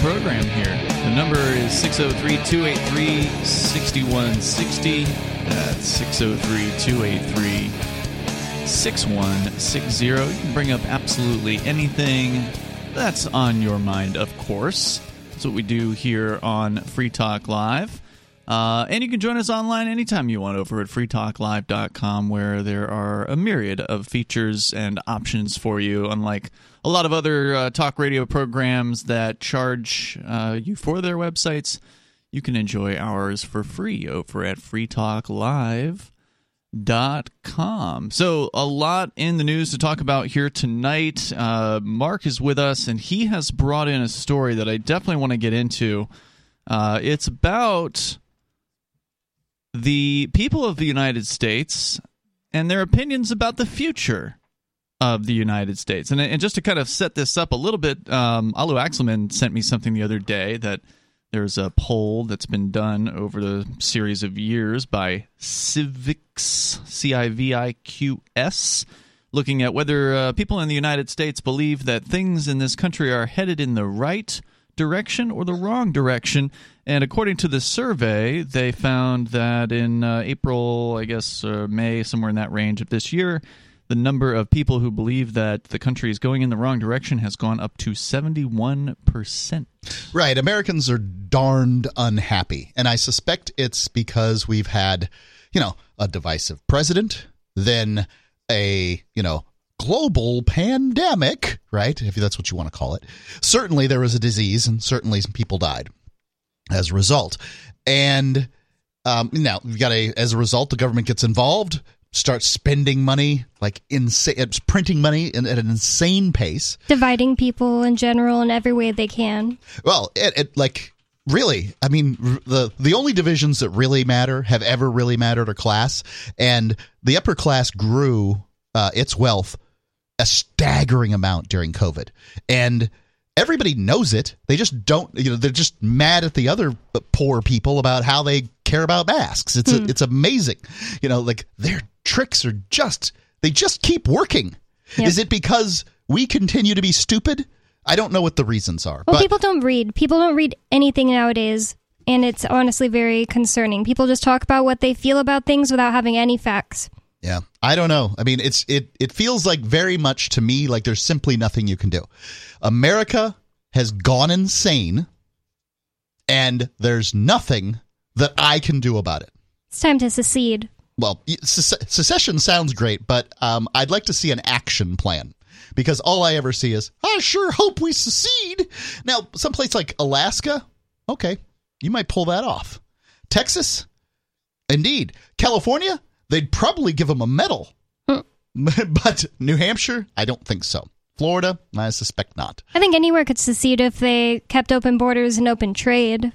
program here. The number is 603 283 6160. That's 603 283 6160. You can bring up absolutely anything that's on your mind, of course. That's what we do here on Free Talk Live. Uh, and you can join us online anytime you want over at freetalklive.com, where there are a myriad of features and options for you, unlike a lot of other uh, talk radio programs that charge uh, you for their websites. You can enjoy ours for free over at freetalklive.com. So, a lot in the news to talk about here tonight. Uh, Mark is with us, and he has brought in a story that I definitely want to get into. Uh, it's about the people of the United States and their opinions about the future of the United States. And, and just to kind of set this up a little bit, um, Alu Axelman sent me something the other day that there's a poll that's been done over the series of years by Civiqs, C I V I Q S, looking at whether uh, people in the United States believe that things in this country are headed in the right direction or the wrong direction. And according to the survey, they found that in uh, April, I guess, uh, May, somewhere in that range of this year, the number of people who believe that the country is going in the wrong direction has gone up to 71%. Right. Americans are darned unhappy. And I suspect it's because we've had, you know, a divisive president, then a, you know, global pandemic, right? If that's what you want to call it. Certainly there was a disease and certainly some people died as a result. And um, now you've got a, as a result, the government gets involved, starts spending money like insane, it's printing money in, at an insane pace, dividing people in general in every way they can. Well, it, it like really i mean the the only divisions that really matter have ever really mattered are class and the upper class grew uh, its wealth a staggering amount during COVID. And everybody knows it. They just don't, you know, they're just mad at the other poor people about how they care about masks. It's a, hmm. it's amazing. You know, like their tricks are just they just keep working. Yep. Is it because we continue to be stupid? I don't know what the reasons are. Well, people don't read. People don't read anything nowadays, and it's honestly very concerning. People just talk about what they feel about things without having any facts. Yeah. I don't know. I mean, it's it it feels like very much to me like there's simply nothing you can do. America has gone insane and there's nothing that I can do about it. It's time to secede. Well, secession sounds great, but um, I'd like to see an action plan because all I ever see is, I sure hope we secede. Now, someplace like Alaska, okay, you might pull that off. Texas, indeed. California, they'd probably give them a medal. Hmm. but New Hampshire, I don't think so. Florida, I suspect not. I think anywhere could secede if they kept open borders and open trade.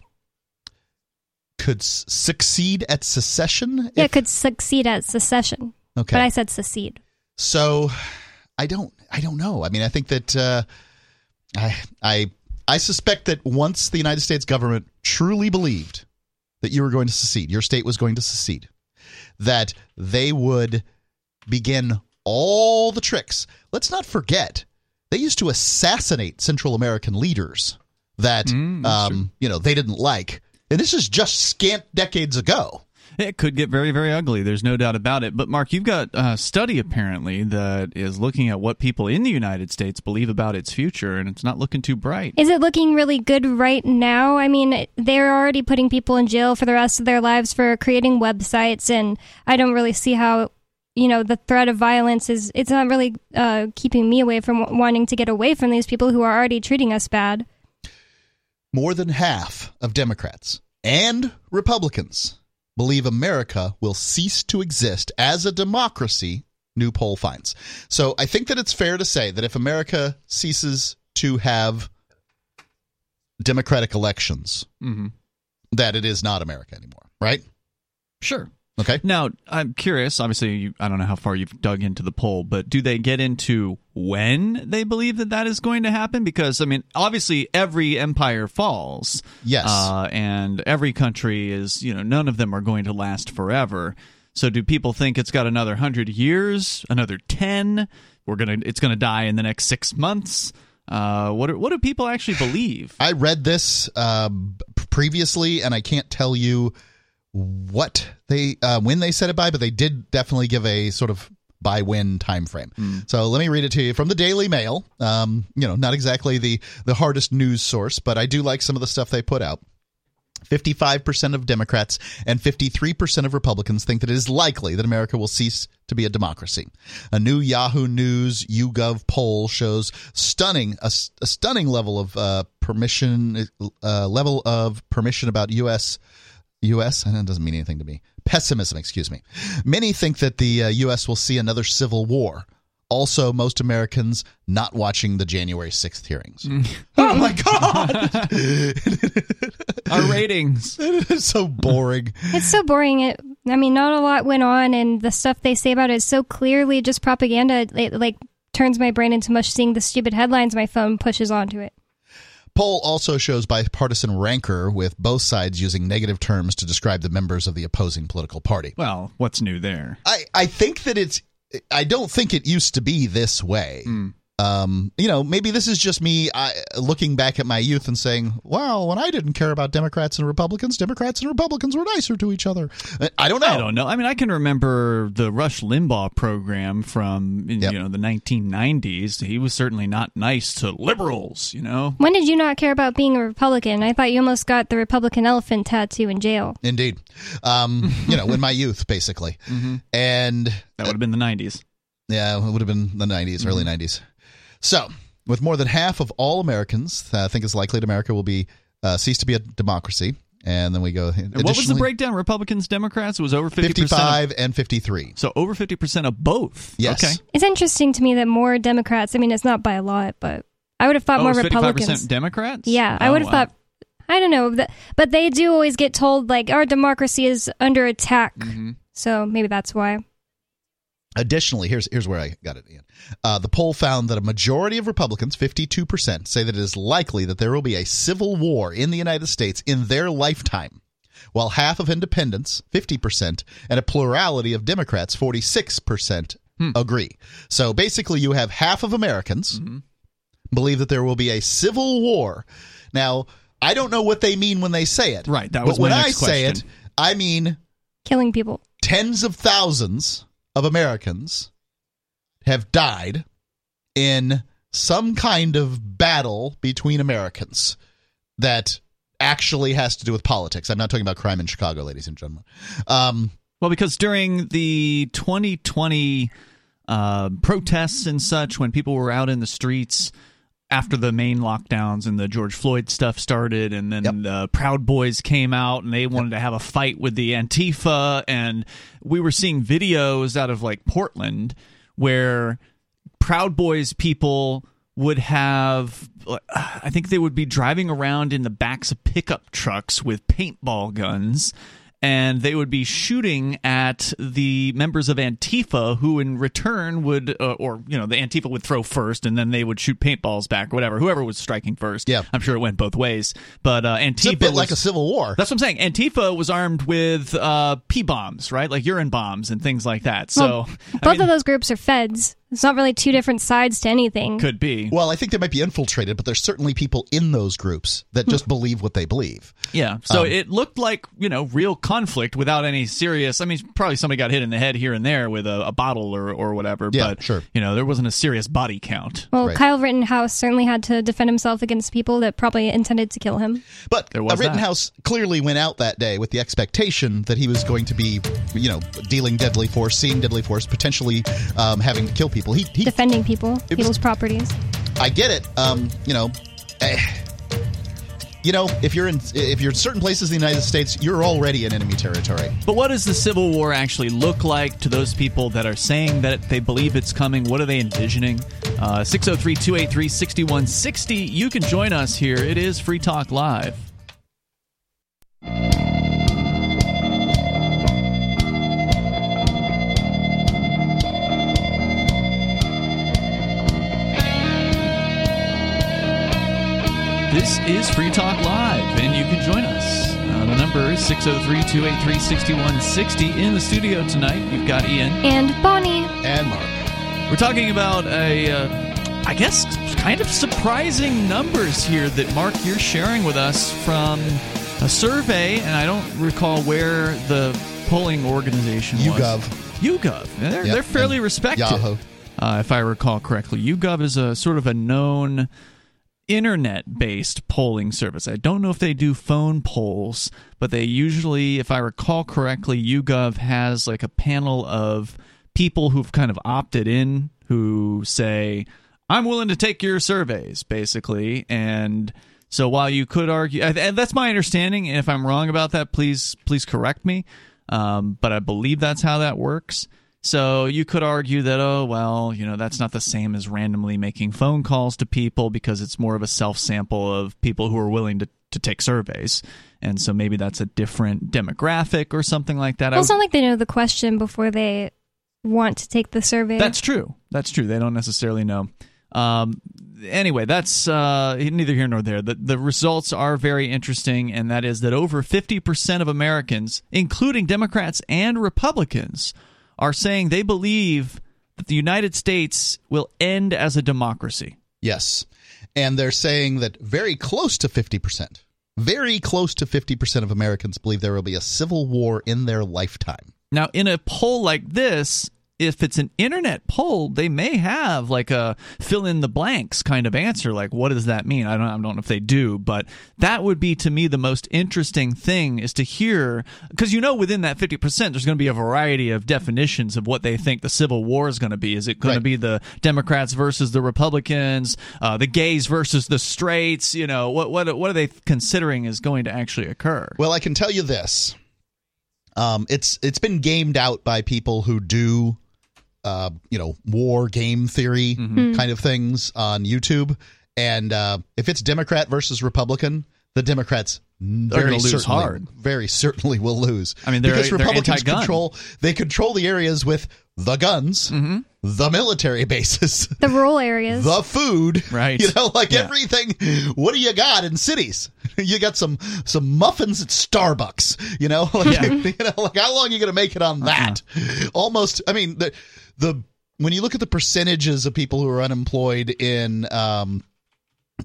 Could s- succeed at secession? Yeah, if... could succeed at secession. Okay. But I said secede. So I don't I don't know. I mean, I think that uh, I I I suspect that once the United States government truly believed that you were going to secede, your state was going to secede, that they would begin all the tricks. Let's not forget, they used to assassinate Central American leaders that mm, um, you know they didn't like, and this is just scant decades ago. It could get very, very ugly. There's no doubt about it. But Mark, you've got a study apparently that is looking at what people in the United States believe about its future, and it's not looking too bright. Is it looking really good right now? I mean, they're already putting people in jail for the rest of their lives for creating websites, and I don't really see how you know the threat of violence is it's not really uh, keeping me away from wanting to get away from these people who are already treating us bad more than half of democrats and republicans believe America will cease to exist as a democracy, new poll finds. So I think that it's fair to say that if America ceases to have democratic elections, mm-hmm. that it is not America anymore, right? Sure. Okay. Now, I'm curious. Obviously, you, I don't know how far you've dug into the poll, but do they get into when they believe that that is going to happen? Because, I mean, obviously, every empire falls. Yes. Uh, and every country is, you know, none of them are going to last forever. So, do people think it's got another 100 years, another 10? we're gonna it's gonna die in the next six months. Uh, what are, what do people actually believe? I read this uh, previously, and I can't tell you what they uh, when they said it by, but they did definitely give a sort of by when time frame. Mm. So let me read it to you from the Daily Mail. Um, you know, not exactly the the hardest news source, but I do like some of the stuff they put out. 55% of Democrats and 53% of Republicans think that it is likely that America will cease to be a democracy. A new Yahoo News YouGov poll shows stunning a, a stunning level of uh, permission uh, level of permission about U.S. U.S. and it doesn't mean anything to me. Pessimism, excuse me. Many think that the uh, U.S. will see another civil war. Also, most Americans not watching the January 6th hearings. oh my God! Our ratings. it's so boring. It's so boring. It, I mean, not a lot went on, and the stuff they say about it is so clearly just propaganda. It, like, turns my brain into mush seeing the stupid headlines my phone pushes onto it. Poll also shows bipartisan rancor with both sides using negative terms to describe the members of the opposing political party. Well, what's new there? I, I think that it's I don't think it used to be this way. Mm um, you know, maybe this is just me uh, looking back at my youth and saying, "Wow, when I didn't care about Democrats and Republicans, Democrats and Republicans were nicer to each other." Uh, I don't know. I don't know. I mean, I can remember the Rush Limbaugh program from yep. you know the 1990s. He was certainly not nice to liberals. You know. When did you not care about being a Republican? I thought you almost got the Republican elephant tattoo in jail. Indeed. Um, you know, in my youth, basically, mm-hmm. and that would have been the 90s. Yeah, it would have been the 90s, mm-hmm. early 90s. So, with more than half of all Americans uh, think it's likely that America will be uh, cease to be a democracy. And then we go. what was the breakdown? Republicans, Democrats? It was over 50%. 55 of, and 53. So over 50% of both. Yes. Okay. It's interesting to me that more Democrats, I mean, it's not by a lot, but I would have thought oh, more Republicans. Democrats? Yeah. I would have oh, wow. thought I don't know, but they do always get told like our democracy is under attack. Mm-hmm. So maybe that's why. Additionally, here's here's where I got it. Ian. Uh, the poll found that a majority of Republicans, 52%, say that it is likely that there will be a civil war in the United States in their lifetime, while half of independents, 50%, and a plurality of Democrats, 46%, hmm. agree. So basically, you have half of Americans mm-hmm. believe that there will be a civil war. Now, I don't know what they mean when they say it. Right. That was but when I question. say it, I mean killing people. Tens of thousands of Americans have died in some kind of battle between Americans that actually has to do with politics. I'm not talking about crime in Chicago, ladies and gentlemen. Um, well, because during the 2020 uh, protests and such, when people were out in the streets after the main lockdowns and the George Floyd stuff started, and then yep. the Proud Boys came out and they wanted yep. to have a fight with the Antifa, and we were seeing videos out of like Portland where Proud Boys people would have I think they would be driving around in the backs of pickup trucks with paintball guns and they would be shooting at the members of Antifa, who in return would, uh, or you know, the Antifa would throw first, and then they would shoot paintballs back, or whatever. Whoever was striking first. Yeah, I'm sure it went both ways. But uh, Antifa it's a bit was, like a civil war. That's what I'm saying. Antifa was armed with uh, p bombs, right, like urine bombs and things like that. So well, both mean, of those groups are feds. It's not really two different sides to anything. Could be. Well, I think they might be infiltrated, but there's certainly people in those groups that just believe what they believe. Yeah. So um, it looked like, you know, real conflict without any serious. I mean, probably somebody got hit in the head here and there with a, a bottle or, or whatever. Yeah, but, sure. You know, there wasn't a serious body count. Well, right. Kyle Rittenhouse certainly had to defend himself against people that probably intended to kill him. But there was Rittenhouse that. clearly went out that day with the expectation that he was going to be, you know, dealing deadly force, seeing deadly force, potentially um, having to kill people. He, he defending people, people's was, properties. I get it. Um, you know, eh, you know, if you're in if you're in certain places in the United States, you're already in enemy territory. But what does the Civil War actually look like to those people that are saying that they believe it's coming? What are they envisioning? Uh, 603 283 6160. You can join us here. It is Free Talk Live. This is Free Talk Live, and you can join us. Uh, the number is 603 283 6160. In the studio tonight, you've got Ian. And Bonnie. And Mark. We're talking about a, uh, I guess, kind of surprising numbers here that Mark you're sharing with us from a survey, and I don't recall where the polling organization was. YouGov. YouGov. They're, Yep, they're fairly and respected, Yahoo. Uh, if I recall correctly. YouGov is a sort of a known internet based polling service. I don't know if they do phone polls, but they usually, if I recall correctly, YouGov has like a panel of people who've kind of opted in who say, I'm willing to take your surveys, basically. And so while you could argue, and that's my understanding, and if I'm wrong about that, please please correct me. Um, but I believe that's how that works. So you could argue that, oh, well, you know, that's not the same as randomly making phone calls to people because it's more of a self sample of people who are willing to, to take surveys. And so maybe that's a different demographic or something like that. Well, it's not like they know the question before they want to take the survey. That's true. That's true. They don't necessarily know. Um, anyway, that's uh, neither here nor there. The, the results are very interesting, and that is that over 50% of Americans, including Democrats and Republicans, are saying they believe that the United States will end as a democracy. Yes. And they're saying that very close to 50%, very close to 50% of Americans believe there will be a civil war in their lifetime. Now, in a poll like this, if it's an internet poll, they may have like a fill in the blanks kind of answer. Like, what does that mean? I don't, I don't know if they do, but that would be to me the most interesting thing is to hear because you know within that fifty percent, there's going to be a variety of definitions of what they think the Civil War is going to be. Is it going Right. to be the Democrats versus the Republicans, uh, the gays versus the straights? You know, what what what are they considering is going to actually occur? Well, I can tell you this. Um, it's it's been gamed out by people who do, uh, you know, war game theory kind of things on YouTube. And uh, if it's Democrat versus Republican, the Democrats very gonna lose certainly, hard. very certainly will lose. I mean, they're- because they're Republicans control they control the areas with the guns, Mm-hmm. the military bases, the rural areas. the food Right. you know like Yeah. everything what do you got in cities you got some some muffins at starbucks you know like, Yeah. you know like how long are you gonna make it on that almost i mean the the when you look at the percentages of people who are unemployed in um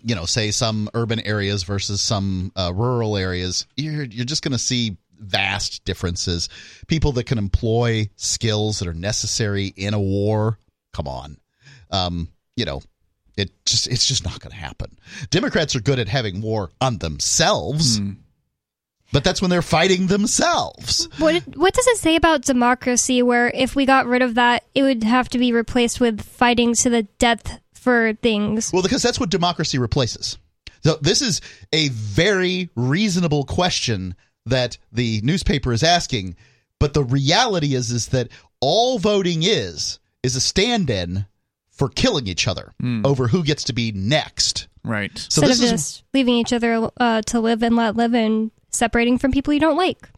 you know say some urban areas versus some uh, rural areas you're you're just going to see vast differences. People that can employ skills that are necessary in a war come on. Um you know it just it's just not going to happen. Democrats are good at having war on themselves but that's when they're fighting themselves. What what does it say about democracy? Where if we got rid of that, it would have to be replaced with fighting to the death for things. Well, because that's what democracy replaces. So this is a very reasonable question that the newspaper is asking, but the reality is is that all voting is is a stand-in for killing each other over who gets to be next. Right. So Instead this of is just leaving each other uh, to live and let live and separating from people you don't like.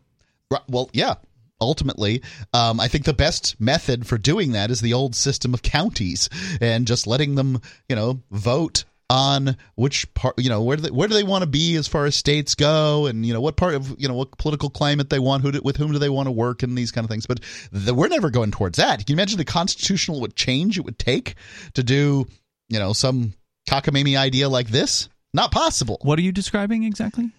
Right, Well, yeah. Ultimately, um, I think the best method for doing that is the old system of counties and just letting them, you know, vote on which part, you know, where do they, where do they want to be as far as states go, and you know what part of you know what political climate they want, who do, with whom do they want to work, and these kind of things. But the, we're never going towards that. Can you imagine the constitutional would change it would take to do, you know, some cockamamie idea like this? Not possible. What are you describing exactly?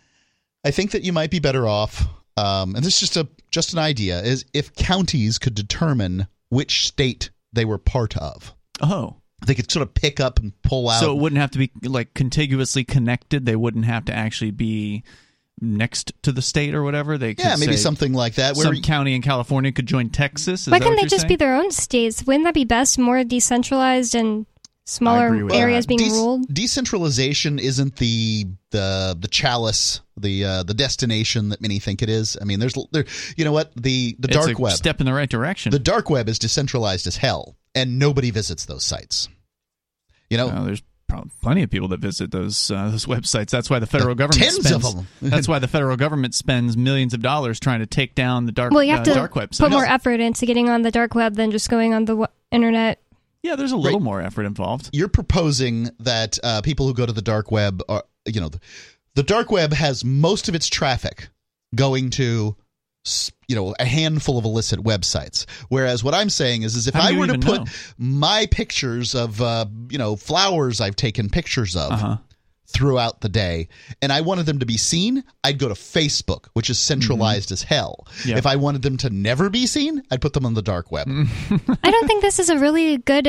I think that you might be better off, um, and this is just a just an idea, is if counties could determine which state they were part of. Oh. They could sort of pick up and pull out. So it wouldn't have to be like contiguously connected. They wouldn't have to actually be next to the state or whatever. They could yeah, maybe say something like that. Where some county in California could join Texas. Is Why that couldn't they just saying? be their own states? Wouldn't that be best? More decentralized and I smaller areas that. being Dec- ruled. Decentralization isn't the the the chalice, the uh, the destination that many think it is. I mean, there's there. You know what? The the It's dark a web. step in the right direction. The dark web is decentralized as hell, and nobody visits those sites. You know, Well, there's probably plenty of people that visit those uh, those websites. That's why the federal government tens of spends, them. that's why the federal government spends millions of dollars trying to take down the dark web. Well, you have uh, to dark websites. put more effort into getting on the dark web than just going on the w- internet. Yeah, there's a little more effort involved. you're proposing that uh, people who go to the dark web are you know the, the dark web has most of its traffic going to you know a handful of illicit websites whereas what i'm saying is is if i were to put know? my pictures of uh, you know flowers i've taken pictures of Uh-huh. Throughout the day and i wanted them to be seen i'd go to facebook which is centralized as hell Mm-hmm. If i wanted them to never be seen i'd put them on the dark web I don't think this is a really good.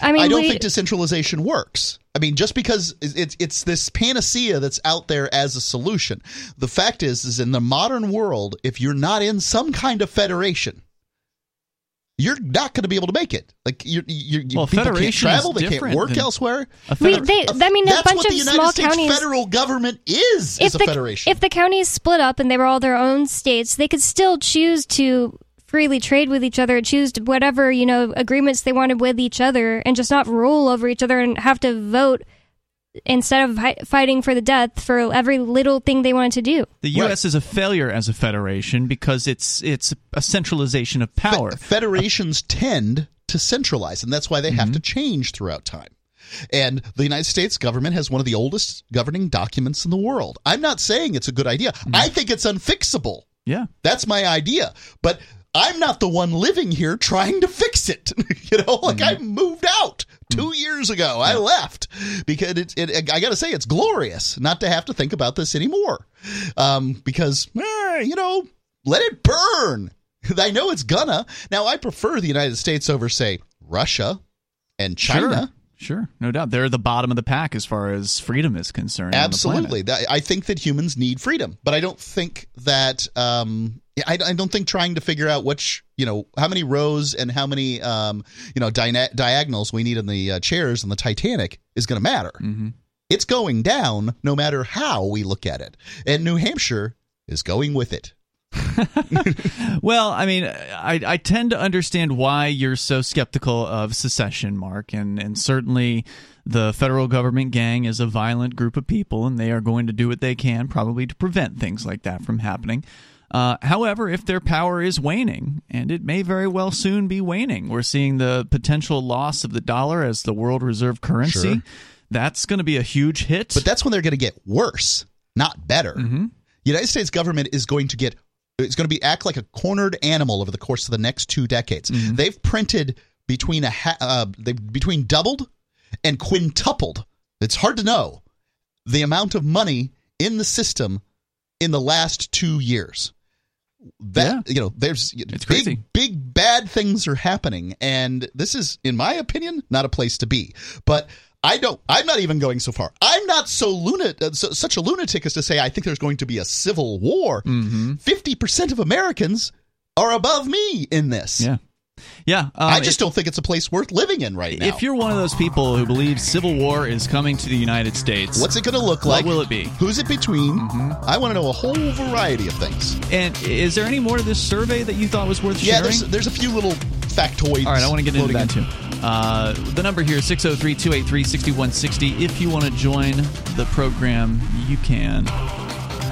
I mean, I don't we, think decentralization works. I mean, just because it's it's this panacea that's out there as a solution. The fact is, is in the modern world, if you're not in some kind of federation, you're not going to be able to make it. Like you're, you're, Well, people can't travel, they can't work elsewhere. A we, feder- they, I mean, a That's bunch what of the United small States counties. federal government is. if is a the federation. if the counties split up and they were all their own states, they could still choose to freely trade with each other, choose whatever you know agreements they wanted with each other, and just not rule over each other and have to vote instead of hi- fighting for the death for every little thing they wanted to do. the U.S. is a failure as a federation because it's it's a centralization of power. Fe- federations tend to centralize, and that's why they have to mm-hmm. change throughout time. And the United States government has one of the oldest governing documents in the world. I'm not saying it's a good idea. Mm-hmm. I think it's unfixable. yeah. That's my idea. But I'm not the one living here trying to fix it. you know, like mm-hmm. I moved out two years ago. I left because it's. It, I got to say, it's glorious not to have to think about this anymore. Um, because eh, you know, let it burn. I know it's gonna. Now, I prefer the United States over, say, Russia and China. Sure. Sure, no doubt. They're the bottom of the pack as far as freedom is concerned. on. Absolutely. I think that humans need freedom, but I don't think that. Um, I, I don't think trying to figure out which, you know, how many rows and how many, um, you know, dia- diagonals we need in the uh, chairs in the Titanic is going to matter. Mm-hmm. It's going down no matter how we look at it, and New Hampshire is going with it. Well, I mean, I, I tend to understand why you're so skeptical of secession, Mark, and, and certainly the federal government gang is a violent group of people, and they are going to do what they can, probably to prevent things like that from happening. Uh, however, if their power is waning, and it may very well soon be waning, we're seeing the potential loss of the dollar as the world reserve currency. Sure. That's going to be a huge hit. But that's when they're going to get worse, not better. Mm-hmm. United States government is going to get it's going to be act like a cornered animal over the course of the next two decades. Mm-hmm. They've printed between a ha- uh, they between doubled and quintupled. It's hard to know the amount of money in the system in the last two years. That you know, there's It's big, crazy. big bad things are happening, and this is, in my opinion, not a place to be. But I don't. I'm not even going so far. I'm not so lunat, uh, so, such a lunatic as to say I think there's going to be a civil war. Mm-hmm. 50 percent of Americans are above me in this. yeah. Yeah. Um, I just don't think it's a place worth living in right now. If you're one of those people who believes civil war is coming to the United States, What's it going to look like? what will it be? Who's it between? Mm-hmm. I want to know a whole variety of things. And is there any more to this survey that you thought was worth Yeah, sharing? there's there's a few little factoids. All right, I want to get into that too. Uh, the number here is 603 283 6160. If you want to join the program, you can.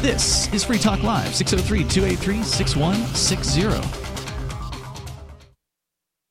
This is Free Talk Live, 603 283 6160.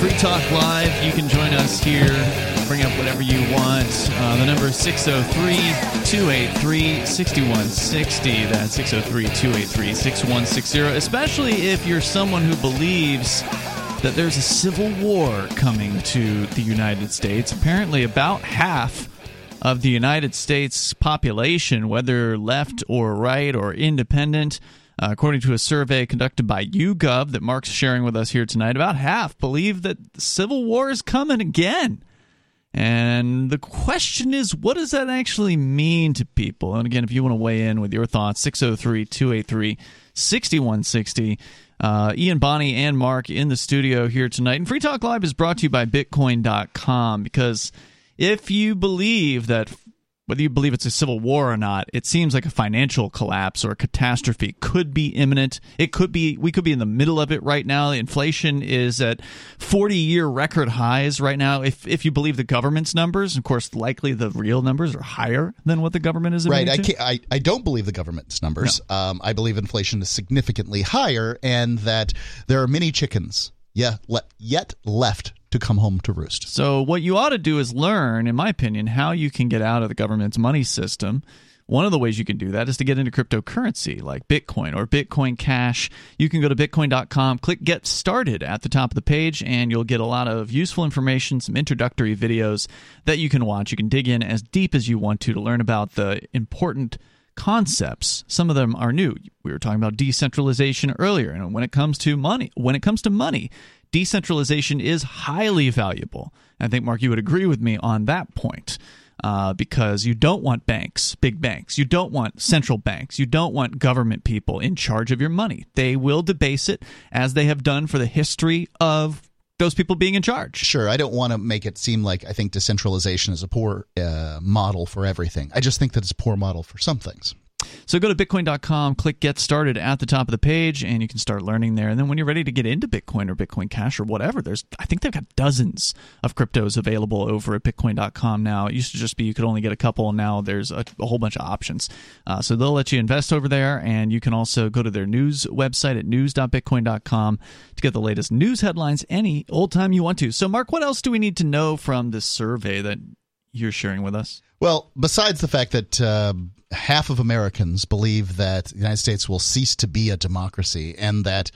Free Talk Live. You can join us here, bring up whatever you want. Uh, the number is 603 283 6160. That's 603 283 6160. Especially if you're someone who believes that there's a civil war coming to the United States. Apparently, about half of the United States population, whether left or right or independent, uh, according to a survey conducted by YouGov that Mark's sharing with us here tonight, about half believe that Civil War is coming again. And the question is, what does that actually mean to people? And again, if you want to weigh in with your thoughts, 603 283 6160. Uh, Ian, Bonnie, and Mark in the studio here tonight. And Free Talk Live is brought to you by Bitcoin.com because if you believe that whether you believe it's a civil war or not, it seems like a financial collapse or a catastrophe could be imminent. It could be, we could be in the middle of it right now. Inflation is at 40 year record highs right now. If, if you believe the government's numbers, of course, likely the real numbers are higher than what the government is Right. I, can't, I, I don't believe the government's numbers. Um, I believe inflation is significantly higher and that there are many chickens yeah, le- yet left to come home to roost. So, what you ought to do is learn, in my opinion, how you can get out of the government's money system. One of the ways you can do that is to get into cryptocurrency like Bitcoin or Bitcoin Cash. You can go to bitcoin.com, click Get Started at the top of the page, and you'll get a lot of useful information, some introductory videos that you can watch. You can dig in as deep as you want to to learn about the important concepts. Some of them are new. We were talking about decentralization earlier, and when it comes to money, when it comes to money, decentralization is highly valuable. I think Mark, you would agree with me on that point. Uh, because you don't want banks, big banks. You don't want central banks. You don't want government people in charge of your money. They will debase it as they have done for the history of those people being in charge. Sure, I don't want to make it seem like I think decentralization is a poor uh, model for everything. I just think that it's a poor model for some things. So go to bitcoin.com, click get started at the top of the page, and you can start learning there. And then when you're ready to get into Bitcoin or Bitcoin Cash or whatever, there's I think they've got dozens of cryptos available over at bitcoin.com now. It used to just be you could only get a couple, and now there's a, a whole bunch of options. Uh, so they'll let you invest over there, and you can also go to their news website at news.bitcoin.com to get the latest news headlines any old time you want to. So, Mark, what else do we need to know from this survey that you're sharing with us? Well, besides the fact that uh, half of Americans believe that the United States will cease to be a democracy, and that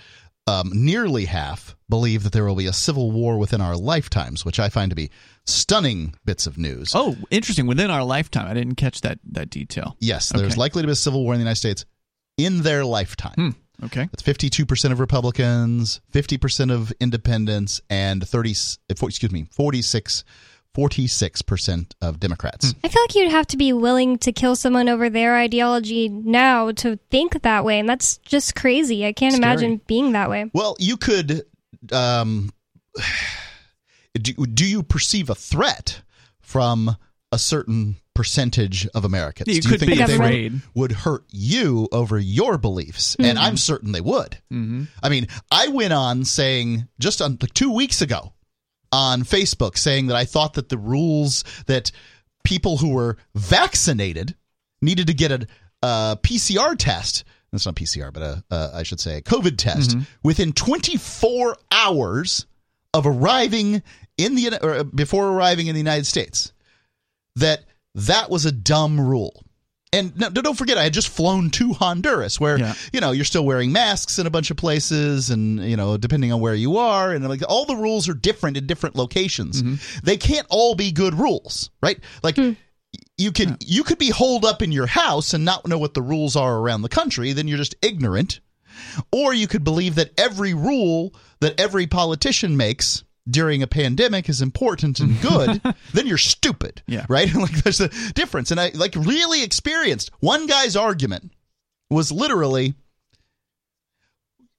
um, nearly half believe that there will be a civil war within our lifetimes, which I find to be stunning bits of news. Oh, interesting. Within our lifetime, I didn't catch that that detail. Yes, there's Okay. likely to be a civil war in the United States in their lifetime. Hmm. Okay. That's 52% of Republicans, 50% of independents, and 30, eh, excuse me, 46, 46% of Democrats. I feel like you'd have to be willing to kill someone over their ideology now to think that way, and that's just crazy. I can't Scary. imagine being that way. Well, you could. Um, do, do you perceive a threat from a certain percentage of Americans? You do you could think be that they afraid. would, would hurt you over your beliefs? And I'm certain they would. Mm-hmm. I mean, I went on saying just on like two weeks ago on Facebook saying that I thought that the rules that people who were vaccinated needed to get a, a PCR test. That's not PCR, but a, a I should say a COVID test mm-hmm. within 24 hours of arriving in the or before arriving in the United States. That that was a dumb rule. And no, don't forget, I had just flown to Honduras, where Yeah. you know you're still wearing masks in a bunch of places, and you know depending on where you are, and like all the rules are different in different locations. Mm-hmm. They can't all be good rules, right? Like hmm. you can you could be holed up in your house and not know what the rules are around the country. Then you're just ignorant, or you could believe that every rule that every politician makes during a pandemic is important and good, then you're stupid. Yeah. Right? like there's a difference. And I like really experienced one guy's argument was literally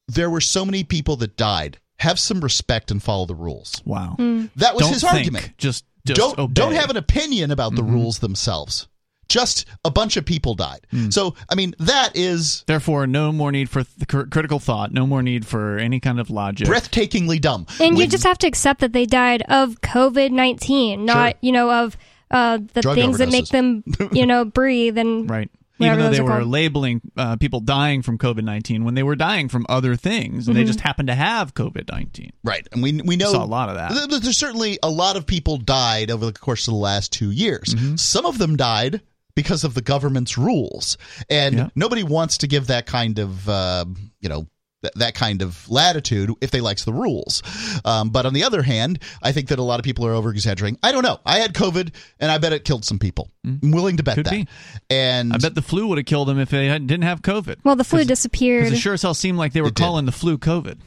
there were so many people that died. Have some respect and follow the rules. Wow. Hmm. That was Don't his think, argument. Just, just don't obey. don't have an opinion about the mm-hmm. rules themselves. Just a bunch of people died. So I mean that is Therefore, no more need for th- critical thought. No more need for any kind of logic. breathtakingly dumb. And you just have to accept that they died of COVID 19, not, Sure. you know, of uh, the Drug things that make them, you know, breathe and Right. Even though they were called. labeling uh, people dying from COVID 19 when they were dying from other things, and they just happened to have COVID 19. Right, and we we know Saw a lot of that. th- There's certainly a lot of people died over the course of the last two years. Mm-hmm. Some of them died because of the government's rules, and Yeah. nobody wants to give that kind of uh, you know that kind of latitude if they likes the rules. Um, but on the other hand, I think that a lot of people are over exaggerating. I don't know. I had COVID, and I bet it killed some people. I'm willing to bet Mm. Could that. be. And I bet the flu would have killed them if they had, didn't have COVID. well, the flu Because disappeared. it sure as hell seemed like they were It did. calling the flu COVID.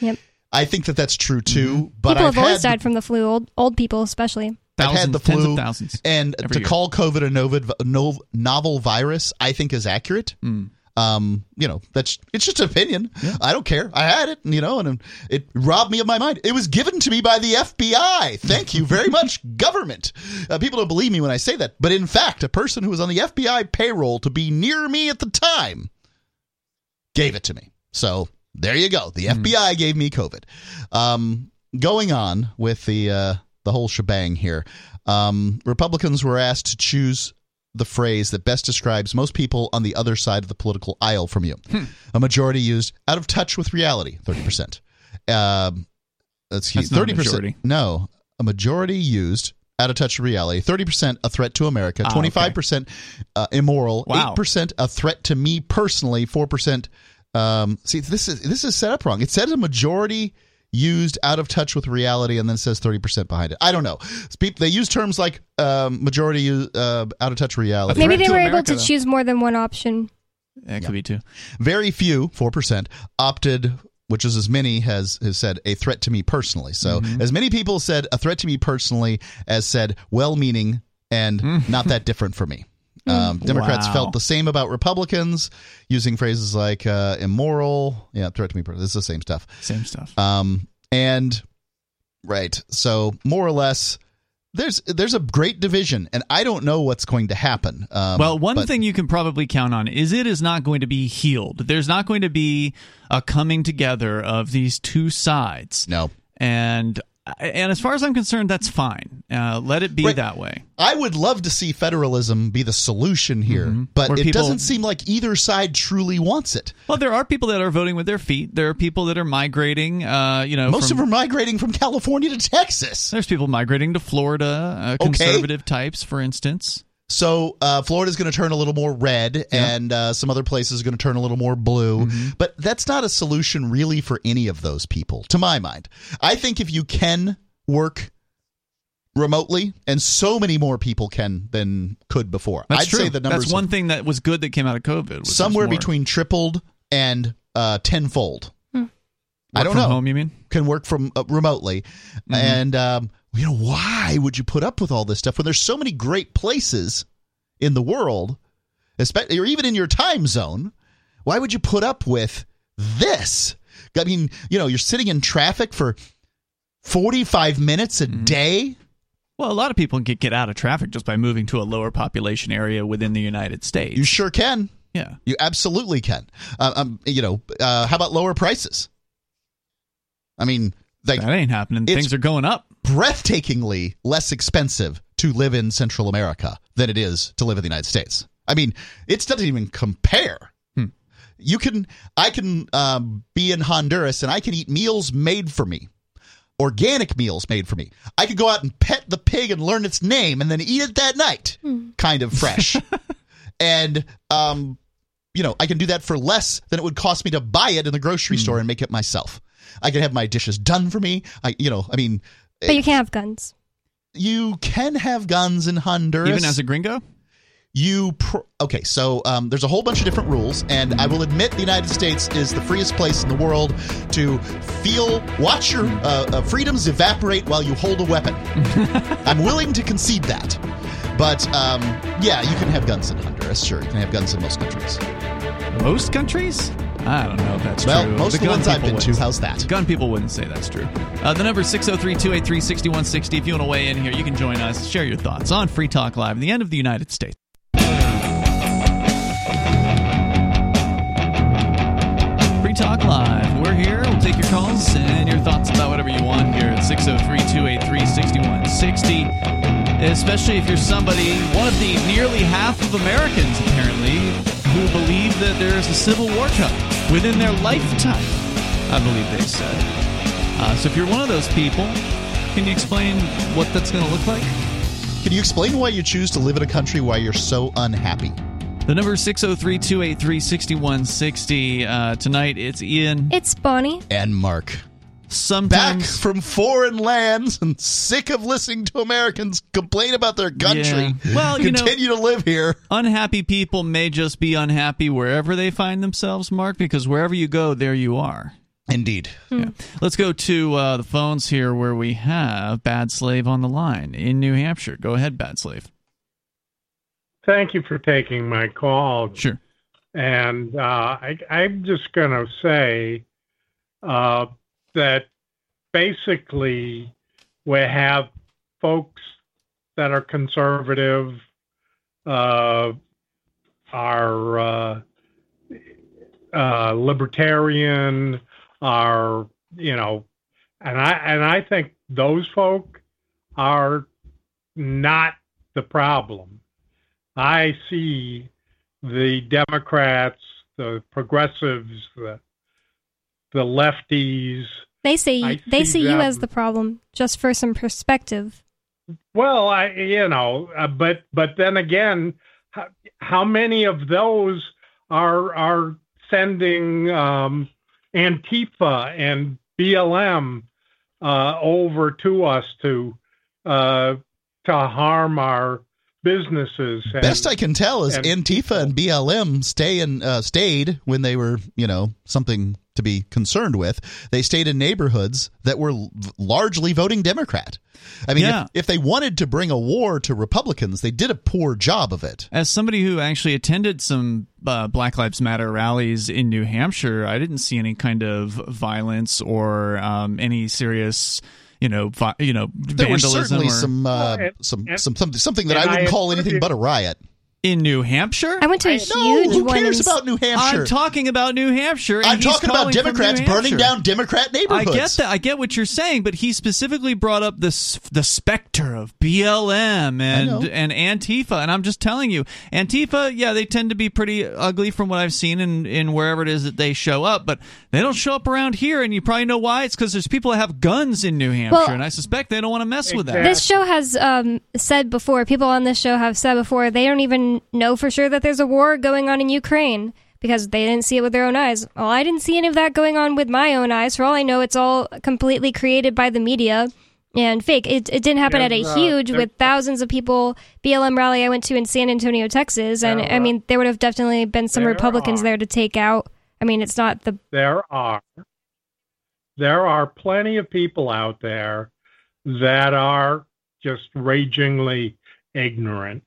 Yep. I think that that's true too. But people I've have always had died from the flu, old, old people especially. I've Thousands, had the flu, of thousands. and to year. call COVID a novel, no, novel virus, I think is accurate. Mm. Um, you know, that's it's just opinion. I don't care. I had it, you know, and it robbed me of my mind. It was given to me by the FBI. Thank you very much, government. Uh, people don't believe me when I say that, but in fact, a person who was on the FBI payroll to be near me at the time gave it to me. So there you go. The FBI gave me COVID. Um, going on with the uh, the whole shebang here, um, Republicans were asked to choose the phrase that best describes most people on the other side of the political aisle from you. A majority used "out of touch with reality," thirty percent. Um, excuse That's not thirty percent. No, a majority used out of touch with reality. Thirty percent a threat to America. Ah. Twenty five percent uh, immoral. Wow. Eight percent a threat to me personally. Four percent. Um, see, this is this is set up wrong. It says a majority used out of touch with reality, and then says thirty percent behind it. I don't know. They use terms like um, majority uh, out of touch reality. Maybe threat they to were America, able to though. choose more than one option. That could be too. Very few, four percent, opted, which is as many has has said a threat to me personally. So as many people said a threat to me personally as said well-meaning and not that different for me. Um, Democrats Wow. felt the same about Republicans, using phrases like uh, immoral, yeah, threat to me. It's the same stuff. Same stuff. Um, and right, so more or less, there's there's a great division, and I don't know what's going to happen. Um, Well, one but- thing you can probably count on is it is not going to be healed. There's not going to be a coming together of these two sides. no, And and as far as I'm concerned, that's fine. Uh, let it be Right. that way. I would love to see federalism be the solution here, but Where it people- doesn't seem like either side truly wants it. Well, there are people that are voting with their feet. There are people that are migrating. Uh, you know, Most from- of them are migrating from California to Texas. There's people migrating to Florida, uh, Okay. conservative types, for instance. So uh, Florida's going to turn a little more red, and uh, some other places are going to turn a little more blue. Mm-hmm. But that's not a solution really for any of those people, to my mind. I think if you can work remotely, and so many more people can than could before, That's I'd true. say the numbers That's one thing that was good that came out of COVID. Was somewhere between tripled and uh, tenfold. I work don't from know. Home, you mean? can work from uh, remotely Mm-hmm. and um, you know why would you put up with all this stuff when there's so many great places in the world especially or even in your time zone why would you put up with this i mean you know you're sitting in traffic for 45 minutes a Mm-hmm. day Well, a lot of people can get out of traffic just by moving to a lower population area within the United States. you sure can yeah. you absolutely can uh, um, you know uh, how about lower prices i mean like That ain't happening. Things are going up. Breathtakingly less expensive to live in Central America than it is to live in the United States. I mean, it doesn't even compare. Hmm. You can, I can um, be in Honduras and I can eat meals made for me, organic meals made for me. I could go out and pet the pig and learn its name and then eat it that night, kind of fresh. and, um, you know, I can do that for less than it would cost me to buy it in the grocery store and make it myself. I can have my dishes done for me. I, you know, I mean, But you can't have guns. you can have guns in Honduras. Even as a gringo? you pr- okay? So um, there's a whole bunch of different rules, and I will admit the United States is the freest place in the world to feel watch your uh, uh, freedoms evaporate while you hold a weapon. I'm willing to concede that, but um, yeah, you can have guns in Honduras. Sure, you can have guns in most countries. Most countries? I don't know if that's Well, true. most of the gun ones I've people been to. How's that? Gun people wouldn't say that's true. Uh, the number is 603 283 6160. If you want to weigh in here, you can join us, share your thoughts on Free Talk Live, the end of the United States. Free Talk Live. We're here. We'll take your calls and your thoughts about whatever you want here at 603 283 6160. Especially if you're somebody, one of the nearly half of Americans apparently, who believe that there is a civil war coming within their lifetime, I believe they said. Uh, so if you're one of those people, can you explain what that's going to look like? Can you explain why you choose to live in a country why you're so unhappy? The number is 603 283 6160. Uh, Tonight it's Ian. It's Bonnie. And Mark. Back from foreign lands and sick of listening to Americans complain about their country. Yeah. Well, you know- continue to live here. unhappy people may just be unhappy wherever they find themselves, Mark, because wherever you go, there you are. Indeed. Yeah. Let's go to uh, the phones here where we have Bad Slave on the line in New Hampshire. Go ahead, Bad Slave. Thank you for taking my call. Sure. And uh, I, I'm just going to say uh, that basically we have folks that are conservative, uh, are uh, uh, libertarian, are you know, and I and I think those folk are not the problem. I see the Democrats, the progressives, the the lefties. They say I they see see you as the problem. Just for some perspective. Well, I you know, uh, but but then again, how, how many of those are are sending um, Antifa and BLM uh, over to us to uh, to harm our businesses? And, Best I can tell is and Antifa and BLM stay in, uh, stayed when they were, you know, something to be concerned with. They stayed in neighborhoods that were largely voting Democrat. I mean, Yeah. if, if they wanted to bring a war to Republicans, they did a poor job of it. As somebody who actually attended some uh, Black Lives Matter rallies in New Hampshire, I didn't see any kind of violence or um, any serious, you know, vi- you know, There were vandalism. certainly or- some, uh, Well, and- some, and- some, something, something that I wouldn't I call anything but a riot. In New Hampshire. I went to a No, huge who one. cares in- about New Hampshire? I'm talking about New Hampshire. and I'm he's talking about calling from New Democrats burning down Democrat neighborhoods. I neighborhoods. get that. I get what you're saying, but he specifically brought up this the specter of BLM and and Antifa, and I'm just telling you, Antifa, yeah, they tend to be pretty ugly from what I've seen in in wherever it is that they show up, but they don't show up around here, and you probably know why. It's because there's people that have guns in New Hampshire, Well- and I suspect they don't want to mess with that. This show has um, said before, people on this show have said before, they don't even know for sure that there's a war going on in Ukraine because they didn't see it with their own eyes. Well, I didn't see any of that going on with my own eyes. For all I know, it's all completely created by the media and fake. It, it didn't happen at a uh, huge, with thousands of people, BLM rally I went to in San Antonio, Texas. And I mean, there would have definitely been some there Republicans are. there to take out. I mean, it's not the. there are there are plenty of people out there that are just ragingly ignorant.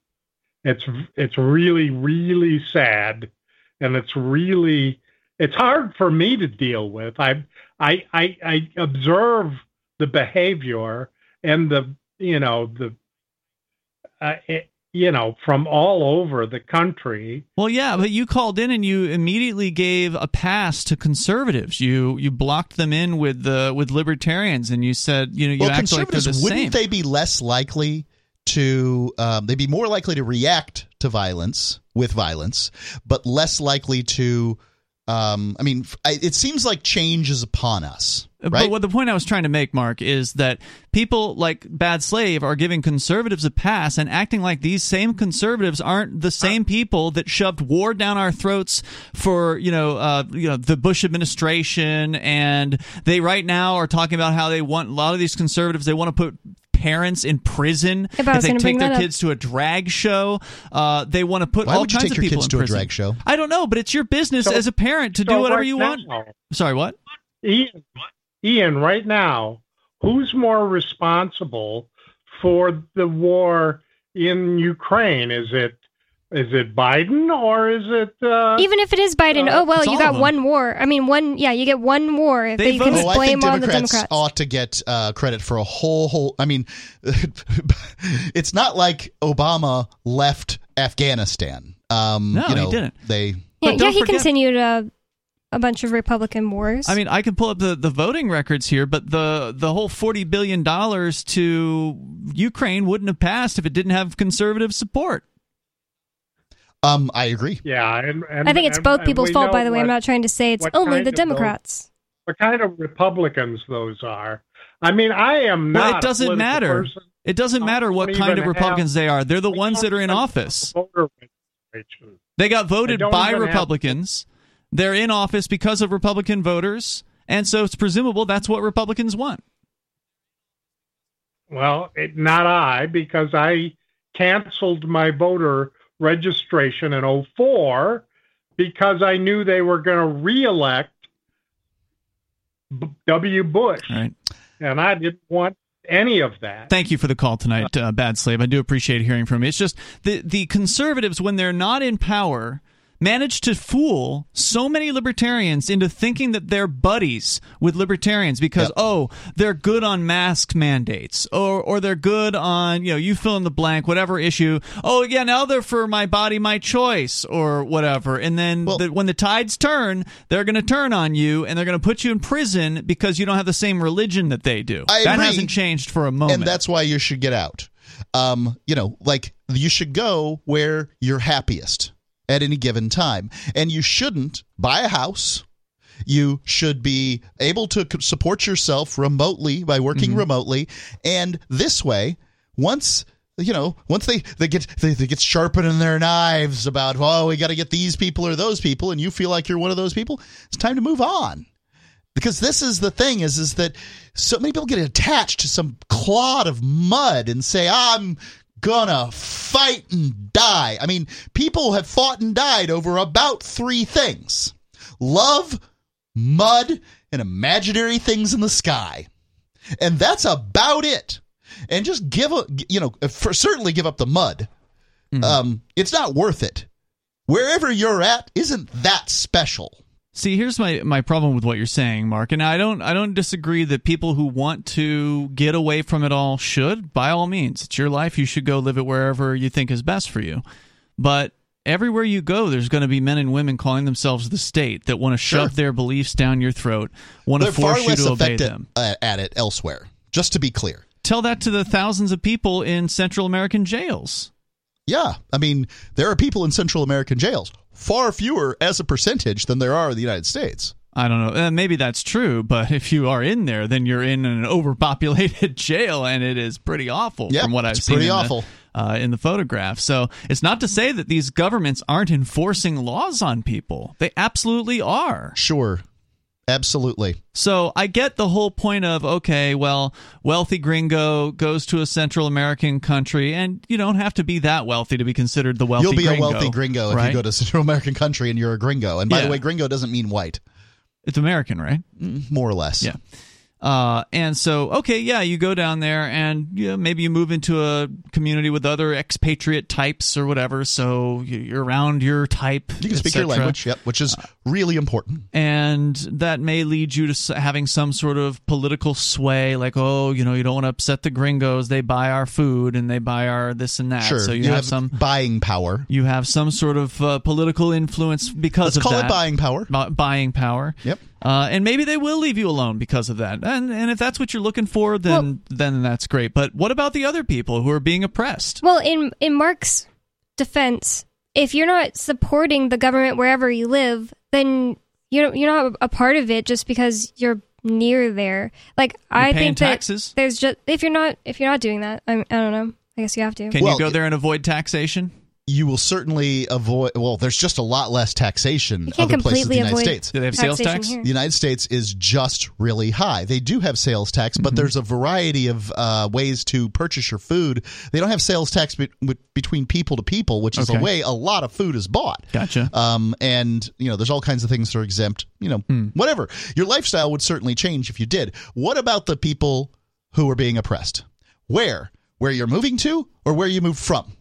It's it's really really sad, and it's really it's hard for me to deal with. I I I, I observe the behavior and the you know the uh, it, you know from all over the country Well, yeah, but you called in and you immediately gave a pass to conservatives. You you blocked them in with the with libertarians, and you said you know you well, act like they're the conservatives same. wouldn't they be less likely to? Um, they'd be more likely to react to violence with violence, but less likely to. Um, I mean, I, it seems like change is upon us, right? But what the point I was trying to make, Mark, is that people like Bad Slave are giving conservatives a pass and acting like these same conservatives aren't the same people that shoved war down our throats for you know uh, you know the Bush administration, and they right now are talking about how they want a lot of these conservatives they want to put parents in prison If I was they gonna take bring their that up. kids to a drag show. Uh, they want to put Why all would you kinds take of your people kids in to a drag show? I don't know, but it's your business So- as a parent to do whatever right you want. now- Sorry, what? Ian, Ian, right now, who's more responsible for the war in Ukraine? Is it is it Biden or is it? Uh, Even if it is Biden, uh, oh well, you got one war. I mean, one. Yeah, you get one war if They you can voted- I blame think on the Democrats, Democrats. ought to get uh, credit for a whole whole. I mean, it's not like Obama left Afghanistan. Um, No, you he didn't. They yeah, yeah, he forget- continued uh, a bunch of Republican wars. I mean, I can pull up the, the voting records here, but the the whole forty billion dollars to Ukraine wouldn't have passed if it didn't have conservative support. Um, I agree. yeah, and, and I think it's and- both people's fault. By the way, I'm not trying to say it's only the of those- Democrats. what kind of Republicans those are. I mean, I am not. Well, it doesn't political matter. person. It doesn't matter what kind of Republicans they are. They're the I ones that are in office. have voter registration. They got voted by even have- Republicans. They're in office because of Republican voters, and so it's presumable that's what Republicans want. Well, it, not I, because I canceled my voter registration in 04 because I knew they were going to reelect B- W. Bush, Right. and I didn't want any of that. Thank you for the call tonight, uh, Bad Slave. I do appreciate hearing from you. It's just the the conservatives when they're not in power managed to fool so many libertarians into thinking that they're buddies with libertarians because Yep. oh they're good on mask mandates or or they're good on you know you fill in the blank whatever issue oh yeah now they're for my body my choice or whatever and then Well- the, when the tides turn they're going to turn on you and they're going to put you in prison because you don't have the same religion that they do I that agree. hasn't changed for a moment and that's why you should get out. Um, you know, like you should go where you're happiest at any given time, and you shouldn't buy a house. You should be able to support yourself remotely by working mm-hmm. remotely, and this way, once you know, once they they get they, they get sharpening their knives about oh we got to get these people or those people, and you feel like you're one of those people, it's time to move on. Because this is the thing is is that so many people get attached to some clod of mud and say i'm gonna fight and die. I mean people have fought and died over about three things. Love mud and imaginary things in the sky. And that's about it. And just give a you know for certainly give up the mud. Um it's not worth it. Wherever you're at isn't that special See, here's my, my problem with what you're saying, Mark, and I don't I don't disagree that people who want to get away from it all should. By all means, it's your life. You should go live it wherever you think is best for you. But everywhere you go, there's going to be men and women calling themselves the state that want to shove Sure. their beliefs down your throat, want to they're far force you to obey them. uh, at it elsewhere just to be clear Tell that to the thousands of people in Central American jails. Yeah, I mean, there are people in Central American jails, far fewer as a percentage than there are in the United States. I don't know. Uh, maybe that's true, but if you are in there, then you're in an overpopulated jail, and it is pretty awful Yeah, from what I've it's seen. pretty in the- awful. uh, in the photograph. So it's not to say that these governments aren't enforcing laws on people. They absolutely are. Sure, absolutely. So I get the whole point of okay, well, wealthy gringo goes to a Central American country, and you don't have to be that wealthy to be considered the wealthy. You'll be gringo, a wealthy gringo if right? you go to a Central American country and you're a gringo. And by Yeah. the way, gringo doesn't mean white, It's American, right? more or less. Yeah. Uh, and so, okay, yeah, you go down there and yeah, maybe you move into a community with other expatriate types or whatever. So you- you're around your type. You can speak your language, yep, which is really important. and that may lead you to having some sort of political sway like oh you know you don't want to upset the gringos they buy our food and they buy our this and that Sure, so you, you have, have some buying power. you have some sort of uh, political influence because Let's of call that it buying power. Bu- buying power Yep. uh, and maybe they will leave you alone because of that and and if that's what you're looking for then then that's great but what about the other people who are being oppressed Well, in in Mark's defense, if you're not supporting the government wherever you live, then you're you're not a part of it just because you're near there. Like I paying think that taxes? there's just if you're not if you're not doing that, I, I don't know. I guess you have to. can Well, you go there and avoid taxation You will certainly avoid. Well, there's just a lot less taxation You can't other places in the United avoid States. do they have sales tax here. The United States is just really high. They do have sales tax, Mm-hmm. but there's a variety of uh, ways to purchase your food. They don't have sales tax be- between people to people, which is Okay. a way a lot of food is bought. gotcha Um, and you know, there's all kinds of things that are exempt. You know, Hmm. whatever. Your lifestyle would certainly change if you did. What about the people who are being oppressed? Where? Where you're moving to, or where you moved from?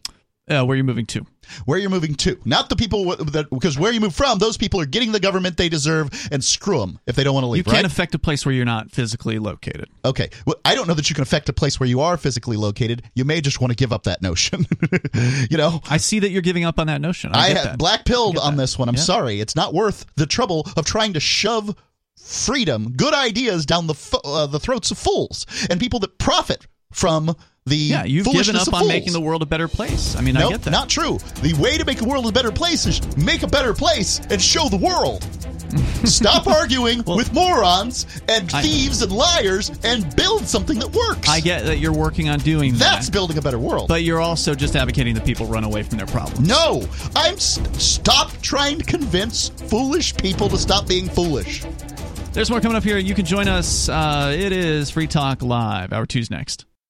Uh, where are you moving to Where you're moving to, not the people that because where you move from, those people are getting the government they deserve, and screw them if they don't want to leave. you can't right? affect a place where you're not physically located Okay. Well, I don't know that you can affect a place where you are physically located. You may just want to give up that notion. you know, I see that you're giving up on that notion. I, I, have black pilled on this one. I'm Yeah. sorry. It's not worth the trouble of trying to shove freedom, good ideas down the fo- uh, the throats of fools and people that profit from the Yeah, you've given up on making the world a better place. I mean, I get that. not true. The way to make the world a better place is make a better place and show the world. Stop arguing with morons and I- thieves and liars and build something that works. I get that you're working on doing That's that, That's building a better world. but you're also just advocating that people run away from their problems. no, I'm s- stop trying to convince foolish people to stop being foolish. There's more coming up here. You can join us. Uh, it is Free Talk Live. Hour two's next.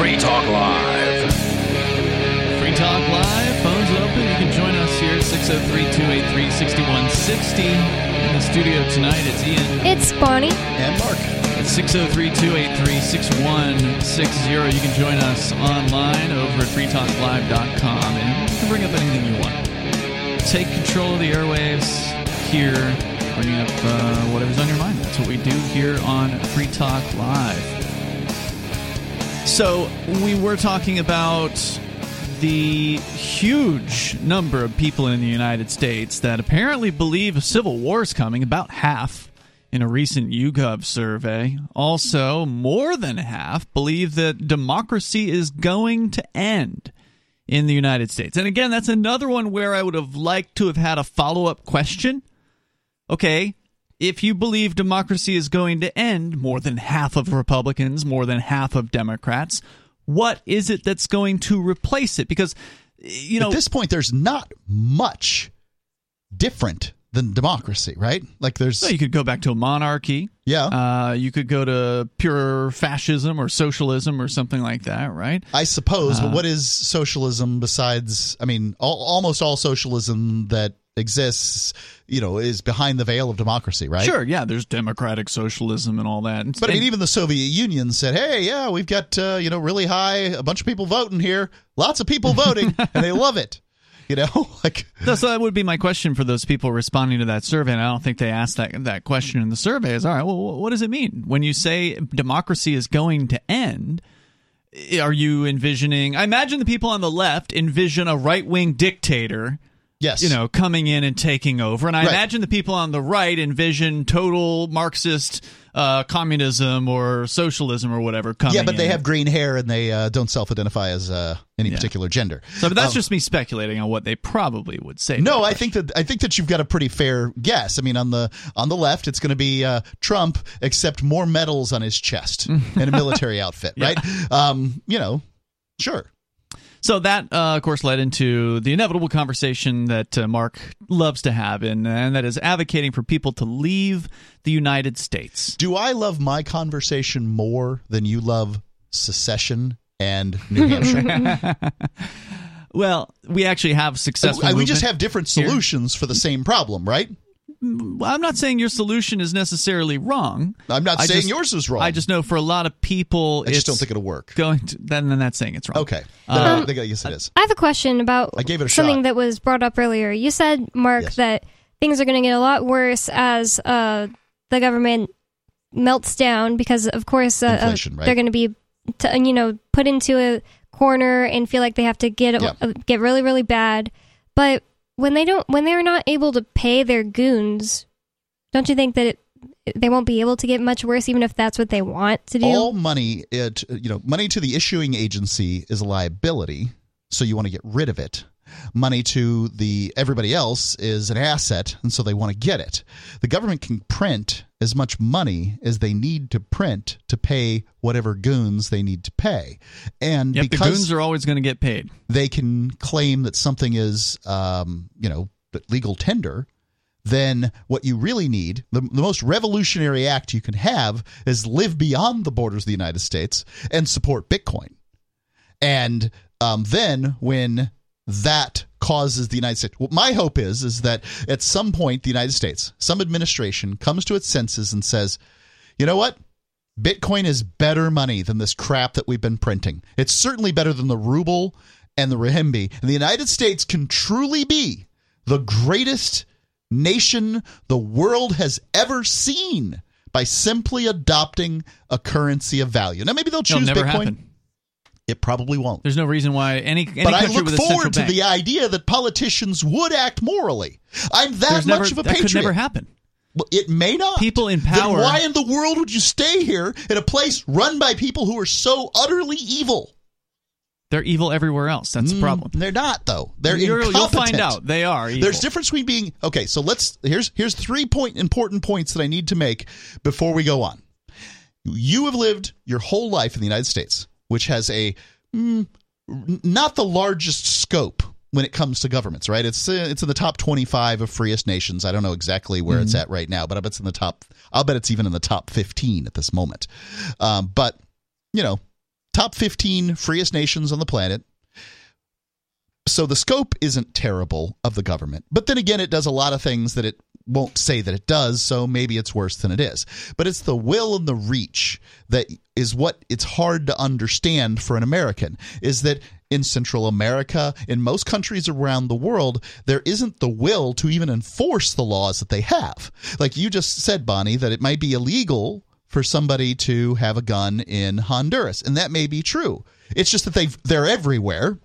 Free Talk Live. Free Talk Live, phones open. You can join us here at 603 283 6160. In the studio tonight, it's Ian. It's Bonnie. And Mark. It's 603 283 6160. You can join us online over at freetalklive.com and you can bring up anything you want. Take control of the airwaves here, bring up uh, whatever's on your mind. That's what we do here on Free Talk Live. So, we were talking about the huge number of people in the United States that apparently believe a civil war is coming, about half in a recent YouGov survey. Also, more than half believe that democracy is going to end in the United States. And again, that's another one where I would have liked to have had a follow up question. Okay, if you believe democracy is going to end, more than half of Republicans, more than half of Democrats, what is it that's going to replace it? Because, you know. At this point, there's not much different than democracy, right? Like there's. Well, you could go back to a monarchy. Yeah. Uh, you could go to pure fascism or socialism or something like that, right? I suppose, Uh, but what is socialism besides? I mean, all, almost all socialism that exists, you know, is behind the veil of democracy, right? Sure, yeah, there's democratic socialism and all that. But I mean, even the Soviet Union said, "Hey, yeah, we've got uh, you know really high, a bunch of people voting here, lots of people voting, and they love it." You know, like So, so that would be my question for those people responding to that survey. And I don't think they asked that that question in the survey. Is all right. Well, what does it mean when you say democracy is going to end? Are you envisioning? I imagine the people on the left envision a right wing dictator, yes, you know, coming in and taking over, and I Right. imagine the people on the right envision total Marxist uh, communism or socialism or whatever coming. yeah, but they have green hair and they uh, don't self-identify as uh, any Yeah. particular gender. So, but that's Um, just me speculating on what they probably would say. No, I think that I think that you've got a pretty fair guess. I mean, on the on the left, it's going to be uh, Trump, except more medals on his chest and a military outfit, right? Um, you know, sure. So that, uh, of course, led into the inevitable conversation that uh, Mark loves to have, and, and that is advocating for people to leave the United States. Do I love my conversation more than you love secession and New Hampshire? Well, we actually have successful. We just have different here. solutions for the same problem, right? Well, I'm not saying your solution is necessarily wrong. I'm not I saying just- yours is wrong. I just know for a lot of people, I just don't think it'll work. going to. Then, then that's saying it's wrong. Okay, then I think I guess it is. I have a question about I gave it a something shot. that was brought up earlier. You said, Mark, Yes. that things are going to get a lot worse as uh, the government melts down because, of course, uh, uh, Inflation, right? they're going to be, t- you know, put into a corner and feel like they have to get Yeah. uh, get really, really bad. But when they don't, when they're not able to pay their goons, don't you think that it, they won't be able to get much worse, even if that's what they want to do? all money it you know money to the issuing agency is a liability so you want to get rid of it money to the everybody else is an asset and so they want to get it the government can print as much money as they need to print to pay whatever goons they need to pay and Yep, the because goons are always going to get paid. they can claim that something is, um, you know, legal tender, then what you really need, the, the most revolutionary act you can have, is live beyond the borders of the United States and support Bitcoin. And um, then when that causes the United States. What my hope is is that at some point the United States, some administration comes to its senses and says, "You know what? Bitcoin is better money than this crap that we've been printing. It's certainly better than the ruble and the renminbi. And the United States can truly be the greatest nation the world has ever seen by simply adopting a currency of value. Now, maybe they'll choose Bitcoin. happen. It probably won't. There's no reason why any, any But I look with a central forward to bank, the idea that politicians would act morally. I'm that there's much never, of a that patriot. could never happen. Well, it may not. People in Then power- why in the world would you stay here in a place run by people who are so utterly evil? They're evil everywhere else. That's the Mm, problem. They're not though. They're You're- incompetent. You'll find out. They are. Evil. There's difference between being okay. So let's here's here's three point important points that I need to make before we go on. You have lived your whole life in the United States, which has a mm, not the largest scope when it comes to governments, right? It's uh, it's in the top 25 of freest nations. I don't know exactly where it's at right now, but I bet it's in the top. I'll bet it's even in the top 15 at this moment. Um, but you know, top 15 freest nations on the planet. So the scope isn't terrible of the government. But then again, it does a lot of things that it won't say that it does, so maybe it's worse than it is. But it's the will and the reach that is what it's hard to understand for an American is that in Central America, in most countries around the world, there isn't the will to even enforce the laws that they have. Like you just said, Bonnie, that it might be illegal for somebody to have a gun in Honduras, and that may be true. It's just that they they're everywhere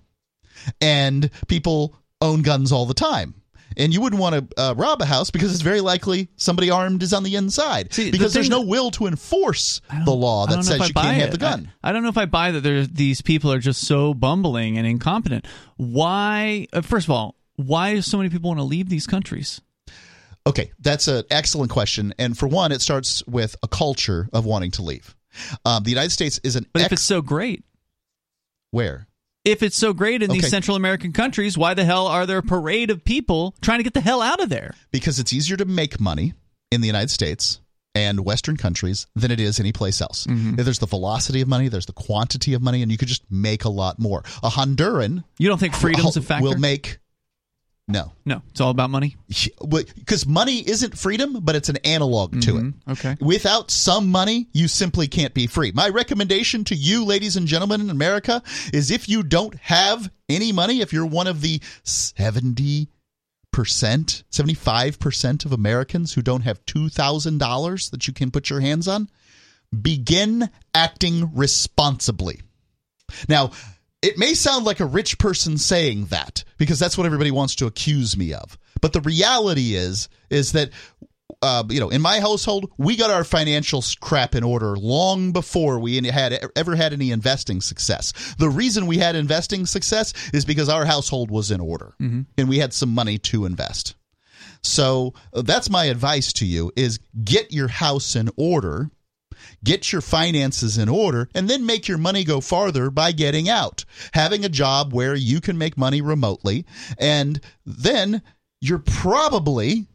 and people own guns all the time. And you wouldn't want to uh, rob a house because it's very likely somebody armed is on the inside. See, the because there's no will to enforce the law that don't know if says you can't have the gun. I, I don't know if I buy that these people are just so bumbling and incompetent. Why? Uh, first of all, why do so many people want to leave these countries? Okay, that's an excellent question. And for one, it starts with a culture of wanting to leave. Um, the United States is an But if it's so great, where if it's so great in Okay. these Central American countries, why the hell are there a parade of people trying to get the hell out of there? because it's easier to make money in the United States and Western countries than it is anyplace else. Mm-hmm. There's the velocity of money, there's the quantity of money, and you could just make a lot more. A Honduran You don't think freedom's a factor? will make no no, it's all about money. because money isn't freedom, but it's an analog to it. Mhm. Okay. Without some money, you simply can't be free. My recommendation to you, ladies and gentlemen in America, is if you don't have any money, if you're one of the 70 percent, 75 percent of Americans who don't have two thousand dollars that you can put your hands on, begin acting responsibly. Now, it may sound like a rich person saying that because that's what everybody wants to accuse me of. But the reality is, is that uh, you know, in my household, we got our financial crap in order long before we had ever had any investing success. The reason we had investing success is because our household was in order and we had some money to invest. So uh, that's my advice to you: is get your house in order get your finances in order, and then make your money go farther by getting out. Having a job where you can make money remotely, and then you're probably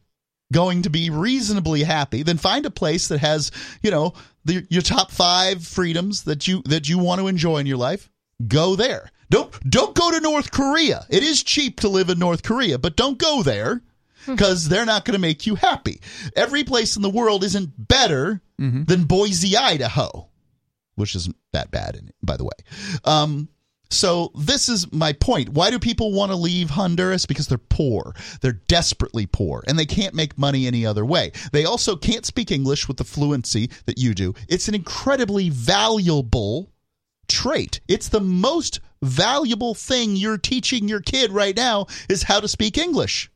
going to be reasonably happy. Then find a place that has, you know, the, your top five freedoms that you that you want to enjoy in your life. Go there. Don't don't go to North Korea. It is cheap to live in North Korea, but don't go there hmm. because they're not going to make you happy. Every place in the world isn't better than Boise, Idaho, which isn't that bad, by the way. Um, so this is my point. Why do people want to leave Honduras? Because they're poor. They're desperately poor, and they can't make money any other way. They also can't speak English with the fluency that you do. It's an incredibly valuable trait. It's the most valuable thing you're teaching your kid right now is how to speak English.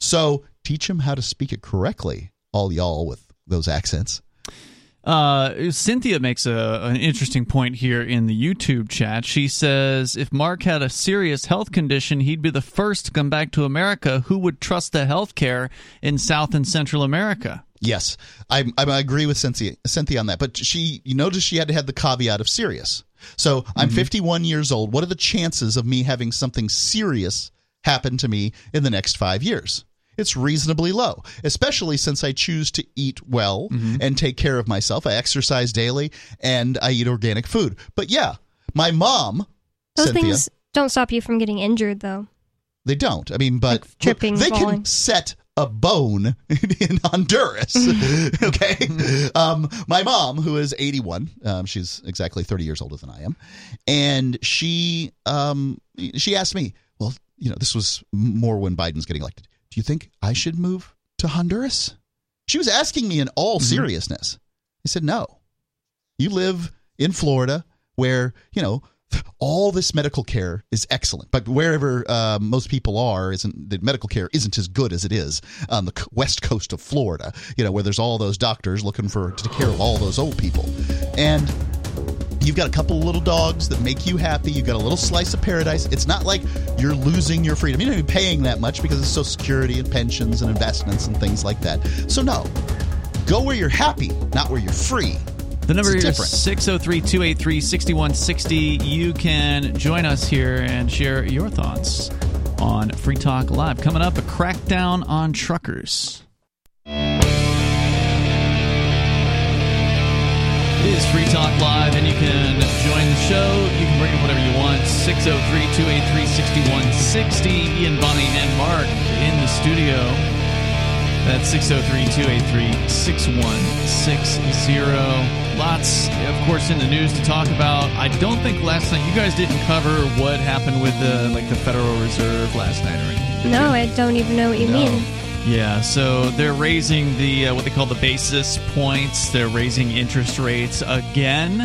So teach him how to speak it correctly, all y'all with those accents. Uh, Cynthia makes a, an interesting point here in the YouTube chat. She says if Mark had a serious health condition, he'd be the first to come back to America. Who would trust the health care in South and Central America? Yes, I, I agree with Cynthia, Cynthia on that. But she, you notice she had to have the caveat of serious. So I'm 51 years old. What are the chances of me having something serious happen to me in the next five years? It's reasonably low, especially since I choose to eat well and take care of myself. I exercise daily and I eat organic food. But yeah, my mom, Those Cynthia, things don't stop you from getting injured, though. they don't. I mean, but Like tripping, they falling. can set a bone in Honduras. okay, um, my mom, who is 81, um, she's exactly 30 years older than I am, and she um, she asked me, well, you know, this was more when Biden's getting elected. You think I should move to Honduras? She was asking me in all seriousness. I said, no. You live in Florida where, you know, all this medical care is excellent, but wherever uh, most people are, isn't the medical care isn't as good as it is on the west coast of Florida. You know, where there's all those doctors looking for to take care of all those old people, and you've got a couple of little dogs that make you happy. You've got a little slice of paradise. It's not like you're losing your freedom. You're not even paying that much because it's Social Security and pensions and investments and things like that. So no, go where you're happy, not where you're free. The number It's here is different. 603 283 6160. You can join us here and share your thoughts on Free Talk Live. Coming up, a crackdown on truckers. Is Free Talk Live, and you can join the show. You can bring in whatever you want. 603 283 6160. Ian, Bonnie, and Mark in the studio. That's 603 283 6160. Lots, of course, in the news to talk about. I don't think last night you guys didn't cover what happened with the like the Federal Reserve last night or anything. No, I don't even know what you No. mean. Yeah, so they're raising the uh, what they call the basis points. They're raising interest rates again.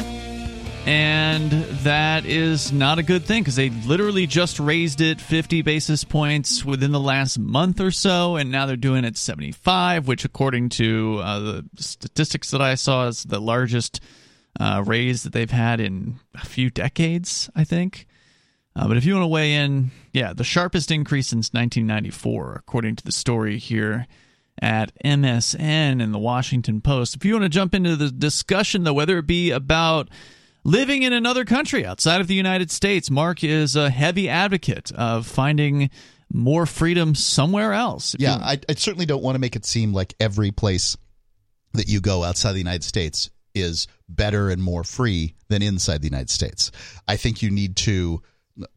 And that is not a good thing because they literally just raised it 50 basis points within the last month or so, and now they're doing it 75, which, according to uh, the statistics that I saw, is the largest uh, raise that they've had in a few decades, I think. Uh, but if you want to weigh in, yeah, the sharpest increase since 1994, according to the story here at MSN and the Washington Post. If you want to jump into the discussion, though, whether it be about living in another country outside of the United States, Mark is a heavy advocate of finding more freedom somewhere else. Yeah, I, I certainly don't want to make it seem like every place that you go outside the United States is better and more free than inside the United States. I think you need to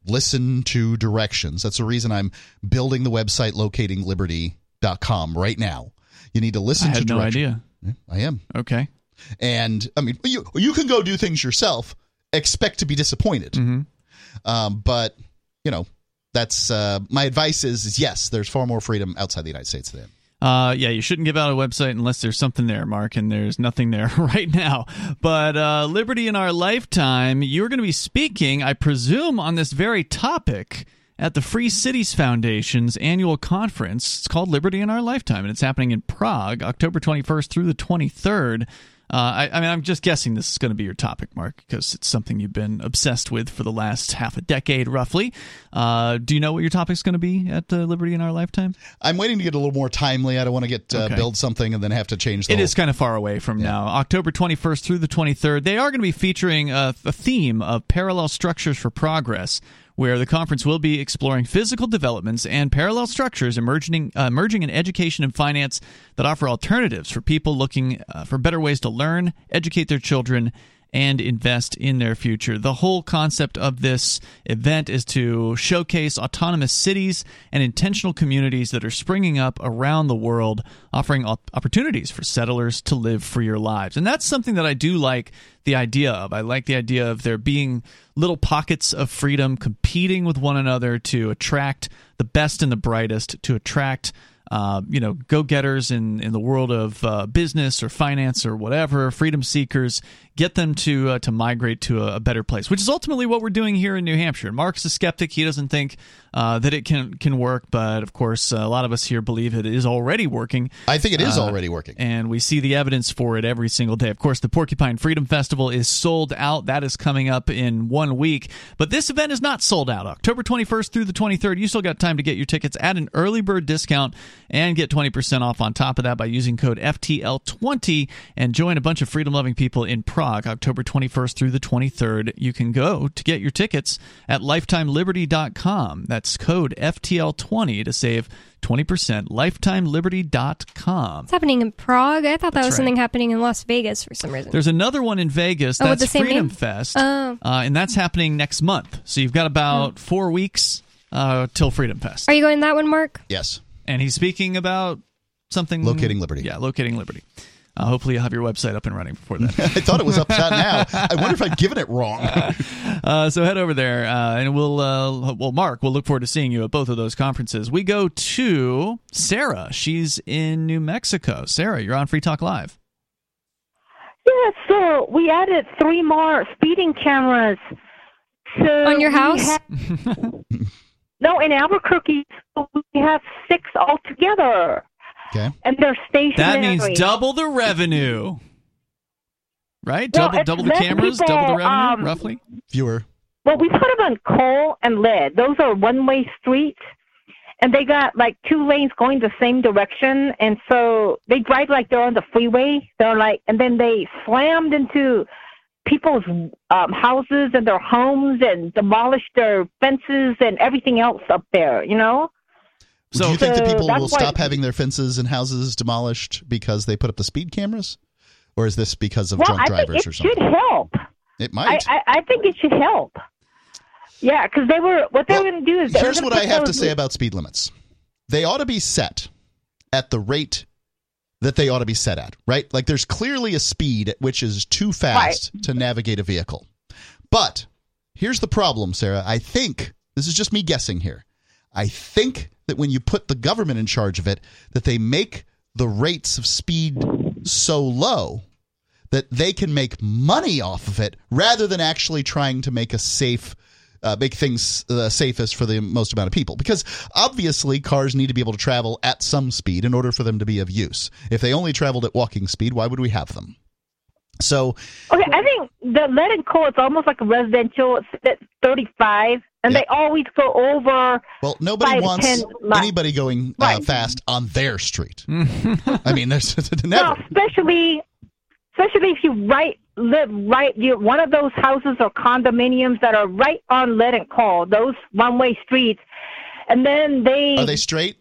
listen to directions. That's the reason I'm building the website locatingliberty.com right now. You need to listen I to had no directions. idea. I am. Okay. And I mean, you you can go do things yourself, expect to be disappointed. Mm-hmm. Um, but you know, that's uh, my advice is, is yes, there's far more freedom outside the United States than. Uh, yeah, you shouldn't give out a website unless there's something there, Mark, and there's nothing there right now. But uh, Liberty in Our Lifetime, you're going to be speaking, I presume, on this very topic at the Free Cities Foundation's annual conference. It's called Liberty in Our Lifetime, and it's happening in Prague, October 21st through the 23rd. Uh, I, I mean, I'm just guessing this is going to be your topic, Mark, because it's something you've been obsessed with for the last half a decade, roughly. Uh, do you know what your topic's going to be at uh, Liberty in Our Lifetime? I'm waiting to get a little more timely. I don't want to get uh, Okay. build something and then have to change the. It whole- is kind of far away from now. October 21st through the 23rd. They are going to be featuring a, a theme of parallel structures for progress, where the conference will be exploring physical developments and parallel structures emerging, uh, emerging in education and finance that offer alternatives for people looking uh, for better ways to learn, educate their children, and invest in their future. The whole concept of this event is to showcase autonomous cities and intentional communities that are springing up around the world, offering op- opportunities for settlers to live freer lives. And that's something that I do like the idea of. I like the idea of there being little pockets of freedom competing with one another to attract the best and the brightest, to attract uh, you know, go-getters in, in the world of uh, business or finance or whatever, freedom seekers, get them to uh, to migrate to a, a better place, which is ultimately what we're doing here in New Hampshire. Mark's a skeptic; he doesn't think uh, that it can can work, but of course, uh, a lot of us here believe it is already working. I think it is Uh, already working. And we see the evidence for it every single day. Of course, the Porcupine Freedom Festival is sold out. That is coming up in one week. But this event is not sold out. October 21st through the 23rd. You still got time to get your tickets at an early bird discount and get 20% off on top of that by using code FTL20 and join a bunch of freedom loving people in Prague October 21st through the 23rd. You can go to get your tickets at lifetimeliberty.com. That's code FTL20 to save 20%. Lifetimeliberty.com. It's happening in Prague. I thought that That's was right. something happening in Las Vegas for some reason. There's another one in Vegas. Oh, That's the same Freedom name? Fest. Oh. Uh, and that's happening next month. So you've got about Hmm. four weeks uh, till Freedom Fest. Are you going that one, Mark? Yes. And he's speaking about something Locating Liberty. Yeah, locating liberty. Uh, hopefully, you'll have your website up and running before then. I thought it was up now. I wonder if I've given it wrong. uh, so head over there, uh, and we'll uh, well, Mark, we'll look forward to seeing you at both of those conferences. We go to Sarah. She's in New Mexico. Sarah, you're on Free Talk Live. Yeah, so we added three more speeding cameras. So On your house? have- no, in Albuquerque, so we have six altogether, Okay. and they're stationary. That means double the revenue, right? Well, Double double the cameras, people, double the revenue, um, roughly. Fewer. Well, we put them on coal and lead. Those are one-way streets, and they got like two lanes going the same direction, and so they drive like they're on the freeway. They're like, and then they slammed into people's um, houses and their homes and demolished their fences and everything else up there. You know. Do So you think that people will stop having their fences and houses demolished because they put up the speed cameras? Or is this because of well, drunk I drivers think or it something? should help. It might. I, I think it should help. Yeah, because they were what they Well, were going to do is Here's what I have to say about speed limits. They ought to be set at the rate that they ought to be set at, right? Like there's clearly a speed at which is too fast to navigate a vehicle. But here's the problem, Sarah. I think this is just me guessing here. I think that when you put the government in charge of it, that they make the rates of speed so low that they can make money off of it rather than actually trying to make a safe uh, make things uh, safest for the most amount of people because obviously cars need to be able to travel at some speed in order for them to be of use if they only traveled at walking speed why would we have them so Okay, I think the lead and coal is almost like a residential. It's at 35, and Yeah. they always go over. well nobody Five, wants anybody going uh, Right. fast on their street i mean there's Well, never especially, especially if you right live right, you one of those houses or condominiums that are right on lead and coal, those one-way streets, and then they, are they straight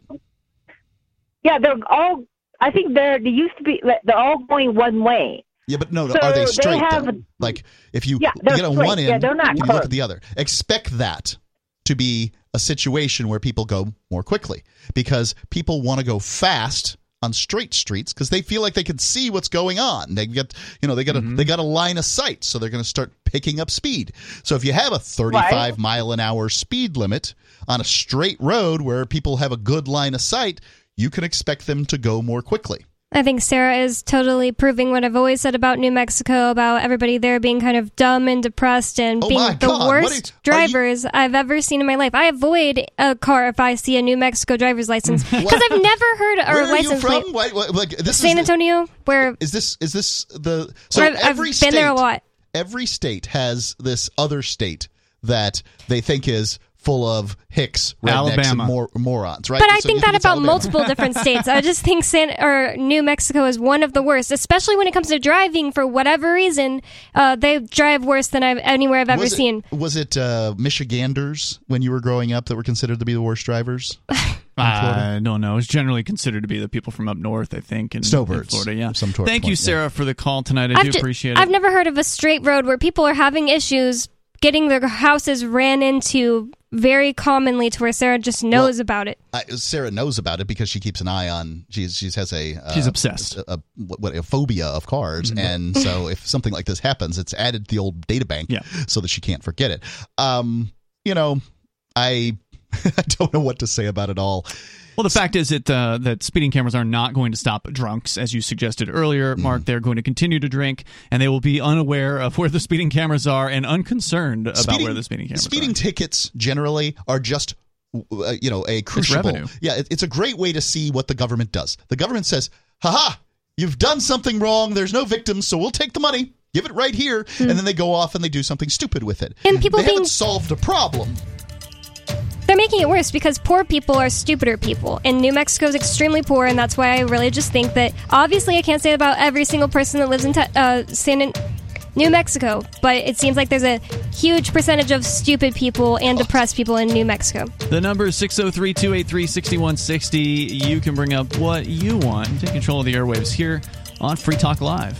yeah, they're all. I think they're they used to be. They're all going one way. Yeah, but no, no. So are they they straight? have- Like if you Yeah, you get on straight. one end, Yeah, they're not and you look at the other. Expect that to be a situation where people go more quickly because people want to go fast on straight streets because they feel like they can see what's going on. They get, you know, they got mm-hmm. a they got a line of sight, so they're going to start picking up speed. So if you have a 35 Right. mile an hour speed limit on a straight road where people have a good line of sight, you can expect them to go more quickly. I think Sarah is totally proving what I've always said about New Mexico about everybody there being kind of dumb and depressed and Oh being the God, worst you- are you- drivers I've ever seen in my life. I avoid a car if I see a New Mexico driver's license because I've never heard or Where are you license from? plate. Why, why, like this San is Antonio, where, is this is this the so I've, I've every been there a lot. every state has this other state that they think is full of hicks, rednecks, Alabama. and mor- morons, right? But I So think that it's about Alabama. multiple different states. I just think San or New Mexico is one of the worst, especially when it comes to driving. For whatever reason, uh, they drive worse than I've anywhere I've ever was it, seen. Was it uh, Michiganders when you were growing up that were considered to be the worst drivers? in Florida? I don't know. It's generally considered to be the people from up north, I think, in, Snowbirds, in Florida. Yeah. some sort- Thank you, point, yeah. Sarah, for the call tonight. I I've do ju- appreciate it. I've never heard of a straight road where people are having issues getting their houses ran into very commonly to where Sarah just knows about it. I, Sarah knows about it because she keeps an eye on. She's she has a uh, She's obsessed. A, a, what, a phobia of cars, and so if something like this happens, it's added to the old data bank, Yeah. so that she can't forget it. Um, you know, I I don't know what to say about it all. Well, the fact is that uh, that speeding cameras are not going to stop drunks, as you suggested earlier, Mark. Mm-hmm. They're going to continue to drink, and they will be unaware of where the speeding cameras are and unconcerned about where the speeding cameras speeding are. tickets generally are just uh, you know a crucible. revenue. Yeah, it, it's a great way to see what the government does. The government says, "Haha, you've done something wrong. There's no victims, so we'll take the money." Give it right here, and then they go off and they do something stupid with it. And people they being- haven't solved a problem. They're making it worse because poor people are stupider people. And New Mexico is extremely poor, and that's why I really just think that obviously I can't say about every single person that lives in uh, San An- New Mexico, but it seems like there's a huge percentage of stupid people and depressed people in New Mexico. The number is 603 283 6160. You can bring up what you want take control of the airwaves here on Free Talk Live.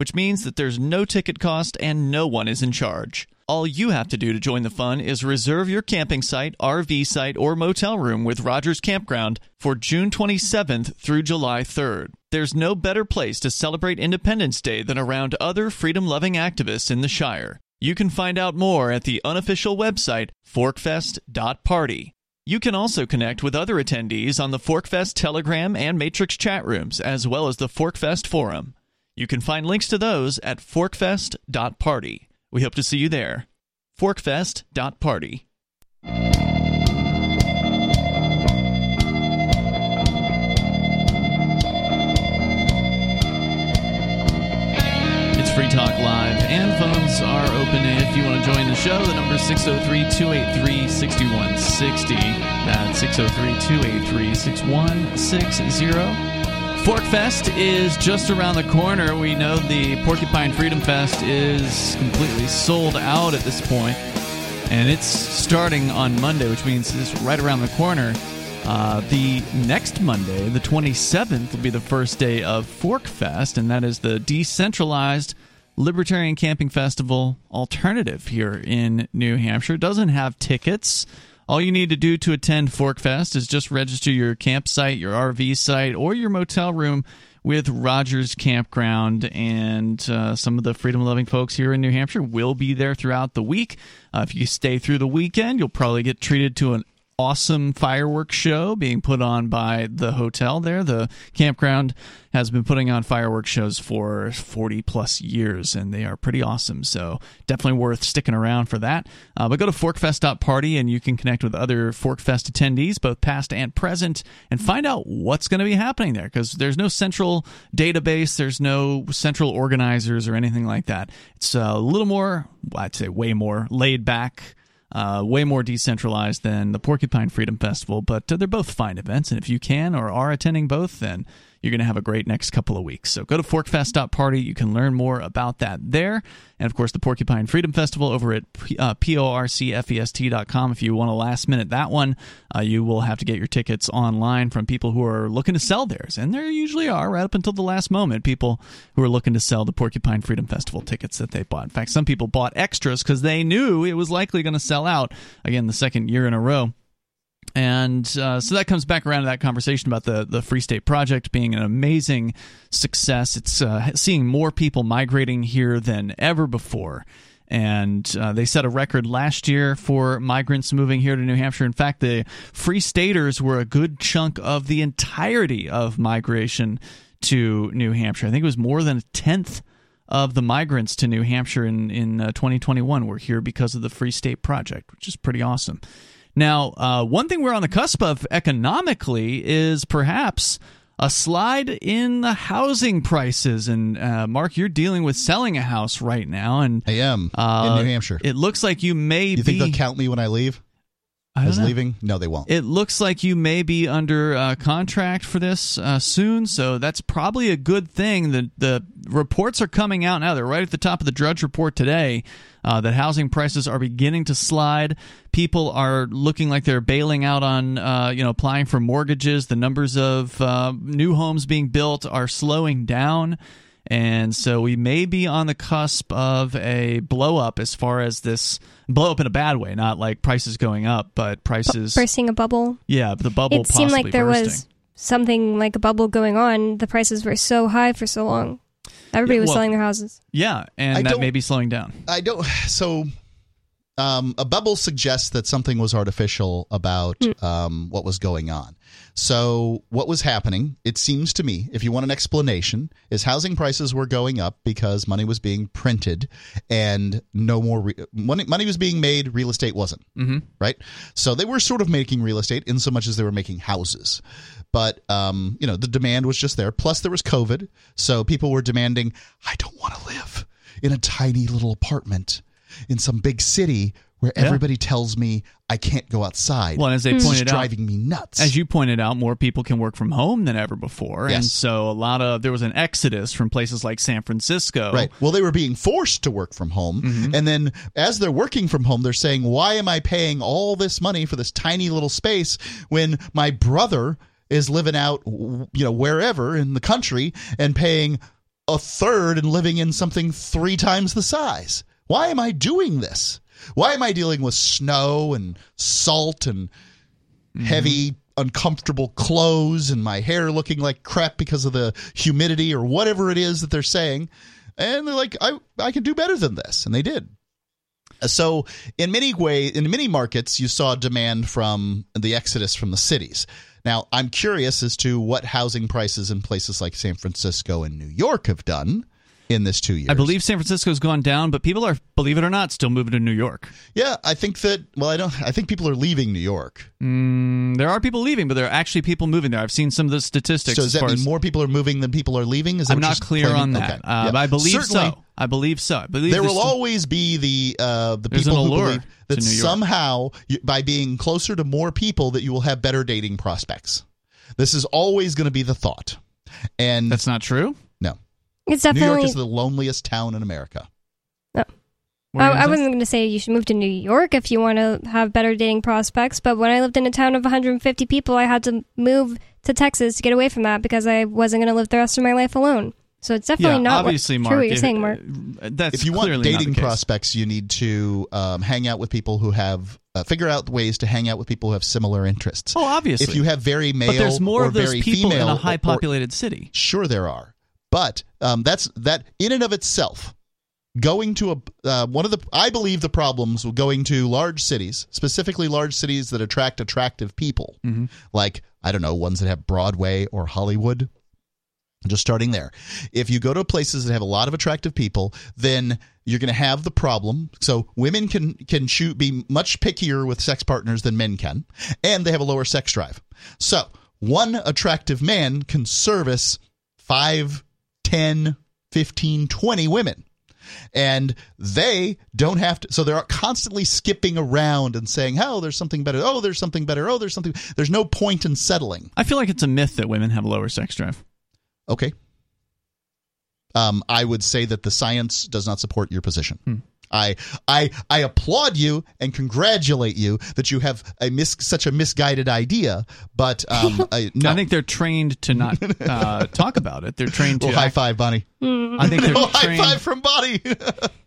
which means that there's no ticket cost and no one is in charge. All you have to do to join the fun is reserve your camping site, RV site, or motel room with Rogers Campground for June 27th through July 3rd. There's no better place to celebrate Independence Day than around other freedom loving activists in the Shire. You can find out more at the unofficial website forkfest.party. You can also connect with other attendees on the Forkfest Telegram and Matrix chat rooms, as well as the Forkfest forum. You can find links to those at forkfest.party. We hope to see you there. Forkfest.party. It's Free Talk Live, and phones are open if you want to join the show. The number is 603 283 6160. That's 603 283 6160. Forkfest is just around the corner. We know the Porcupine Freedom Fest is completely sold out at this point, and it's starting on Monday, which means it's right around the corner. Uh, the next Monday, the 27th, will be the first day of Forkfest, and that is the decentralized Libertarian Camping Festival alternative here in New Hampshire. It doesn't have tickets. All you need to do to attend Forkfest is just register your campsite, your RV site, or your motel room with Rogers Campground. And uh, some of the freedom loving folks here in New Hampshire will be there throughout the week. Uh, if you stay through the weekend, you'll probably get treated to an awesome fireworks show being put on by the hotel there. The campground has been putting on fireworks shows for 40 plus years, and they are pretty awesome. So definitely worth sticking around for that. Uh, but go to forkfest.party and you can connect with other Forkfest attendees, both past and present, and find out what's going to be happening there because there's no central database, there's no central organizers or anything like that. It's a little more, I'd say way more laid back. Uh, way more decentralized than the Porcupine Freedom Festival, but uh, they're both fine events. And if you can or are attending both, then you're going to have a great next couple of weeks. So go to forkfest.party. You can learn more about that there. And of course, the Porcupine Freedom Festival over at uh, porcfest.com. If you want to last minute that one, uh, you will have to get your tickets online from people who are looking to sell theirs. And there usually are, right up until the last moment, people who are looking to sell the Porcupine Freedom Festival tickets that they bought. In fact, some people bought extras because they knew it was likely going to sell out again the second year in a row. And uh, so that comes back around to that conversation about the, the Free State Project being an amazing success. It's uh, seeing more people migrating here than ever before. And uh, they set a record last year for migrants moving here to New Hampshire. In fact, the Free Staters were a good chunk of the entirety of migration to New Hampshire. I think it was more than a tenth of the migrants to New Hampshire in, in uh, 2021 were here because of the Free State Project, which is pretty awesome. Now, uh, one thing we're on the cusp of economically is perhaps a slide in the housing prices. And uh, Mark, you're dealing with selling a house right now, and I am uh, in New Hampshire. It looks like you may you be. think they'll count me when I leave? I don't know. leaving? No, they won't. It looks like you may be under uh, contract for this uh, soon, so that's probably a good thing. The the reports are coming out now. They're right at the top of the Drudge Report today. Uh, that housing prices are beginning to slide. People are looking like they're bailing out on, uh, you know, applying for mortgages. The numbers of uh, new homes being built are slowing down. And so we may be on the cusp of a blow up as far as this blow up in a bad way, not like prices going up, but prices. bursting a bubble. Yeah, the bubble. it seemed like there bursting. was something like a bubble going on. The prices were so high for so long. Everybody Yeah, was selling their houses. Yeah, and I that may be slowing down. I don't. So, um, a bubble suggests that something was artificial about um, what was going on. So, what was happening? It seems to me, if you want an explanation, is housing prices were going up because money was being printed, and no more re- money. Money was being made. Real estate wasn't. Mm-hmm. Right. So they were sort of making real estate in so much as they were making houses. But um, you know, the demand was just there. Plus, there was COVID, so people were demanding. I don't want to live in a tiny little apartment in some big city where Yeah. everybody tells me I can't go outside. Well, as they This pointed out, driving me nuts. as you pointed out, more people can work from home than ever before, and so a lot of there was an exodus from places like San Francisco. Right. Well, they were being forced to work from home. Mm-hmm. And then as they're working from home, they're saying, why am I paying all this money for this tiny little space when my brother is living out, you know, wherever in the country and paying a third and living in something three times the size? Why am I doing this? Why am I dealing with snow and salt and mm-hmm. heavy uncomfortable clothes and my hair looking like crap because of the humidity or whatever it is that they're saying? And they're like i i can do better than this. And they did. So in many way in many markets you saw demand from the exodus from the cities. Now i'm curious as to what housing prices in places like san francisco and new york have done in this two years I believe San Francisco's gone down, but people are, believe it or not, still moving to New York. yeah i think that well i don't i think people are leaving new york Mm, there are people leaving, but there are actually people moving there. I've seen some of the statistics. so does that mean as- more people are moving than people are leaving is that I'm not clear claiming? on that. Okay. Uh, Yeah. but I believe Certainly, so. I believe so. I believe there will always be the uh, the people who believe that to New York. somehow you, by being closer to more people that you will have better dating prospects. This is always going to be the thought, and That's not true. No. It's New York is the loneliest town in America. What were I, I wasn't going to say you should move to New York if you want to have better dating prospects, but when I lived in a town of 150 people, I had to move to Texas to get away from that because I wasn't going to live the rest of my life alone. So it's definitely yeah, not what, obviously, true what you're if- saying, Mark. That's if you want dating prospects, you need to um, hang out with people who have uh, figure out ways to hang out with people who have similar interests. Oh, obviously. if you have very male but there's more or of those very people female in a high populated city. Sure, there are, but um, that's that in and of itself. Going to a uh, one of the I believe the problems with going to large cities, specifically large cities that attract attractive people, Mm-hmm. like I don't know ones that have Broadway or Hollywood. Just starting there. If you go to places that have a lot of attractive people, then you're going to have the problem. So women can can shoot be much pickier with sex partners than men can, and they have a lower sex drive. So one attractive man can service 5, 10, 15, 20 women. And they don't have to, so they're constantly skipping around and saying, oh, there's something better. Oh, there's something better. Oh, there's something. There's no point in settling. I feel like it's a myth that women have a lower sex drive. Okay. Um, I would say that the science does not support your position. Hmm. I I I applaud you and congratulate you that you have a mis- such a misguided idea, but um, I, no. I think they're trained to not uh, talk about it. They're trained to. well, high act- five, Bonnie. I think they're Oh, high five from Bonnie.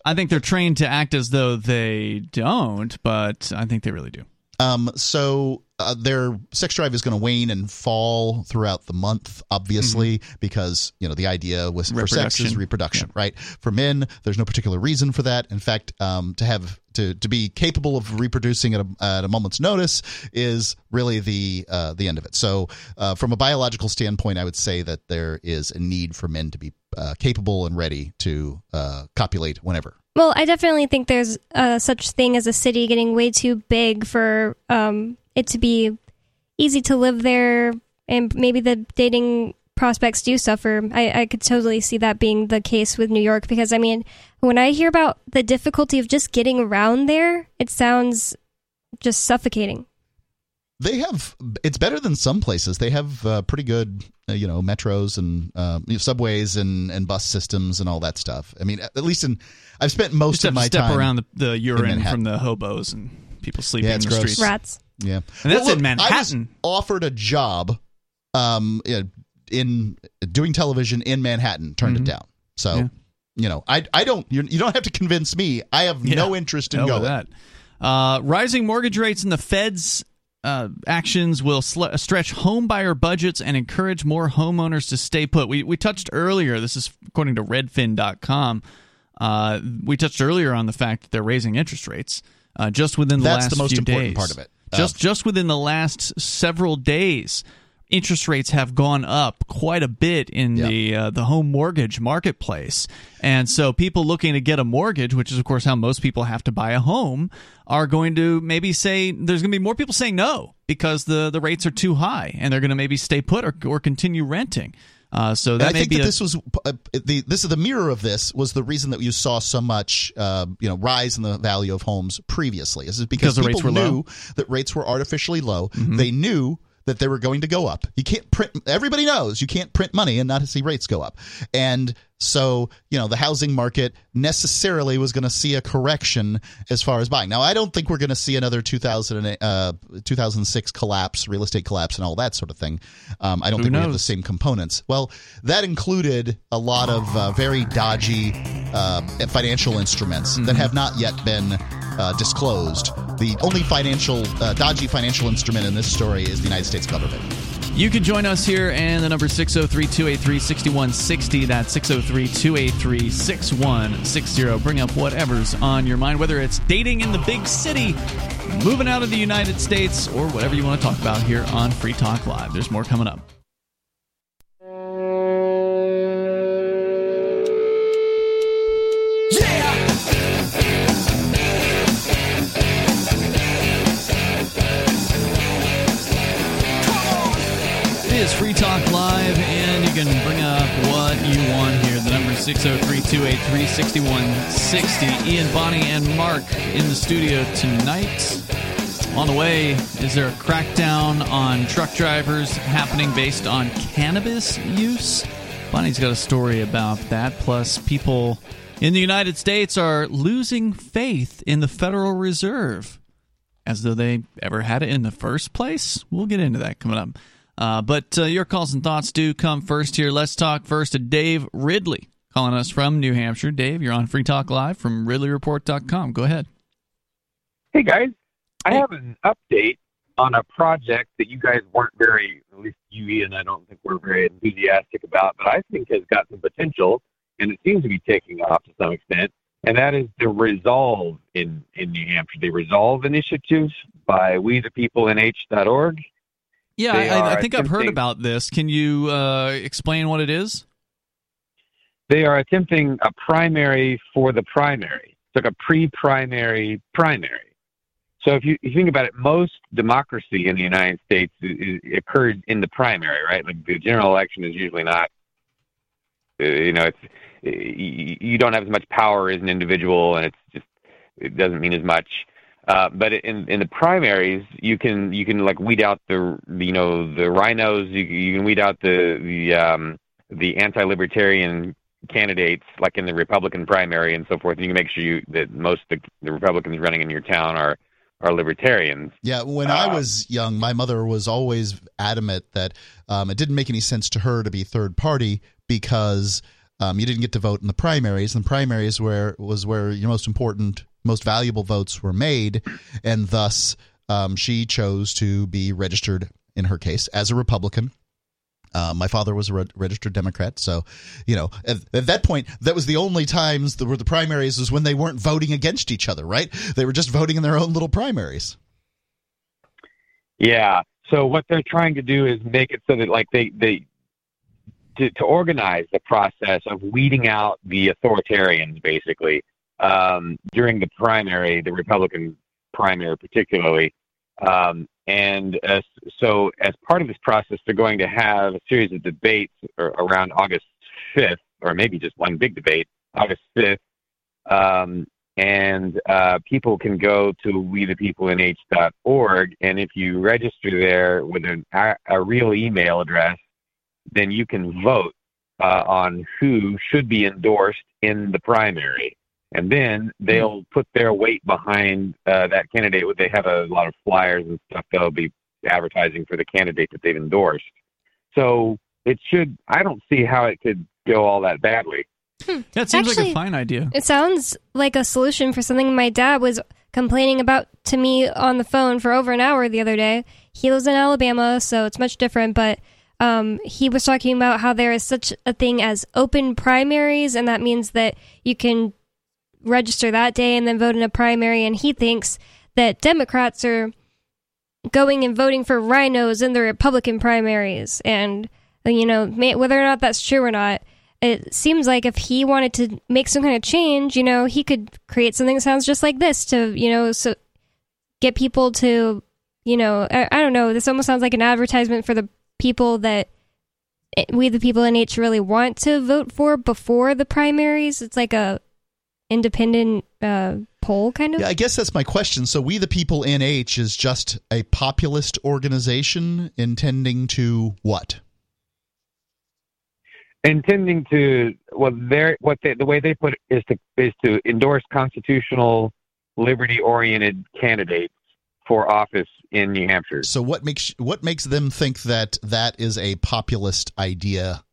I think they're trained to act as though they don't, but I think they really do. Um, so uh, their sex drive is going to wane and fall throughout the month, obviously, because you know the idea was for sex is Mm-hmm. Reproduction. reproduction, right? For men, there's no particular reason for that. In fact, um, to have to to be capable of reproducing at a, at a moment's notice is really the uh, the end of it. So, uh, from a biological standpoint, I would say that there is a need for men to be uh, capable and ready to uh, copulate whenever. Well, I definitely think there's uh, such thing as a city getting way too big for um, it to be easy to live there, and maybe the dating prospects do suffer. I, I could totally see that being the case with New York because I mean, when I hear about the difficulty of just getting around there, it sounds just suffocating. They have it's better than some places. They have uh, pretty good, uh, you know, metros and uh, you know, subways and, and bus systems and all that stuff. I mean, at least in I've spent most Just of have to my step time around the, the urine from the hobos and people sleeping Yeah, in the gross. streets. Rats. Yeah, And that's Well, in look, I was Manhattan. offered a job, um, in- in doing television in Manhattan. Turned it down. So. Mm-hmm. Yeah. You know, I I don't you you don't have to convince me. I have Yeah. no interest in going. that. Uh, rising mortgage rates and the Fed's uh, actions will sl- stretch home buyer budgets and encourage more homeowners to stay put. We, we touched earlier, this is according to redfin.com. Uh, we touched earlier on the fact that they're raising interest rates uh, just within the That's last the most important days. part of it. Just just within the last several days, interest rates have gone up quite a bit in Yeah. the uh, the home mortgage marketplace, and so people looking to get a mortgage, which is of course how most people have to buy a home, are going to maybe say there's going to be more people saying no because the the rates are too high, and they're going to maybe stay put or or continue renting. Uh, so that I think be that a, this was uh, the this is the mirror of this was the reason that you saw so much uh, you know rise in the value of homes previously. This is because, Because the people rates were knew low. Mm-hmm. that rates were artificially low. They knew that they were going to go up. You can't print. Everybody knows you can't print money and not see rates go up. And so you know the housing market necessarily was going to see a correction as far as buying. Now I don't think we're going to see another 2008, uh, 2006 collapse, real estate collapse, and all that sort of thing. Um, I don't Who think we have the same components. Well, that included a lot of uh, very dodgy uh, financial instruments that have not yet been uh, disclosed. The only financial uh, dodgy financial instrument in this story is the United States government. You can join us here, and the number 603 283 6160. That's 603 283 6160. Bring up whatever's on your mind, whether it's dating in the big city, moving out of the United States, or whatever you want to talk about here on Free Talk Live. There's more coming up. Is Free Talk Live, and you can bring up what you want here. The number is 603 283 6160. Ian, Bonnie, and Mark in the studio tonight. On the way, is there a crackdown on truck drivers happening based on cannabis use? Bonnie's got a story about that. Plus, people in the United States are losing faith in the Federal Reserve as though they ever had it in the first place. We'll get into that coming up. Uh, but uh, your calls and thoughts do come first here. Let's talk first to Dave Ridley, calling us from New Hampshire. Dave, you're on Free Talk Live from RidleyReport.com. Go ahead. Hey guys, I have an update on a project that you guys weren't very, at least you, and I don't think we're very enthusiastic about, but I think has got some potential, and it seems to be taking off to some extent. And that is the Resolve in in New Hampshire. The Resolve initiatives by We the People NH.org. Yeah, I, I think I've heard about this. Can you uh, explain what it is? They are attempting a primary for the primary. It's like a pre-primary primary. So if you, you think about it, most democracy in the United States i i occurs in the primary, right? Like the general election is usually not. Uh, you know, it's you don't have as much power as an individual, and it's just it doesn't mean as much. Uh, but in in the primaries, you can you can like weed out the you know the RINOs. You, you can weed out the the um, the anti-libertarian candidates, like in the Republican primary and so forth. And you can make sure you that most of the, the Republicans running in your town are are libertarians. Yeah, when I Uh, was young, my mother was always adamant that um, it didn't make any sense to her to be third party because um, you didn't get to vote in the primaries, and the primaries where was where your most important, most valuable votes were made, and thus um, she chose to be registered in her case as a Republican. Uh, my father was a re- registered Democrat, so you know at, at that point, that was the only times the, where the primaries was when they weren't voting against each other, right? They were just voting in their own little primaries. Yeah. So what they're trying to do is make it so that like they they to, to organize the process of weeding out the authoritarians basically um, during the primary, the Republican primary particularly. Um, and so as part of this process, they're going to have a series of debates around August 5th, or maybe just one big debate, August 5th. Um, and uh, people can go to wethepeoplenh.org, and if you register there with an, a, a real email address, then you can vote uh, on who should be endorsed in the primary. And then they'll put their weight behind uh, that candidate. They have a lot of flyers and stuff they'll be advertising for the candidate that they've endorsed. So it should, I don't see how it could go all that badly. That seems like a fine idea. It sounds like a solution for something my dad was complaining about to me on the phone for over an hour the other day. He lives in Alabama, so it's much different, but um, he was talking about how there is such a thing as open primaries, and that means that you can register that day and then vote in a primary. And he thinks that Democrats are going and voting for RINOs in the Republican primaries. And, you know, whether or not that's true or not, it seems like if he wanted to make some kind of change, you know, he could create something that sounds just like this to, you know, so get people to, you know, I, I don't know. This almost sounds like an advertisement for the people that eh, we the people NH really want to vote for before the primaries. It's like a independent uh, poll kind of. Yeah, I guess that's my question. So, We the People NH is just a populist organization intending to what? intending to well their what they, the way they put it is to is to endorse constitutional liberty oriented candidates for office in New Hampshire. So, what makes what makes them think that that is a populist idea?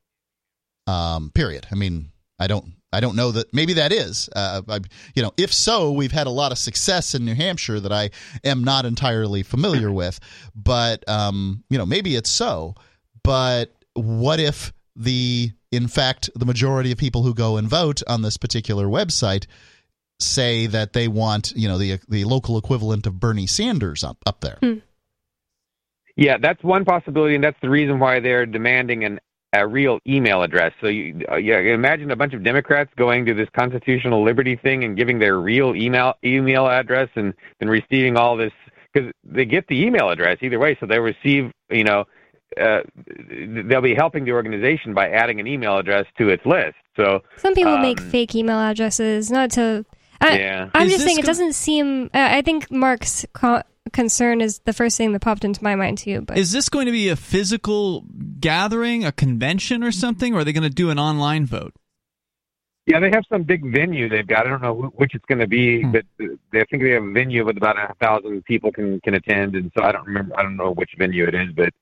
Um, period. I mean, I don't I don't know that maybe that is. Uh, I, you know, if so, we've had a lot of success in New Hampshire that I am not entirely familiar with. But um, you know, maybe it's so. But what if the in fact the majority of people who go and vote on this particular website say that they want you know the the local equivalent of Bernie Sanders up up there? Hmm. Yeah, that's one possibility, and that's the reason why they're demanding an a real email address. So you, uh, yeah, imagine a bunch of Democrats going to this constitutional liberty thing and giving their real email email address and then receiving all this because they get the email address either way, so they receive you know. Uh, they'll be helping the organization by adding an email address to its list. So Some people um, make fake email addresses, not to. I, Yeah. I'm Is just this saying it doesn't seem. Uh, I think Mark's co- concern is the first thing that popped into my mind too. But Is this going to be a physical gathering, a convention or something, or are they going to do an online vote? Yeah, they have some big venue they've got. I don't know which it's going to be, Hmm. but they I think they have a venue with about a thousand people can can attend, and so I don't remember. I don't know which venue it is, but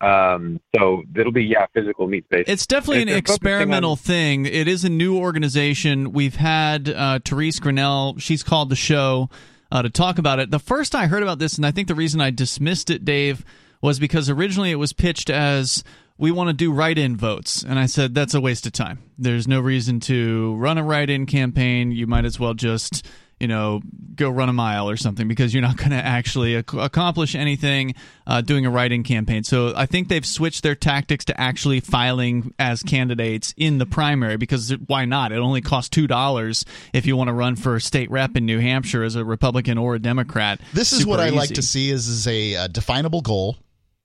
um, so it'll be yeah, physical meet space. It's definitely an They're on- experimental thing. It is a new organization. We've had uh, Therese Grinnell. She's called the show uh, to talk about it. The first I heard about this, and I think the reason I dismissed it, Dave, was because originally it was pitched as we want to do write-in votes, and I said that's a waste of time. There's no reason to run a write-in campaign. You might as well just you know, go run a mile or something because you're not going to actually ac- accomplish anything uh, doing a write-in campaign. So I think they've switched their tactics to actually filing as candidates in the primary because why not? It only costs two dollars if you want to run for state rep in New Hampshire as a Republican or a Democrat. This is Super what I like to see is, is a, uh definable goal.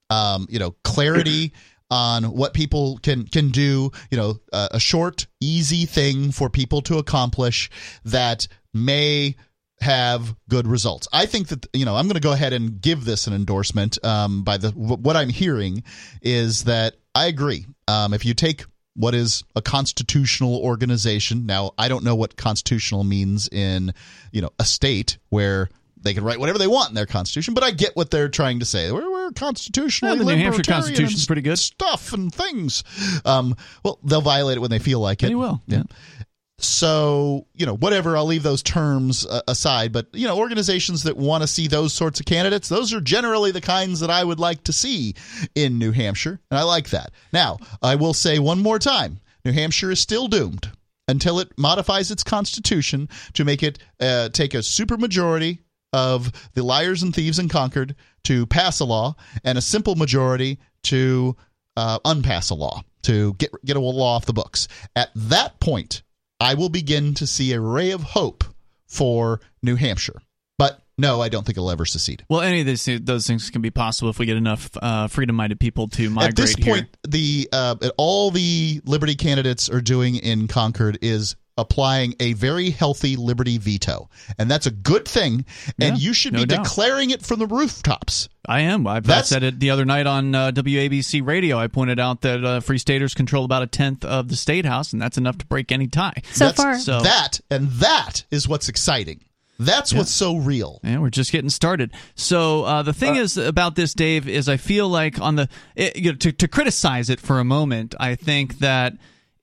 Um, you know, clarity on what people can can do. You know, uh, a short, easy thing for people to accomplish that may have good results. I think that you know I'm going to go ahead and give this an endorsement. Um, by the what I'm hearing is that I agree. Um, if you take what is a constitutional organization now, I don't know what constitutional means in you know a state where they can write whatever they want in their constitution, but I get what they're trying to say. We're, we're constitutionally Yeah, the New Hampshire Constitution's pretty good. stuff and things. Um, well, they'll violate it when they feel like it. They will, yeah. So you know, whatever. I'll leave those terms uh, aside. But you know, organizations that want to see those sorts of candidates, those are generally the kinds that I would like to see in New Hampshire, and I like that. Now, I will say one more time: New Hampshire is still doomed until it modifies its constitution to make it uh, take a supermajority of the liars and thieves in Concord to pass a law and a simple majority to uh, unpass a law to get get a law off the books. At that point, I will begin to see a ray of hope for New Hampshire. But no, I don't think it'll ever secede. Well, any of these those things can be possible if we get enough uh, freedom-minded people to migrate At this here. point, the uh, all the Liberty candidates are doing in Concord is applying a very healthy Liberty veto, and that's a good thing. And Yeah, you should no be doubt. declaring it from the rooftops. I am. I've I said it the other night on uh, WABC radio. I pointed out that uh, Free Staters control about a tenth of the state house, and that's enough to break any tie. so That's- far, So That and that is what's exciting. That's what's so real. Yeah, we're just getting started. So uh, the thing is about this, Dave, is I feel like on the it, you know, to to criticize it for a moment, I think that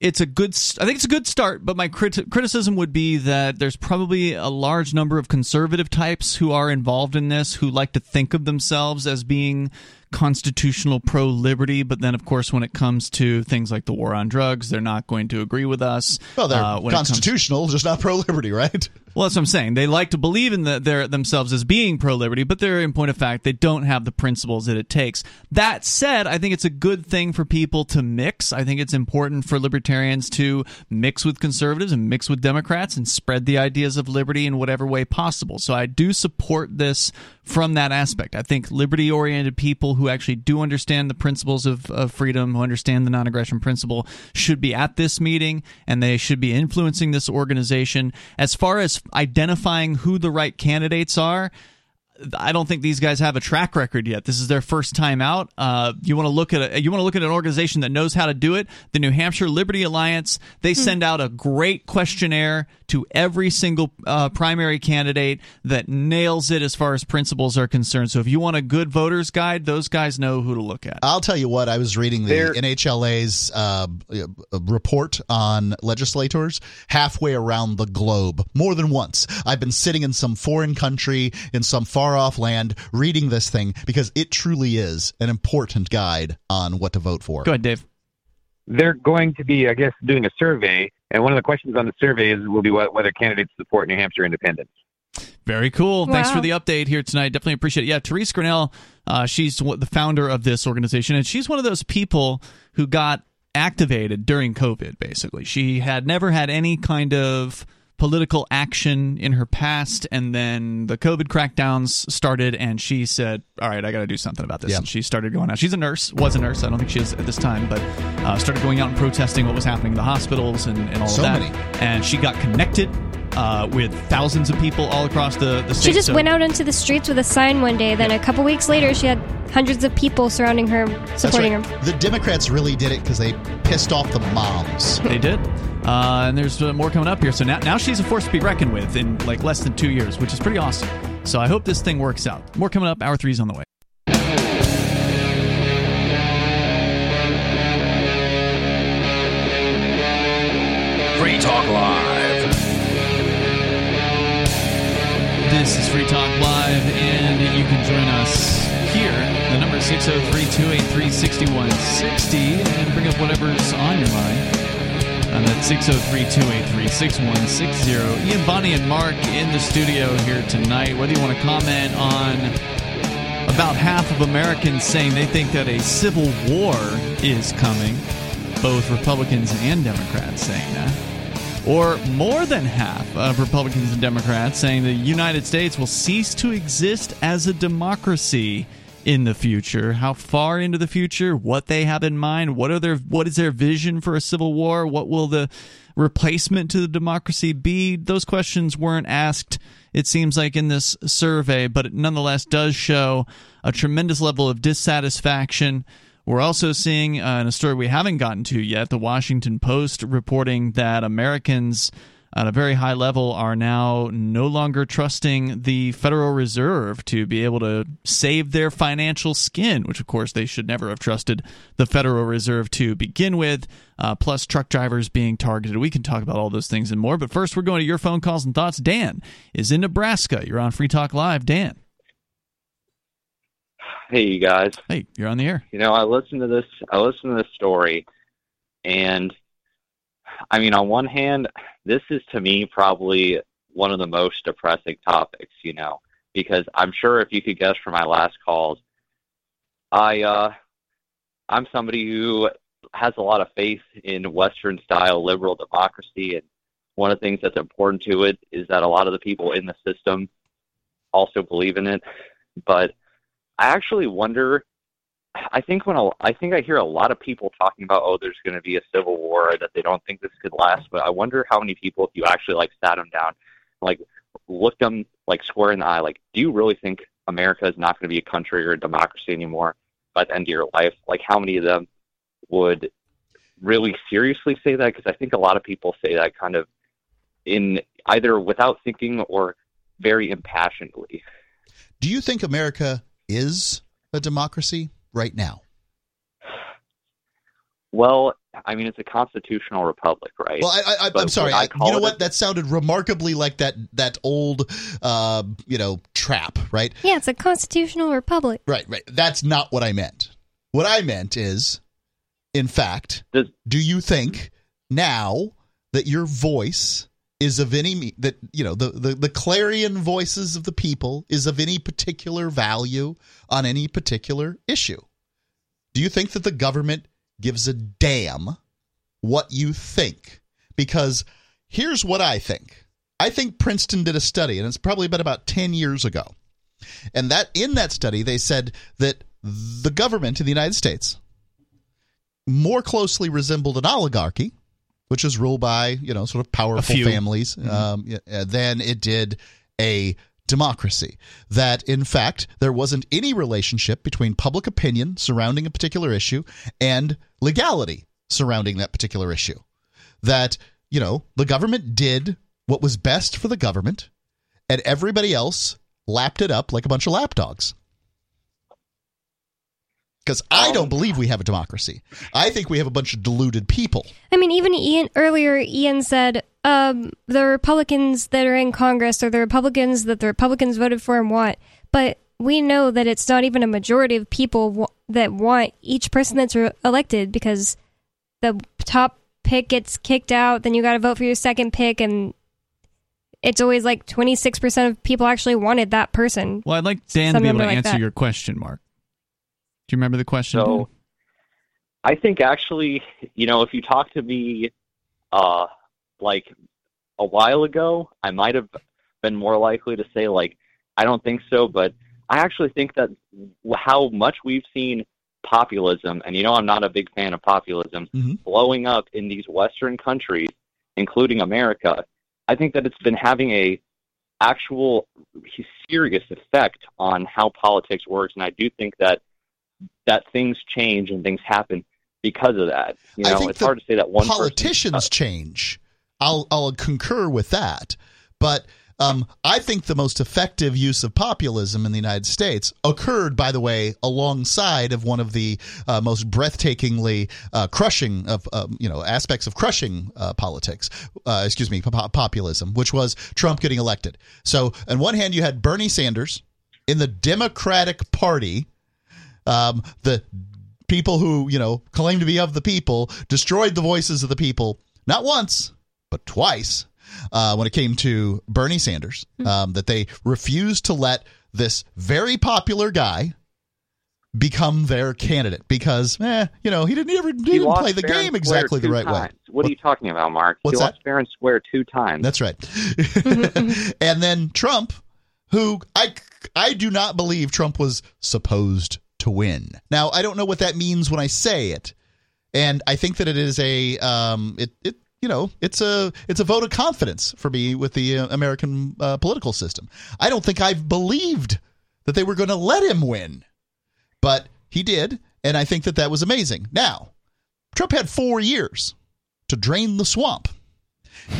it's a good. I think it's a good start, but my crit- criticism would be that there's probably a large number of conservative types who are involved in this who like to think of themselves as being constitutional pro liberty, but then of course when it comes to things like the war on drugs, they're not going to agree with us. Well, they're Uh, when it comes- constitutional, just not pro liberty, right? Well, that's what I'm saying. They like to believe in the, their themselves as being pro liberty, but they're in point of fact they don't have the principles that it takes. That said, I think it's a good thing for people to mix. I think it's important for libertarians to mix with conservatives and mix with Democrats and spread the ideas of liberty in whatever way possible. So I do support this from that aspect. I think liberty oriented people who actually do understand the principles of, of freedom, who understand the non aggression principle, should be at this meeting and they should be influencing this organization. As far as identifying who the right candidates are, I don't think these guys have a track record yet. This is their first time out. Uh, you want to look at a, you want to look at an organization that knows how to do it. The New Hampshire Liberty Alliance. They hmm. send out a great questionnaire to every single uh, primary candidate that nails it as far as principles are concerned. So if you want a good voters guide, those guys know who to look at. I'll tell you what. I was reading the They're, NHLA's uh, report on legislators halfway around the globe more than once. I've been sitting in some foreign country in some far far off land reading this thing because it truly is an important guide on what to vote for. Go ahead, Dave. They're going to be, I guess, doing a survey, and one of the questions on the survey is will be whether candidates support New Hampshire independence. Very cool. Wow. Thanks for the update here tonight. Definitely appreciate it. Yeah, Therese Grinnell, uh, she's the founder of this organization, and she's one of those people who got activated during COVID, basically. She had never had any kind of political action in her past, and then the COVID crackdowns started, and she said, "All right, I got to do something about this." And she started going out. She's a nurse, was a nurse. I don't think she is at this time, but uh, started going out and protesting what was happening in the hospitals and, and all so of that. Many. And she got connected uh, with thousands of people all across the, the state. She just so, went out into the streets with a sign one day. Then a couple weeks later, she had hundreds of people surrounding her, supporting right. her. The Democrats really did it because they pissed off the moms. They did. Uh, and there's uh, more coming up here. So now, now she's a force to be reckoned with in like less than two years, which is pretty awesome. So I hope this thing works out. More coming up. Hour three's on the way. Free Talk Live. This is Free Talk Live, and you can join us here. The number is 603 283 6160, and bring up whatever's on your mind. And that's 603 283 6160. Ian, Bonnie, and Mark in the studio here tonight. Whether you want to comment on about half of Americans saying they think that a civil war is coming, both Republicans and Democrats saying that. Or more than half of Republicans and Democrats saying the United States will cease to exist as a democracy in the future. How far into the future? What they have in mind? What are their what is their vision for a civil war? What will the replacement to the democracy be? Those questions weren't asked. It seems like in this survey, but it nonetheless does show a tremendous level of dissatisfaction. We're also seeing uh, in a story we haven't gotten to yet, the Washington Post reporting that Americans at a very high level are now no longer trusting the Federal Reserve to be able to save their financial skin, which of course they should never have trusted the Federal Reserve to begin with. Uh, plus, truck drivers being targeted. We can talk about all those things and more. But first, we're going to your phone calls and thoughts. Dan is in Nebraska. You're on Free Talk Live. Dan. Hey, you guys. Hey, you're on the air. You know, I listened to this. I listened to this story, and I mean, on one hand, this is to me probably one of the most depressing topics, you know, because I'm sure if you could guess from my last calls, I uh, I'm somebody who has a lot of faith in Western style liberal democracy, and one of the things that's important to it is that a lot of the people in the system also believe in it. But I actually wonder I think when a, I think I hear a lot of people talking about oh there's going to be a civil war that they don't think this could last, but I wonder how many people if you actually like sat them down, like looked them like square in the eye, like do you really think America is not going to be a country or a democracy anymore by the end of your life? Like how many of them would really seriously say that? Because I think a lot of people say that kind of in either without thinking or very impassionedly. Do you think America is a democracy? right now? Well, I mean, it's a constitutional republic, right? Well, I, am sorry. I, you know what? That sounded remarkably like that that old, uh, you know, trap, right? Yeah, it's a constitutional republic. Right, right. That's not what I meant. What I meant is, in fact, Does, do you think now that your voice is of any that you know the, the the clarion voices of the people is of any particular value on any particular issue. Do you think that the government gives a damn what you think? Because here's what i think. I think princeton did a study and it's probably been about 10 years ago. And that in that study they said that the government in the united states more closely resembled an oligarchy which is ruled by you know sort of powerful families um, yeah, uh, than it did a democracy. That in fact there wasn't any relationship between public opinion surrounding a particular issue and legality surrounding that particular issue. That you know the government did what was best for the government, and everybody else lapped it up like a bunch of lapdogs. Because I don't believe we have a democracy. I think we have a bunch of deluded people. I mean, even Ian earlier, Ian said um, the Republicans that are in Congress are the Republicans that the Republicans voted for and want. But we know that it's not even a majority of people w- that want each person that's re- elected because the top pick gets kicked out. Then you got to vote for your second pick, and it's always like twenty six percent of people actually wanted that person. Well, I'd like Dan Some to be able to number like answer that. your question, Mark. Do you remember the question? So, I think actually, you know, if you talk to me, uh, like a while ago, I might have been more likely to say like, I don't think so. But I actually think that how much we've seen populism, and you know, I'm not a big fan of populism, Mhm. blowing up in these Western countries, including America. I think that it's been having a actual serious effect on how politics works, and I do think that that things change and things happen because of that. You know, it's hard to say that one politicians change. I'll I'll concur with that, but um, I think the most effective use of populism in the United States occurred, by the way, alongside of one of the uh, most breathtakingly uh, crushing of um, you know aspects of crushing uh, politics. Uh, excuse me, pop- populism, which was Trump getting elected. So, on one hand, you had Bernie Sanders in the Democratic Party um, the people who you know claim to be of the people destroyed the voices of the people not once but twice uh, when it came to Bernie Sanders. Um, that they refused to let this very popular guy become their candidate because, eh, you know, he didn't ever he He didn't lost play the game exactly the two right way. times. What, are you talking about, Mark? What's he that? lost fair and square two times. That's right. and then Trump, who I I do not believe Trump was supposed to win. Now I don't know what that means when I say it, and I think that it is a um it it you know it's a it's a vote of confidence for me with the uh, American uh, political system. I don't think I've believed that they were going to let him win, but he did, and I think that that was amazing. Now Trump had four years to drain the swamp.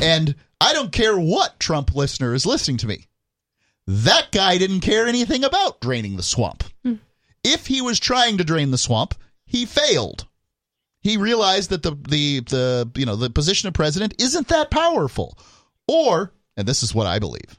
And I don't care what Trump listener is listening to me. That guy didn't care anything about draining the swamp. If he was trying to drain the swamp, he failed. He realized that the the the you know the position of president isn't that powerful. Or, and this is what I believe.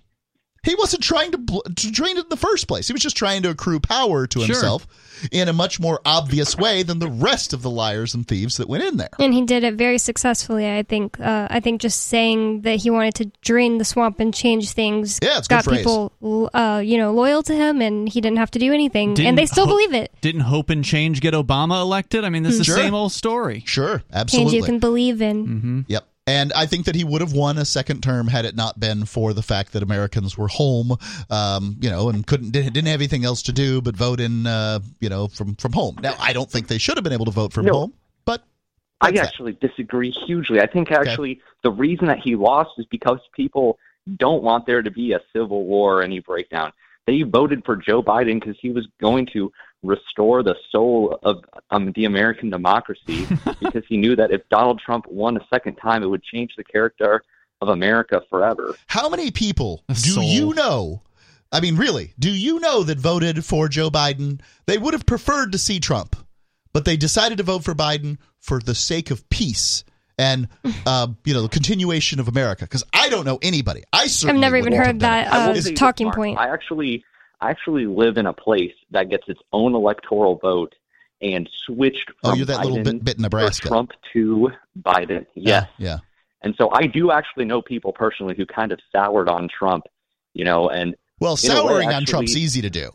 He wasn't trying to, bl- to drain it in the first place. He was just trying to accrue power to Sure. himself in a much more obvious way than the rest of the liars and thieves that went in there. And he did it very successfully. I think. Uh, I think just saying that he wanted to drain the swamp and change things Yeah, it's a good got people, uh, you know, loyal to him, and he didn't have to do anything, Didn't and they still Ho- believe it. Didn't Hope and Change get Obama elected? I mean, this is Sure. the same old story. Sure, absolutely. Change absolutely. you can believe in. Mm-hmm. Yep. And I think that he would have won a second term had it not been for the fact that Americans were home, um, you know, and couldn't didn't have anything else to do but vote in, uh, you know, from from home. Now, I don't think they should have been able to vote from No. home, but I that's that. actually disagree hugely. I think actually the reason that he lost is because people don't want there to be a civil war or any breakdown. They voted for Joe Biden because he was going to restore the soul of um, the American democracy because he knew that if Donald Trump won a second time, it would change the character of America forever. How many people A do soul. you know? I mean, really, do you know that voted for Joe Biden? They would have preferred to see Trump, but they decided to vote for Biden for the sake of peace and, uh, you know, the continuation of America. Because I don't know anybody. I certainly I've never even heard done it. that uh, talking Mark. point. I actually, I actually live in a place that gets its own electoral vote and switched Oh, from you're that little bit, bit Nebraska. Trump to Biden. Yes. Yeah. And so I do actually know people personally who kind of soured on Trump, you know, and Well, in a way, souring on Trump's easy to do.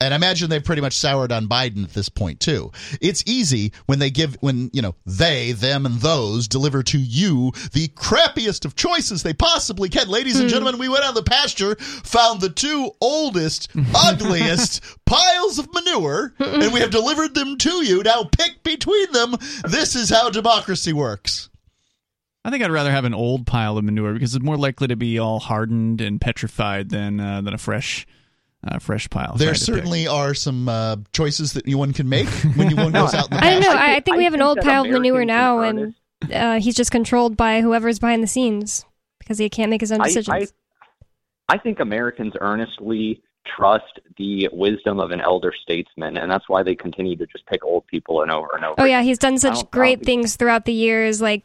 And I imagine they've pretty much soured on Biden at this point too. It's easy when they give when, you know, they, them and those deliver to you the crappiest of choices they possibly can. Ladies and gentlemen, we went out the pasture, found the two oldest, ugliest piles of manure, and we have delivered them to you. Now pick between them. This is how democracy works. I think I'd rather have an old pile of manure because it's more likely to be all hardened and petrified than uh, than a fresh uh, fresh pile. There Sorry pick. certainly are some uh, choices that one can make when you one goes out in the I don't know. I, I think we have an old that pile of manure now, and uh, he's just controlled by whoever's behind the scenes because he can't make his own I, decisions. I, I think Americans earnestly trust the wisdom of an elder statesman, and that's why they continue to just pick old people and over and over. oh yeah, he's done such don't- great things throughout the years, like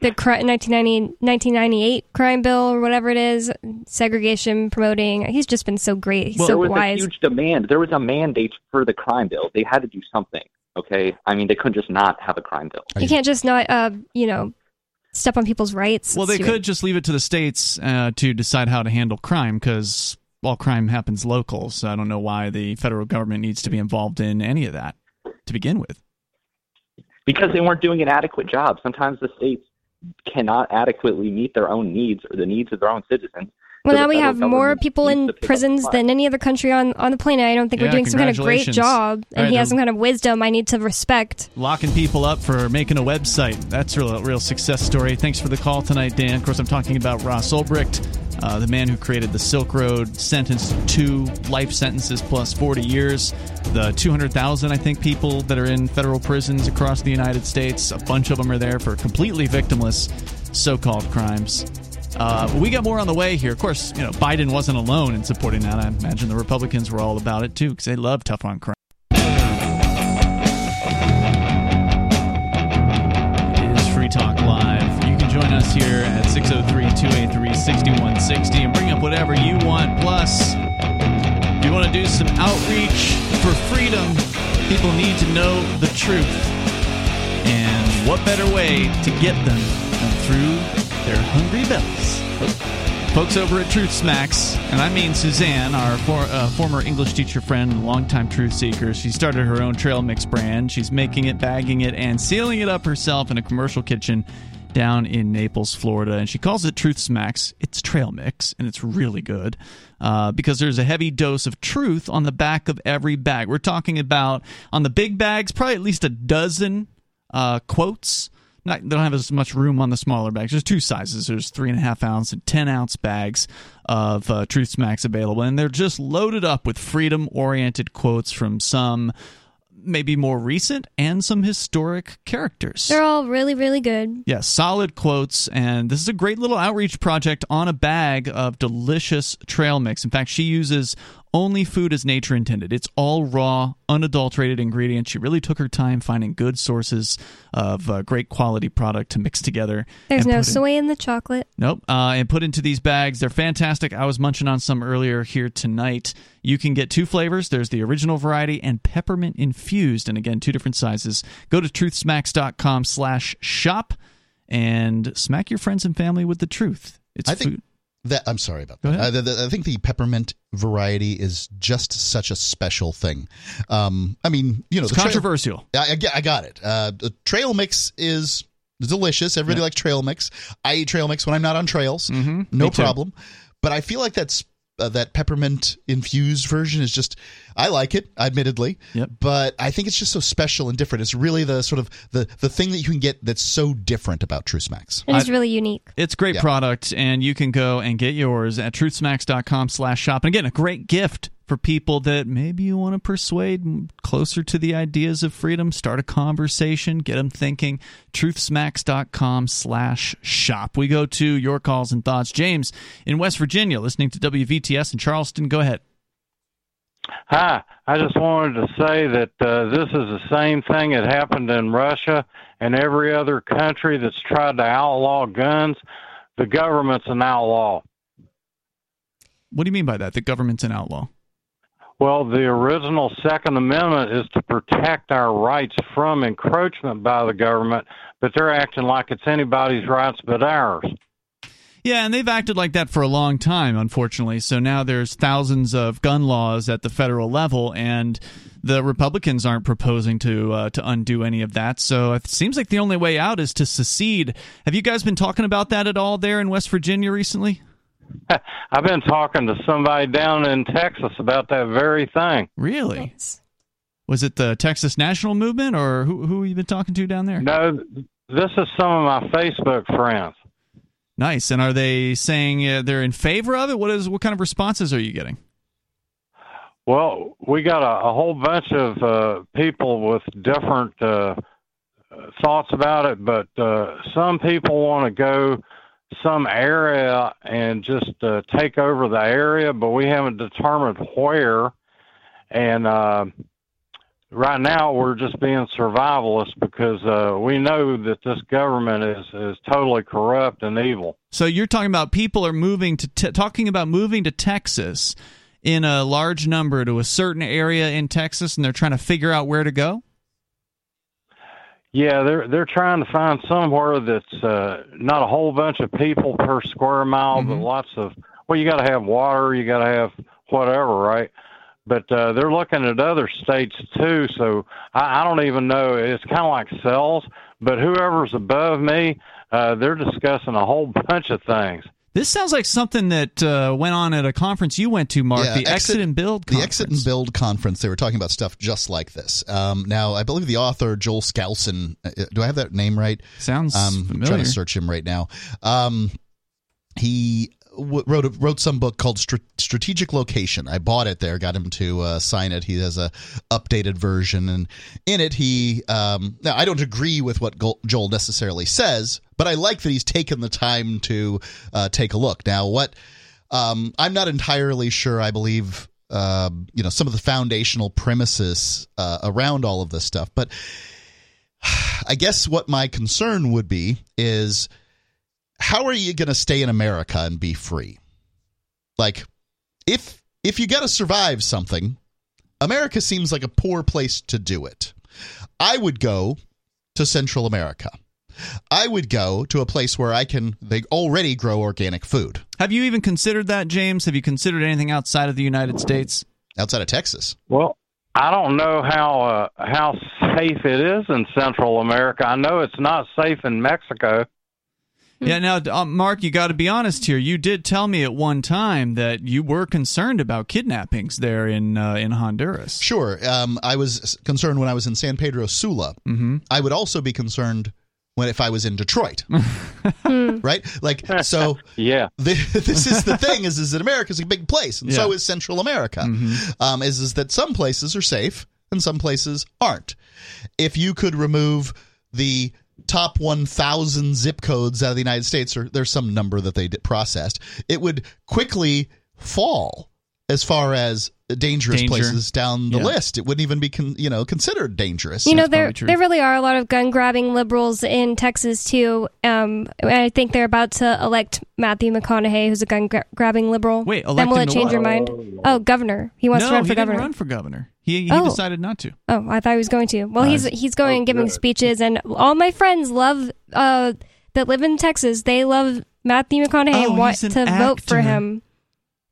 the cri- 1990, 1998 crime bill or whatever it is, segregation promoting. He's just been so great. He's there so was wise. a huge demand. There was a mandate for the crime bill. They had to do something. Okay, I mean they couldn't just not have a crime bill. you can't just not, uh, you know, step on people's rights. Well, they Stupid. could just leave it to the states uh, to decide how to handle crime because all crime happens local. So I don't know why the federal government needs to be involved in any of that to begin with. because they weren't doing an adequate job. Sometimes the states cannot adequately meet their own needs or the needs of their own citizens. Well, So now we have more people in to pick up the prisons than any other country on, on the planet. I don't think Yeah, we're doing some kind of great job, and Right, he has they're- some um, kind of wisdom I need to respect. Locking people up for making a website. That's a real, real success story. Thanks for the call tonight, Dan. Of course, I'm talking about Ross Ulbricht, uh, the man who created the Silk Road, sentenced to life sentences plus 40 years. The 200,000, I think, people that are in federal prisons across the United States, a bunch of them are there for completely victimless so called crimes. Uh, we got more on the way here. Of course, you know Biden wasn't alone in supporting that. I imagine the Republicans were all about it too because they love tough on crime. Here at 603-283-6160 and bring up whatever you want. Plus, if you want to do some outreach for freedom, people need to know the truth. And what better way to get them than through their hungry bellies? Folks over at Truth Smacks, and I mean Suzanne, our for, uh, former English teacher friend longtime truth seeker. She started her own trail mix brand. She's making it, bagging it, and sealing it up herself in a commercial kitchen down in Naples, Florida. And she calls it Truth Smacks. It's trail mix, and it's really good uh, because there's a heavy dose of truth on the back of every bag. We're talking about on the big bags, probably at least a dozen uh, quotes. Not, they don't have as much room on the smaller bags. There's two sizes. There's three and a half ounce and ten ounce bags of uh, Truth Smacks available, and they're just loaded up with freedom-oriented quotes from some maybe more recent and some historic characters. They're all really, really good. Yeah, solid quotes, and this is a great little outreach project on a bag of delicious trail mix. In fact, she uses only food as nature intended. It's all raw, unadulterated ingredients. She really took her time finding good sources of uh, great quality product to mix together. There's no put in- soy in the chocolate. Nope. Uh, and put into these bags. They're fantastic. I was munching on some earlier here tonight. You can get two flavors. There's the original variety and peppermint infused. And again, two different sizes. Go to truthsmacks.com slash shop and smack your friends and family with the truth. It's I think food. That I'm sorry about Go that. ahead. Uh, the, the- I think the peppermint variety is just such a special thing. Um, I mean, you know, It's the trail- controversial. I, I I got it. Uh, the trail mix is delicious. Everybody Yeah. likes trail mix. I eat trail mix when I'm not on trails. Mhm. No Me too. problem. But I feel like that's uh, that peppermint infused version is just I like it, admittedly. Yep. But I think it's just so special and different. It's really the sort of the the thing that you can get that's so different about Truth Smacks. It is really unique. It's great Yeah. product, and you can go and get yours at truthsmacks.com slash shop. And again, a great gift for people that maybe you want to persuade closer to the ideas of freedom. Start a conversation, get them thinking. Truthsmacks.com slash shop. We go to your calls and thoughts. James in West Virginia, listening to WVTS in Charleston. Go ahead. Hi, I just wanted to say that uh, this is the same thing that happened in Russia and every other country that's tried to outlaw guns. The government's an outlaw. What do you mean by that? The government's an outlaw. Well, the original Second Amendment is to protect our rights from encroachment by the government, but they're acting like it's anybody's rights but ours. Yeah, and they've acted like that for a long time, unfortunately. So now there's thousands of gun laws at the federal level, and the Republicans aren't proposing to uh, to undo any of that. So it seems like the only way out is to secede. Have you guys been talking about that at all there in West Virginia recently? I've been talking to somebody down in Texas about that very thing. Really? Was it the Texas National Movement, or who who have you been talking to down there? No, this is some of my Facebook friends. Nice. And are they saying uh, they're in favor of it? What is what kind of responses are you getting? Well, we got a, a whole bunch of uh, people with different uh, thoughts about it, but uh, some people want to go some area and just uh, take over the area, but we haven't determined where. And uh, right now, we're just being survivalists because uh, we know that this government is is totally corrupt and evil. So you're talking about people are moving to talking about moving to Texas in a large number to a certain area in Texas, and they're trying to figure out where to go. Yeah, they're they're trying to find somewhere that's uh, not a whole bunch of people per square mile, Mm-hmm. but lots of. Well, you got to have water, you got to have whatever, right? But uh, they're looking at other states too, so I, I don't even know. It's kind of like cells, but whoever's above me, uh, they're discussing a whole bunch of things. This sounds like something that uh, went on at a conference you went to, Mark, Yeah, the Exit, and Build The. Exit and Build conference, they were talking about stuff just like this. Um, now, I believe the author, Joel Skousen, uh, do I have that name right? Sounds um, I'm familiar. trying to search him right now. Um, he w- wrote a, wrote some book called Str- Strategic Location. I bought it there, got him to uh, sign it. He has a updated version, and in it, he um, now I don't agree with what Joel necessarily says, but I like that he's taken the time to uh, take a look. Now, what um, I'm not entirely sure. I believe uh, you know some of the foundational premises uh, around all of this stuff, but I guess what my concern would be is how are you going to stay in America and be free? Like if if you got to survive something, America seems like a poor place to do it. I would go to Central America. I would go to a place where I can they already grow organic food. Have you even considered that, James? Have you considered anything outside of the United States? Outside of Texas? Well, I don't know how uh, how safe it is in Central America. I know it's not safe in Mexico. Yeah, now, uh, Mark, you got to be honest here. You did tell me at one time that you were concerned about kidnappings there in uh, in Honduras. Sure. Um, I was concerned when I was in San Pedro Sula. Mm-hmm. I would also be concerned when if I was in Detroit. right? Like so yeah. The, this is the thing is is that America is a big place and so Yeah. Mm-hmm. is Central America. Um, is is that some places are safe and some places aren't. If you could remove the top 1000 zip codes out of the United States or there's some number that they processed, it would quickly fall as far as dangerous Danger. places down the Yeah. list. It wouldn't even be con- you know considered dangerous. You know, there there really are a lot of gun grabbing liberals in Texas too. Um, and I think they're about to elect Matthew McConaughey, who's a gun gra- grabbing liberal. Wait, then will it change what? your mind? Oh, governor. He wants no, to run for he governor. didn't run for governor. He, he Oh. decided not to. Oh, I thought he was going to. Well, Uh, he's he's going and giving good. speeches, and all my friends love uh that live in Texas. They love Matthew McConaughey Oh, and want he's an to vote for actor. him.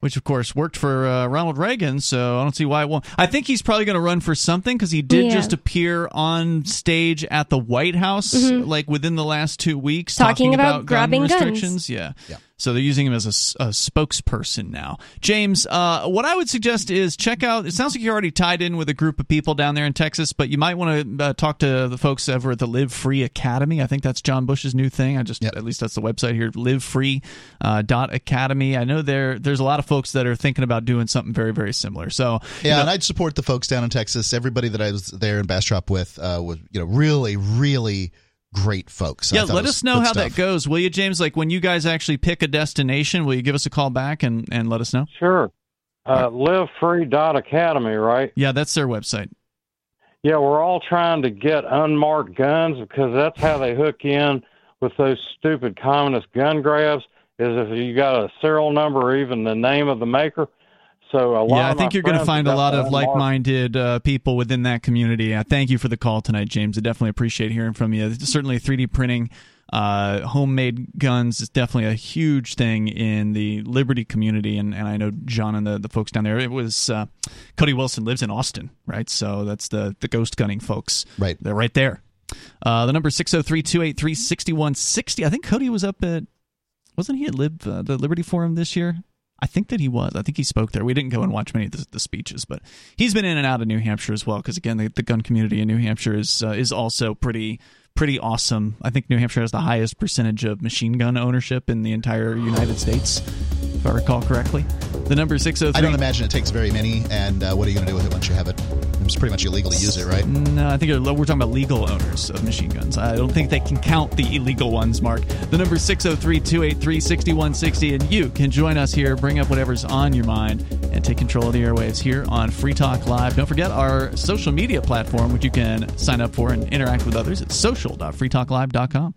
Which, of course, worked for uh, Ronald Reagan, so I don't see why it won't. I think he's probably going to run for something because he did Yeah. just appear on stage at the White House, Mhm. like within the last two weeks, Talking talking, about gun grabbing guns. restrictions. Yeah. So they're using him as a spokesperson now. James, uh, what I would suggest is check out. It sounds like you're already tied in with a group of people down there in Texas, but you might want to uh, talk to the folks over at the Live Free Academy. I think that's John Bush's new thing. I just at least that's the website here, livefree uh, dot academy. I know there there's a lot of folks that are thinking about doing something very very similar. So you Yeah, know- and I'd support the folks down in Texas. Everybody that I was there in Bastrop with uh, was, you know, really, really great folks. Yeah, let us know how stuff. that goes, will you, James? Like when you guys actually pick a destination, will you give us a call back and, and let us know? Sure. Uh, livefree.academy, right? Yeah, that's their website. Yeah, we're all trying to get unmarked guns because that's how they hook in with those stupid communist gun grabs. Is if you got a serial number or even the name of the maker. So a lot. Yeah, I think you're going to find a lot of like-minded uh, people within that community. Uh, thank you for the call tonight, James. I definitely appreciate hearing from you. Certainly, 3D printing. Uh, homemade guns is definitely a huge thing in the Liberty community, and, and I know John and the, the folks down there. It was uh, Cody Wilson lives in Austin, right? So that's the the ghost gunning folks, right? They're right there. Uh, the number 603-283-6160. I think Cody was up at wasn't he at Lib uh, the Liberty Forum this year? I think that he was. I think he spoke there. We didn't go and watch many of the, the speeches, but he's been in and out of New Hampshire as well. Because again, the, the gun community in New Hampshire is uh, is also pretty pretty awesome. I think New Hampshire has the highest percentage of machine gun ownership in the entire United States, if I recall correctly. The number six zero I don't imagine it takes very many. And uh, what are you going to do with it once you have it? It's pretty much illegal to use it, right? No, I think we're talking about legal owners of machine guns. I don't think they can count the illegal ones, Mark. The number 603 283 6160, and you can join us here, bring up whatever's on your mind, and take control of the airwaves here on Free Talk Live. Don't forget our social media platform, which you can sign up for and interact with others. It's social.freetalklive.com.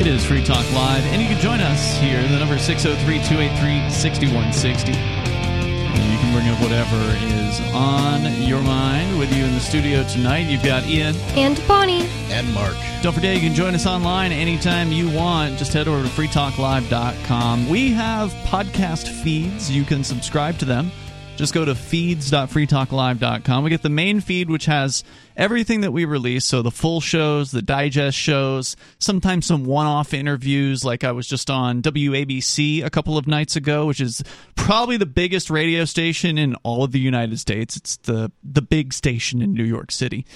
It is Free Talk Live, and you can join us here. The number is 603 283 6160. You can bring up whatever is on your mind with you in the studio tonight. You've got Ian And Bonnie. And Mark. Don't forget, you can join us online anytime you want. Just head over to freetalklive.com. We have podcast feeds. You can subscribe to them. Just go to feeds.freetalklive.com. We get the main feed, which has everything that we release. So the full shows, the digest shows, sometimes some one off interviews, like I was just on WABC a couple of nights ago, which is probably the biggest radio station in all of the United States. It's the, the big station in New York City.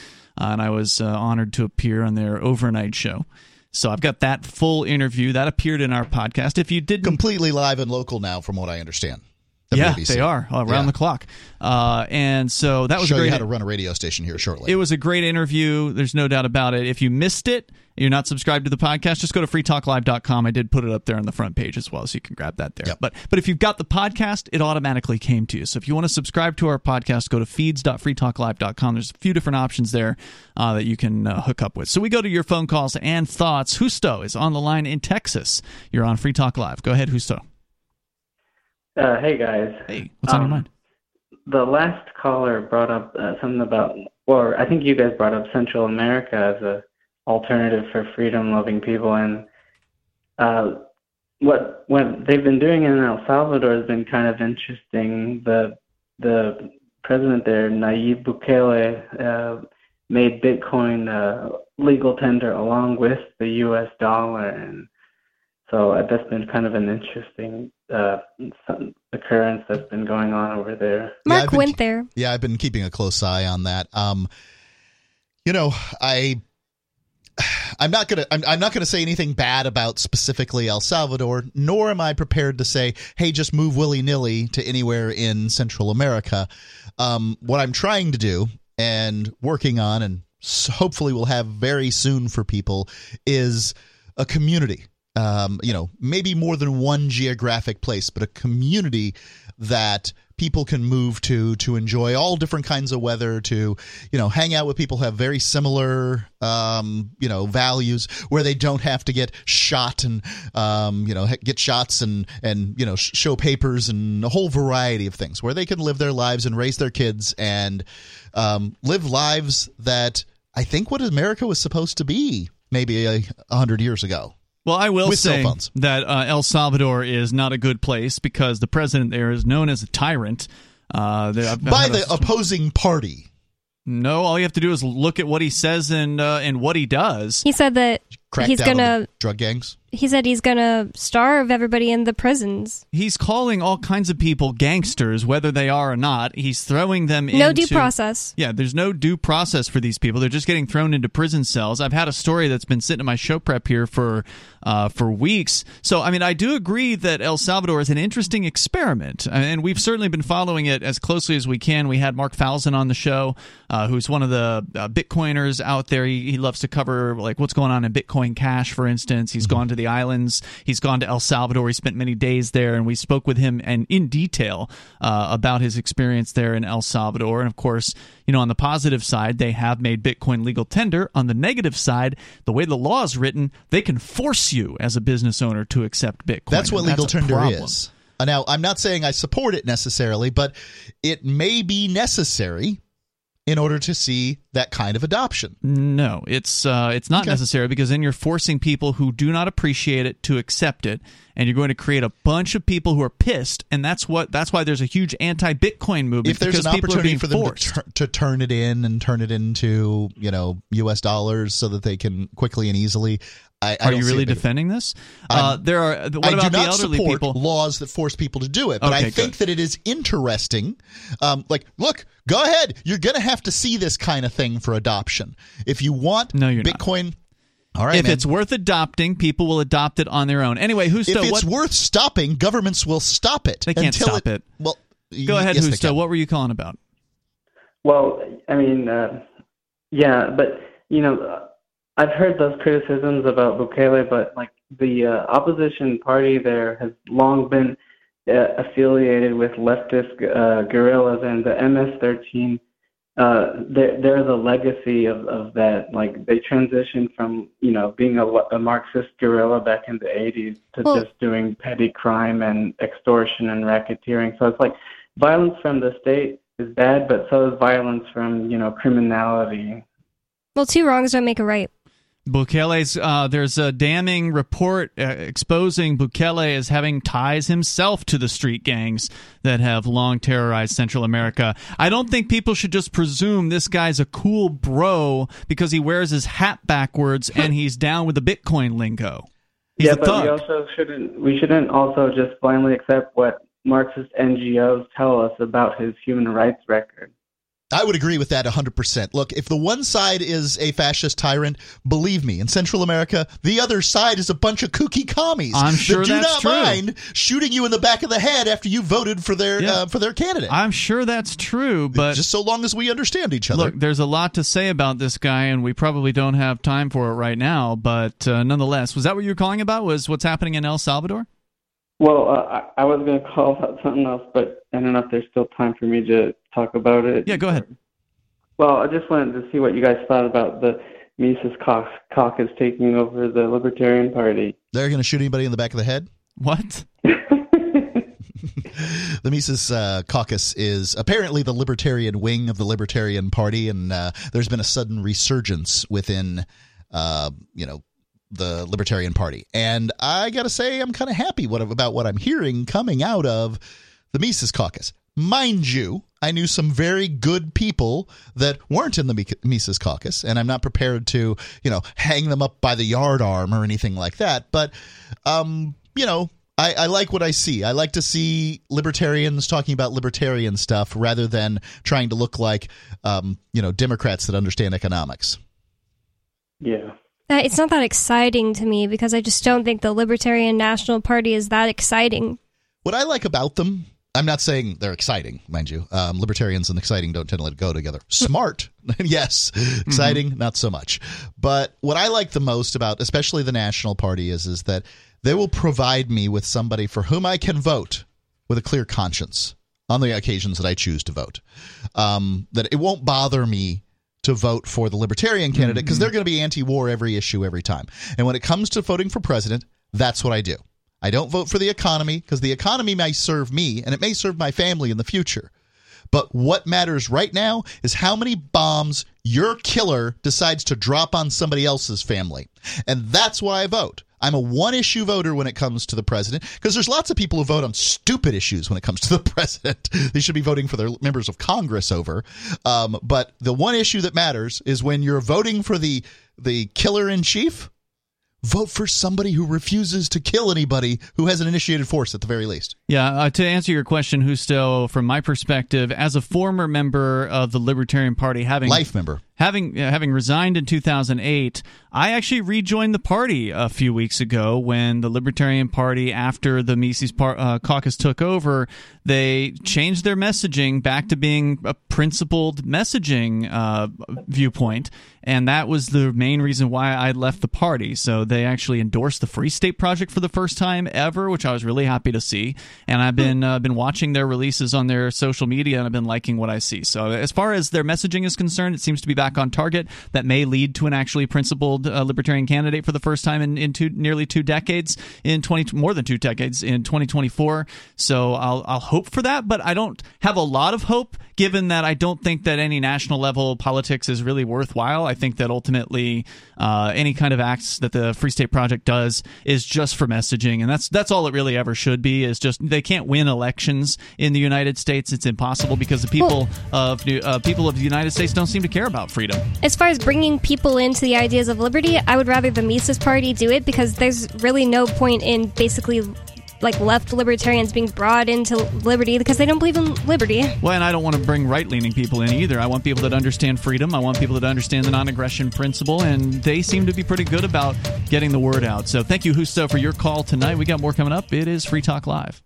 Uh, and I was uh, honored to appear on their overnight show. So I've got that full interview that appeared in our podcast. If you didn't completely live and local now, from what I understand. Yeah, they are uh, around Yeah. the clock. Uh, and so that was Show a great. you how to run a radio station here shortly. It was a great interview. There's no doubt about it. If you missed it, you're not subscribed to the podcast, just go to freetalklive.com. I did put it up there on the front page as well, so you can grab that there. But but if you've got the podcast, it automatically came to you. So if you want to subscribe to our podcast, go to feeds.freetalklive.com. There's a few different options there uh, that you can uh, hook up with. So we go to your phone calls and thoughts. Husto is on the line in Texas. You're on Free Talk Live. Go ahead, Husto. Uh, hey guys. Hey, what's on your mind? The last caller brought up uh, something about, or I think you guys brought up Central America as a alternative for freedom-loving people, and uh, what what they've been doing in El Salvador has been kind of interesting. The the president there, Nayib Bukele, uh, made Bitcoin uh, legal tender along with the U.S. dollar, and so uh, that's been kind of an interesting uh, some occurrence that's been going on over there. Yeah, Mark been went there. Yeah, I've been keeping a close eye on that. Um, you know, I. I'm not gonna. I'm, I'm not gonna say anything bad about specifically El Salvador, nor am I prepared to say, "Hey, just move willy nilly to anywhere in Central America." Um, what I'm trying to do and working on, and s- hopefully will have very soon for people, is a community. Um, you know, maybe more than one geographic place, but a community that people can move to to enjoy all different kinds of weather to you know hang out with people who have very similar um, you know values where they don't have to get shot and um, you know get shots and and you know show papers and a whole variety of things where they can live their lives and raise their kids and um, live lives that I think what America was supposed to be maybe a, a hundred years ago. Well, I will say that uh, El Salvador is not a good place because the president there is known as a tyrant. Uh, there- I've- I've by had a- the opposing party. no, all you have to do is look at what he says and uh, and what he does. He said that Crack he's gonna. drug gangs. He said he's gonna starve everybody in the prisons. He's calling all kinds of people gangsters, whether they are or not. He's throwing them into No into, due process. Yeah, there's no due process for these people. They're just getting thrown into prison cells. I've had a story that's been sitting in my show prep here for uh, for weeks. So, I mean, I do agree that El Salvador is an interesting experiment, and we've certainly been following it as closely as we can. We had Mark Falzon on the show, uh, who's one of the uh, Bitcoiners out there. He, he loves to cover like what's going on in Bitcoin Bitcoin Cash, for instance. He's Mm-hmm. gone to the islands. He's gone to El Salvador. He spent many days there, and we spoke with him and in detail uh, about his experience there in El Salvador. And of course, you know, on the positive side, they have made Bitcoin legal tender. On the negative side, the way the law is written, they can force you as a business owner to accept Bitcoin. That's what legal a tender problem. is. Uh, Now, I'm not saying I support it necessarily, but it may be necessary in order to see that kind of adoption. No, it's uh, it's not Okay. necessary because then you're forcing people who do not appreciate it to accept it, and you're going to create a bunch of people who are pissed, and that's what that's why there's a huge anti-Bitcoin movement. If there's because an opportunity for them to, forced. tur- to turn it in and turn it into, you know, U.S. dollars so that they can quickly and easily. I, I are you really defending this? Uh, there are. What I about do the not elderly support people? laws that force people to do it, but I Okay, think that it is interesting. Um, like, look, go ahead. You're going to have to see this kind of thing for adoption. If you want No, you're not. Bitcoin, all right, if man. it's worth adopting, people will adopt it on their own. Anyway, who's if still it's what? worth stopping, governments will stop it. They can't until stop it. Well, Go ahead, yes, Husto. What were you calling about? Well, I mean, uh, yeah, but you know, I've heard those criticisms about Bukele, but like the uh, opposition party there has long been uh, affiliated with leftist uh, guerrillas, and the MS-13. Uh, they're, they're the legacy of, of that. Like they transitioned from you know being a, a Marxist guerrilla back in the 80s to Well- just doing petty crime and extortion and racketeering. So it's like violence from the state is bad, but so is violence from you know criminality. Well, two wrongs don't make a right. Bukele's uh, there's a damning report uh, exposing Bukele as having ties himself to the street gangs that have long terrorized Central America. I don't think people should just presume this guy's a cool bro because he wears his hat backwards and he's down with the Bitcoin lingo. He's yeah, a but thug. we also shouldn't we shouldn't also just blindly accept what Marxist NGOs tell us about his human rights record. I would agree with that 100%. Look, if the one side is a fascist tyrant, believe me, in Central America, the other side is a bunch of kooky commies I'm sure that do that's not true. mind shooting you in the back of the head after you voted for their Yeah. uh, for their candidate. I'm sure that's true, but just so long as we understand each other. Look, there's a lot to say about this guy, and we probably don't have time for it right now. But uh, nonetheless, was that what you were calling about? Was what's happening in El Salvador? Well, uh, I, I was going to call about something else, but I don't know if there's still time for me to talk about it. Yeah, go ahead. Well, I just wanted to see what you guys thought about the Mises Cau- Caucus taking over the Libertarian Party. They're going to shoot anybody in the back of the head? What? the Mises uh, Caucus is apparently the libertarian wing of the Libertarian Party, and uh, there's been a sudden resurgence within, uh, you know, the Libertarian Party. And I got to say, I'm kind of happy what, about what I'm hearing coming out of the Mises Caucus. Mind you, I knew some very good people that weren't in the Mises Caucus, and I'm not prepared to, you know, hang them up by the yard arm or anything like that. But, um, you know, I, I like what I see. I like to see libertarians talking about libertarian stuff rather than trying to look like, um, you know, Democrats that understand economics. Yeah. Uh, it's not that exciting to me because I just don't think the Libertarian National Party is that exciting. What I like about them, I'm not saying they're exciting, mind you. Um, libertarians and exciting don't tend to let go together. Smart, yes. Exciting, not so much. But what I like the most about, especially the National Party, is is that they will provide me with somebody for whom I can vote with a clear conscience on the occasions that I choose to vote. Um, that it won't bother me to vote for the libertarian candidate because mm-hmm. they're going to be anti-war every issue every time. And when it comes to voting for president, that's what I do. I don't vote for the economy because the economy may serve me and it may serve my family in the future. But what matters right now is how many bombs your killer decides to drop on somebody else's family. And that's why I vote. I'm a one issue voter when it comes to the president because there's lots of people who vote on stupid issues when it comes to the president. they should be voting for their members of Congress over. Um, but the one issue that matters is when you're voting for the the killer in chief, vote for somebody who refuses to kill anybody who has an initiated force at the very least. Yeah, uh, to answer your question, Husto, from my perspective, as a former member of the Libertarian Party, having Life member. Having uh, having resigned in 2008, I actually rejoined the party a few weeks ago when the Libertarian Party, after the Mises par- uh, caucus took over, they changed their messaging back to being a principled messaging uh, viewpoint, and that was the main reason why I left the party. So they actually endorsed the Free State Project for the first time ever, which I was really happy to see. And I've been uh, been watching their releases on their social media, and I've been liking what I see. So as far as their messaging is concerned, it seems to be back on target. That may lead to an actually principled uh, libertarian candidate for the first time in, in two, nearly two decades, in twenty more than two decades in 2024. So I'll I'll hope for that, but I don't have a lot of hope given that I don't think that any national level politics is really worthwhile. I think that ultimately uh, any kind of acts that the Free State Project does is just for messaging, and that's that's all it really ever should be. Is just they can't win elections in the United States. It's impossible because the people of uh, people of the United States don't seem to care about freedom. As far as bringing people into the ideas of liberty, I would rather the Mises Party do it because there's really no point in basically like left libertarians being brought into liberty because they don't believe in liberty. Well, and I don't want to bring right leaning people in either. I want people that understand freedom. I want people that understand the non aggression principle, and they seem to be pretty good about getting the word out. So thank you, Husto, for your call tonight. We got more coming up. It is Free Talk Live.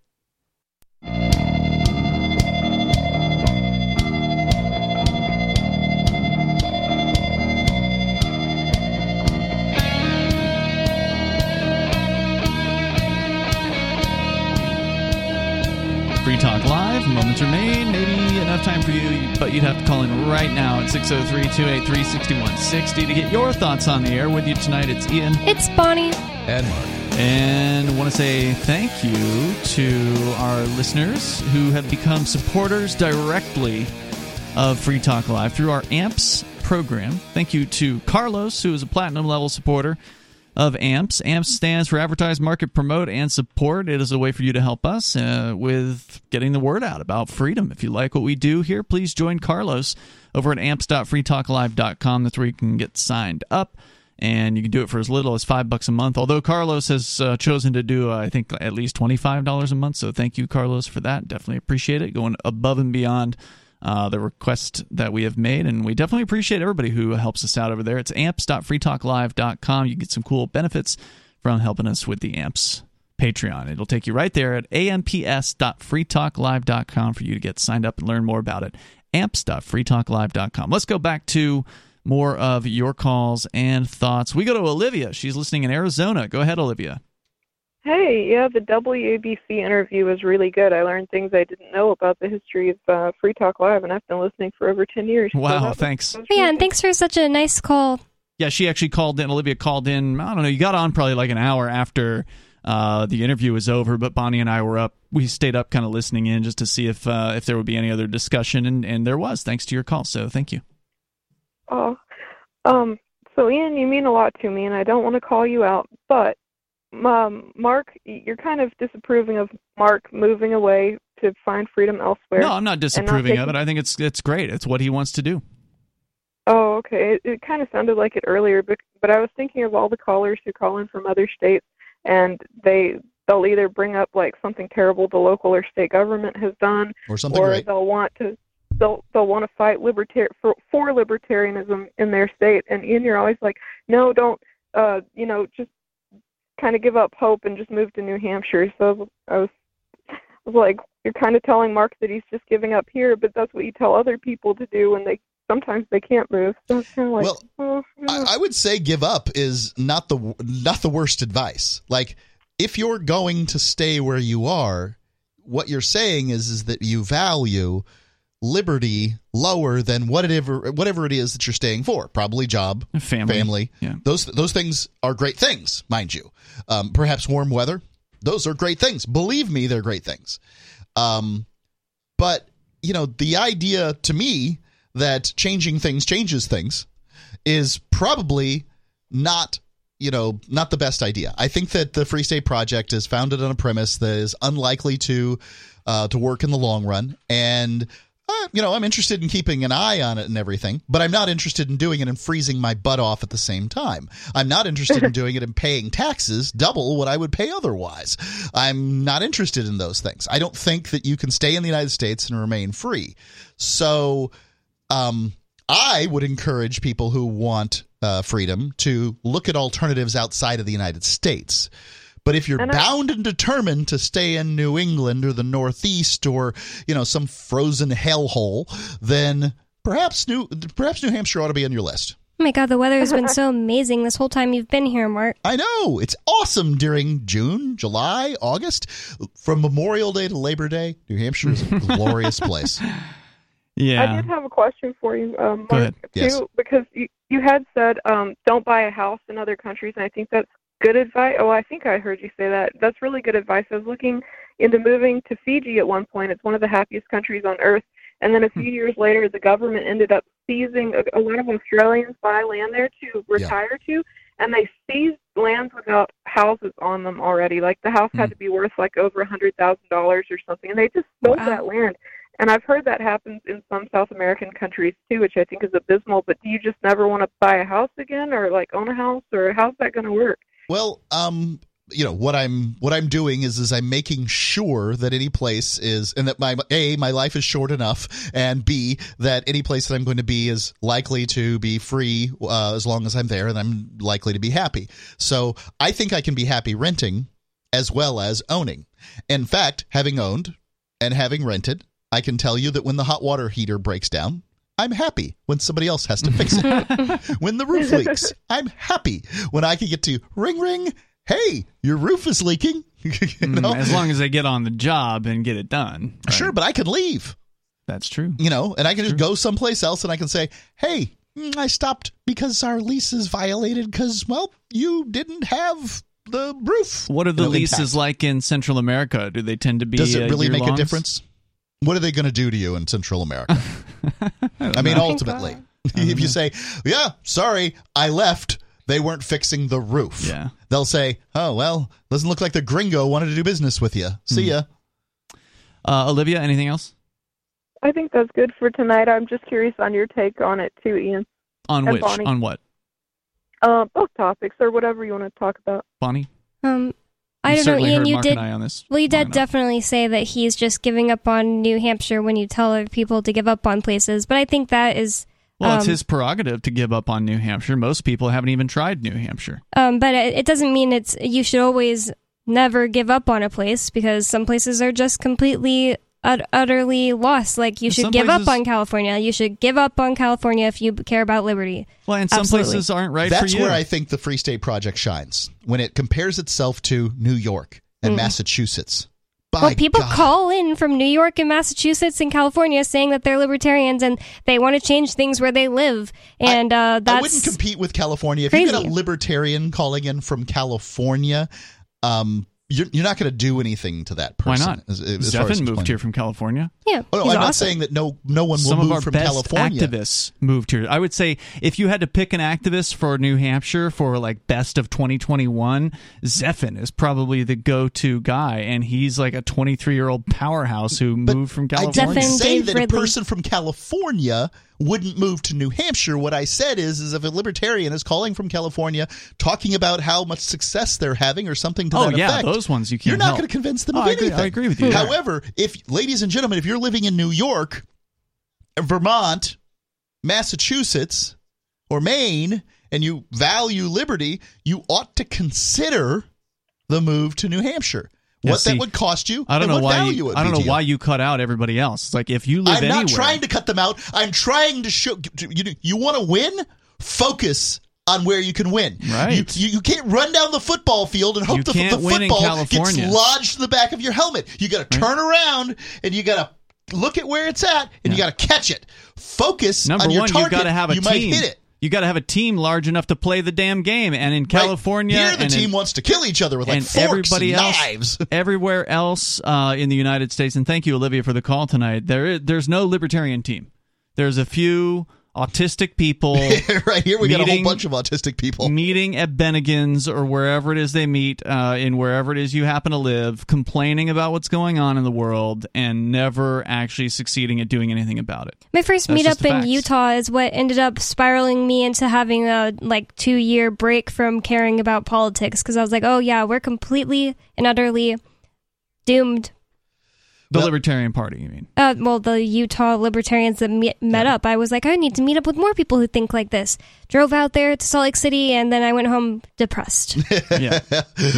Talk Live. Moments remain. Maybe enough time for you, but you'd have to call in right now at 603 283 6160 to get your thoughts on the air. With you tonight, it's Ian. It's Bonnie. And Mark. And I want to say thank you to our listeners who have become supporters directly of Free Talk Live through our AMPS program. Thank you to Carlos, who is a platinum level supporter of AMPS. AMPS stands for Advertise, Market, Promote, and Support. It is a way for you to help us uh, with getting the word out about freedom. If you like what we do here, please join Carlos over at amps.freetalklive.com. That's where you can get signed up. And you can do it for as little as five bucks a month. Although Carlos has uh, chosen to do, uh, I think, at least twenty-five dollars a month. So thank you, Carlos, for that. Definitely appreciate it. Going above and beyond uh, the request that we have made. And we definitely appreciate everybody who helps us out over there. It's amps.freetalklive.com. You get some cool benefits from helping us with the AMPS Patreon. It'll take you right there at amps.freetalklive.com for you to get signed up and learn more about it. amps.freetalklive.com. Let's go back to more of your calls and thoughts. We go to Olivia. She's listening in Arizona. Go ahead, Olivia. Hey, yeah, the WABC interview was really good. I learned things I didn't know about the history of uh, Free Talk Live, and I've been listening for over 10 years. So Wow, was- thanks. that was Yeah, really and thanks for such a nice call. Yeah, she actually called in. Olivia called in. I don't know. You got on probably like an hour after uh, the interview was over, but Bonnie and I were up. We stayed up, kind of listening in, just to see if uh, if there would be any other discussion, and, and there was. Thanks to your call. So thank you. Oh, um, so Ian, you mean a lot to me, and I don't want to call you out, but um, Mark, you're kind of disapproving of Mark moving away to find freedom elsewhere. No, I'm not disapproving of taking- it. I think it's it's great. It's what he wants to do. Oh, okay. It, it kind of sounded like it earlier, but but I was thinking of all the callers who call in from other states, and they they'll either bring up like something terrible the local or state government has done, Or something or great. they'll want to they'll they'll want to fight libertar for for libertarianism in their state, and Ian, you're always like, no, don't, uh, you know, just kind of give up hope and just move to New Hampshire. So I was, I was like, you're kind of telling Mark that he's just giving up here, but that's what you tell other people to do when they sometimes they can't move. So it's kind of like, Well, oh, yeah. I, I would say give up is not the not the worst advice. Like if you're going to stay where you are, what you're saying is is that you value liberty lower than whatever whatever it is that you're staying for. Probably job, Family. family. Yeah. Those those things are great things, mind you. Um, perhaps warm weather. Those are great things. Believe me, they're great things. Um, but you know, the idea to me that changing things changes things is probably not you know not the best idea. I think that the Free State Project is founded on a premise that is unlikely to uh, to work in the long run, and you know I'm interested in keeping an eye on it and everything, but I'm not interested in doing it and freezing my butt off at the same time. I'm not interested in doing it and paying taxes double what I would pay otherwise. I'm not interested in those things. I don't think that you can stay in the United States and remain free. So um, I would encourage people who want uh, freedom to look at alternatives outside of the United States. But if you're And I- bound and determined to stay in New England or the Northeast or you know some frozen hellhole, then perhaps New perhaps New Hampshire ought to be on your list. Oh my god, the weather has been so amazing this whole time you've been here, Mark. I know it's awesome during June, July, August, from Memorial Day to Labor Day. New Hampshire is a glorious place. Yeah. I did have a question for you, um, Go Mark, ahead. too, Yes. because you, you had said um, don't buy a house in other countries, and I think that's good advice. Oh, I think I heard you say that. That's really good advice. I was looking into moving to Fiji at one point. It's one of the happiest countries on earth. And then a few hmm. years later, the government ended up seizing a, a lot of Australians buy land there to retire to, and they seized lands without houses on them already. Like the house had hmm. to be worth like over a hundred thousand dollars or something, and they just sold Wow. that land. And I've heard that happens in some South American countries too, which I think is abysmal. But do you just never want to buy a house again, or like own a house, or how's that going to work? Well, um, you know what I'm what I'm doing is is I'm making sure that any place is and that my a my life is short enough and b that any place that I'm going to be is likely to be free uh, as long as I'm there and I'm likely to be happy. So I think I can be happy renting as well as owning. In fact, having owned and having rented, I can tell you that when the hot water heater breaks down. I'm happy when somebody else has to fix it. when the roof leaks, I'm happy when I can get to ring ring. Hey, your roof is leaking. you know? Mm, As long as they get on the job and get it done. right? Sure, but I can leave. That's true. You know, and I can just go someplace else and I can say, "Hey, mm, I stopped because our lease is violated because well, you didn't have the roof." What are the you know, leases intact." like in Central America? Do they tend to be? Does it really make a difference? What are they going to do to you in Central America? I mean, know. ultimately, if you say, "Yeah, sorry, I left," they weren't fixing the roof. Yeah. They'll say, "Oh well, doesn't look like the gringo wanted to do business with you. See Hmm. ya." Uh, Olivia, anything else I think that's good for tonight. I'm just curious on your take on it too, Ian. on And which? Bonnie. On what, Uh, both topics or whatever you want to talk about. Bonnie? Um, I don't know, Ian. You Mark did. I on this Well, you did definitely say that he's just giving up on New Hampshire when you tell other people to give up on places. But I think that is. Well, it's um, his prerogative to give up on New Hampshire. Most people haven't even tried New Hampshire. Um, but it, it doesn't mean it's you should always never give up on a place because some places are just completely utterly lost. Like you And should give places- up on California. You should give up on California if you care about liberty. Well, and some Absolutely. places aren't right That's for you. where I think the Free State Project shines when it compares itself to New York and Mm. Massachusetts. By well, people God. call in from New York and Massachusetts and California saying that they're libertarians and they want to change things where they live, and uh, I wouldn't compete with California. If you get a libertarian calling in from California, um, you're, you're not going to do anything to that person. Why not? As, as far moved here from California. yeah. Oh, no, I'm not saying that no no one will Some move of our from best California. activists moved here. I would say if you had to pick an activist for New Hampshire for like best of 2021, Zephyr is probably the go-to guy, and he's like a 23-year-old powerhouse who But moved from California. I California. didn't Zephyr say Dave that a person from California wouldn't move to New Hampshire. What I said is, is if a libertarian is calling from California, talking about how much success they're having or something to oh that yeah, effect, those ones you can't. you're not going to convince them Oh, of I agree-. I agree with you. However, if ladies and gentlemen, if you're living in New York, Vermont, Massachusetts, or Maine, and you value liberty, you ought to consider the move to New Hampshire. Yeah, what see, that would cost you? I don't know why you. I don't know why you. cut out everybody else. It's like if you live I'm anywhere, not trying to cut them out. I'm trying to show you. You want to win? Focus on where you can win. Right. You, you, you can't run down the football field and hope You the, the football gets lodged in the back of your helmet. You got to turn around and you got to look at where it's at and you got to catch it. Focus Number on your one, target. you got to have a you team. might hit it. You got to have a team large enough to play the damn game. And in Right. California, Here the and in- team wants to kill each other with like forks everybody and else, knives. everywhere else uh, in the United States. And thank you, Olivia, for the call tonight. There, is, there's no libertarian team. There's a few autistic people right here, we got a whole bunch of autistic people. meeting at Bennigan's or wherever it is they meet, uh, in wherever it is you happen to live, complaining about what's going on in the world and never actually succeeding at doing anything about it. My first That's just meetup in facts. Utah is what ended up spiraling me into having a like two year break from caring about politics because I was like, oh yeah, we're completely and utterly doomed. The Libertarian Party, you mean? Uh, well, the Utah libertarians that me- met up, I was like, I need to meet up with more people who think like this. Drove out there to Salt Lake City, and then I went home depressed. yeah.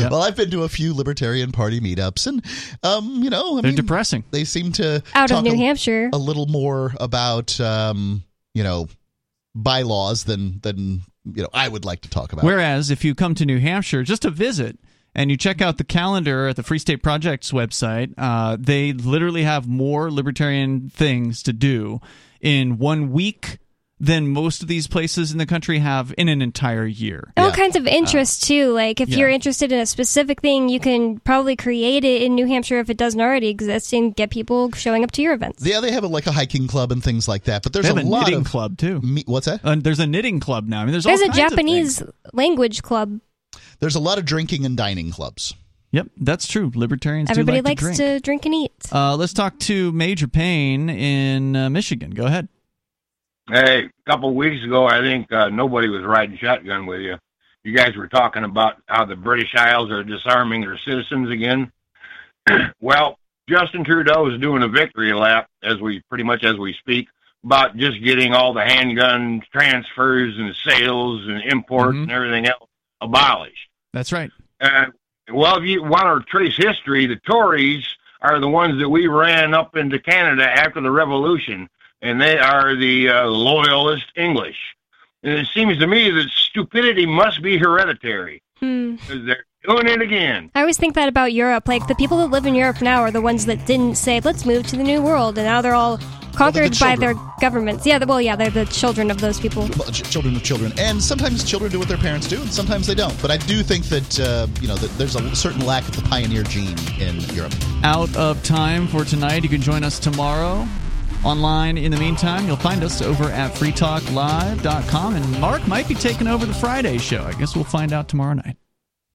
Well, I've been to a few Libertarian Party meetups, and um, you know, I They're mean, depressing. They seem to Out of New a, Hampshire. a little more about um, you know, bylaws than than you know I would like to talk about. Whereas if you come to New Hampshire just to visit and you check out the calendar at the Free State Project's website, uh, they literally have more libertarian things to do in one week than most of these places in the country have in an entire year. All kinds of interests too. Like if yeah. you're interested in a specific thing, you can probably create it in New Hampshire if it doesn't already exist, and get people showing up to your events. Yeah, they have a, like a hiking club and things like that. But there's They have a, a lot knitting of club too. Me, what's that? Uh, there's a knitting club now. I mean, there's, There's all a kinds Japanese things. language club. There's a lot of drinking and dining clubs. Yep, that's true. Libertarians Everybody do like likes to drink. to drink and eat. Uh, let's talk to Major Payne in uh, Michigan. Go ahead. Hey, a couple weeks ago, I think uh, nobody was riding shotgun with you. You guys were talking about how the British Isles are disarming their citizens again. well, Justin Trudeau is doing a victory lap as we pretty much as we speak about just getting all the handgun transfers and sales and imports and everything else abolished. That's right. Uh, well, if you want to trace history, the Tories are the ones that we ran up into Canada after the Revolution, and they are the uh, loyalist English. And it seems to me that stupidity must be hereditary Hmm. because they're doing it again. I always think that about Europe. Like the people that live in Europe now are the ones that didn't say, "Let's move to the new world," and now they're all conquered by their governments. Yeah, the- well, yeah, they're the children of those people. Well, ch- children of children, and sometimes children do what their parents do, and sometimes they don't. But I do think that uh, you know that there's a certain lack of the pioneer gene in Europe. Out of time for tonight. You can join us tomorrow online. In the meantime, you'll find us over at freetalklive.com, and Mark might be taking over the Friday show. I guess we'll find out tomorrow night.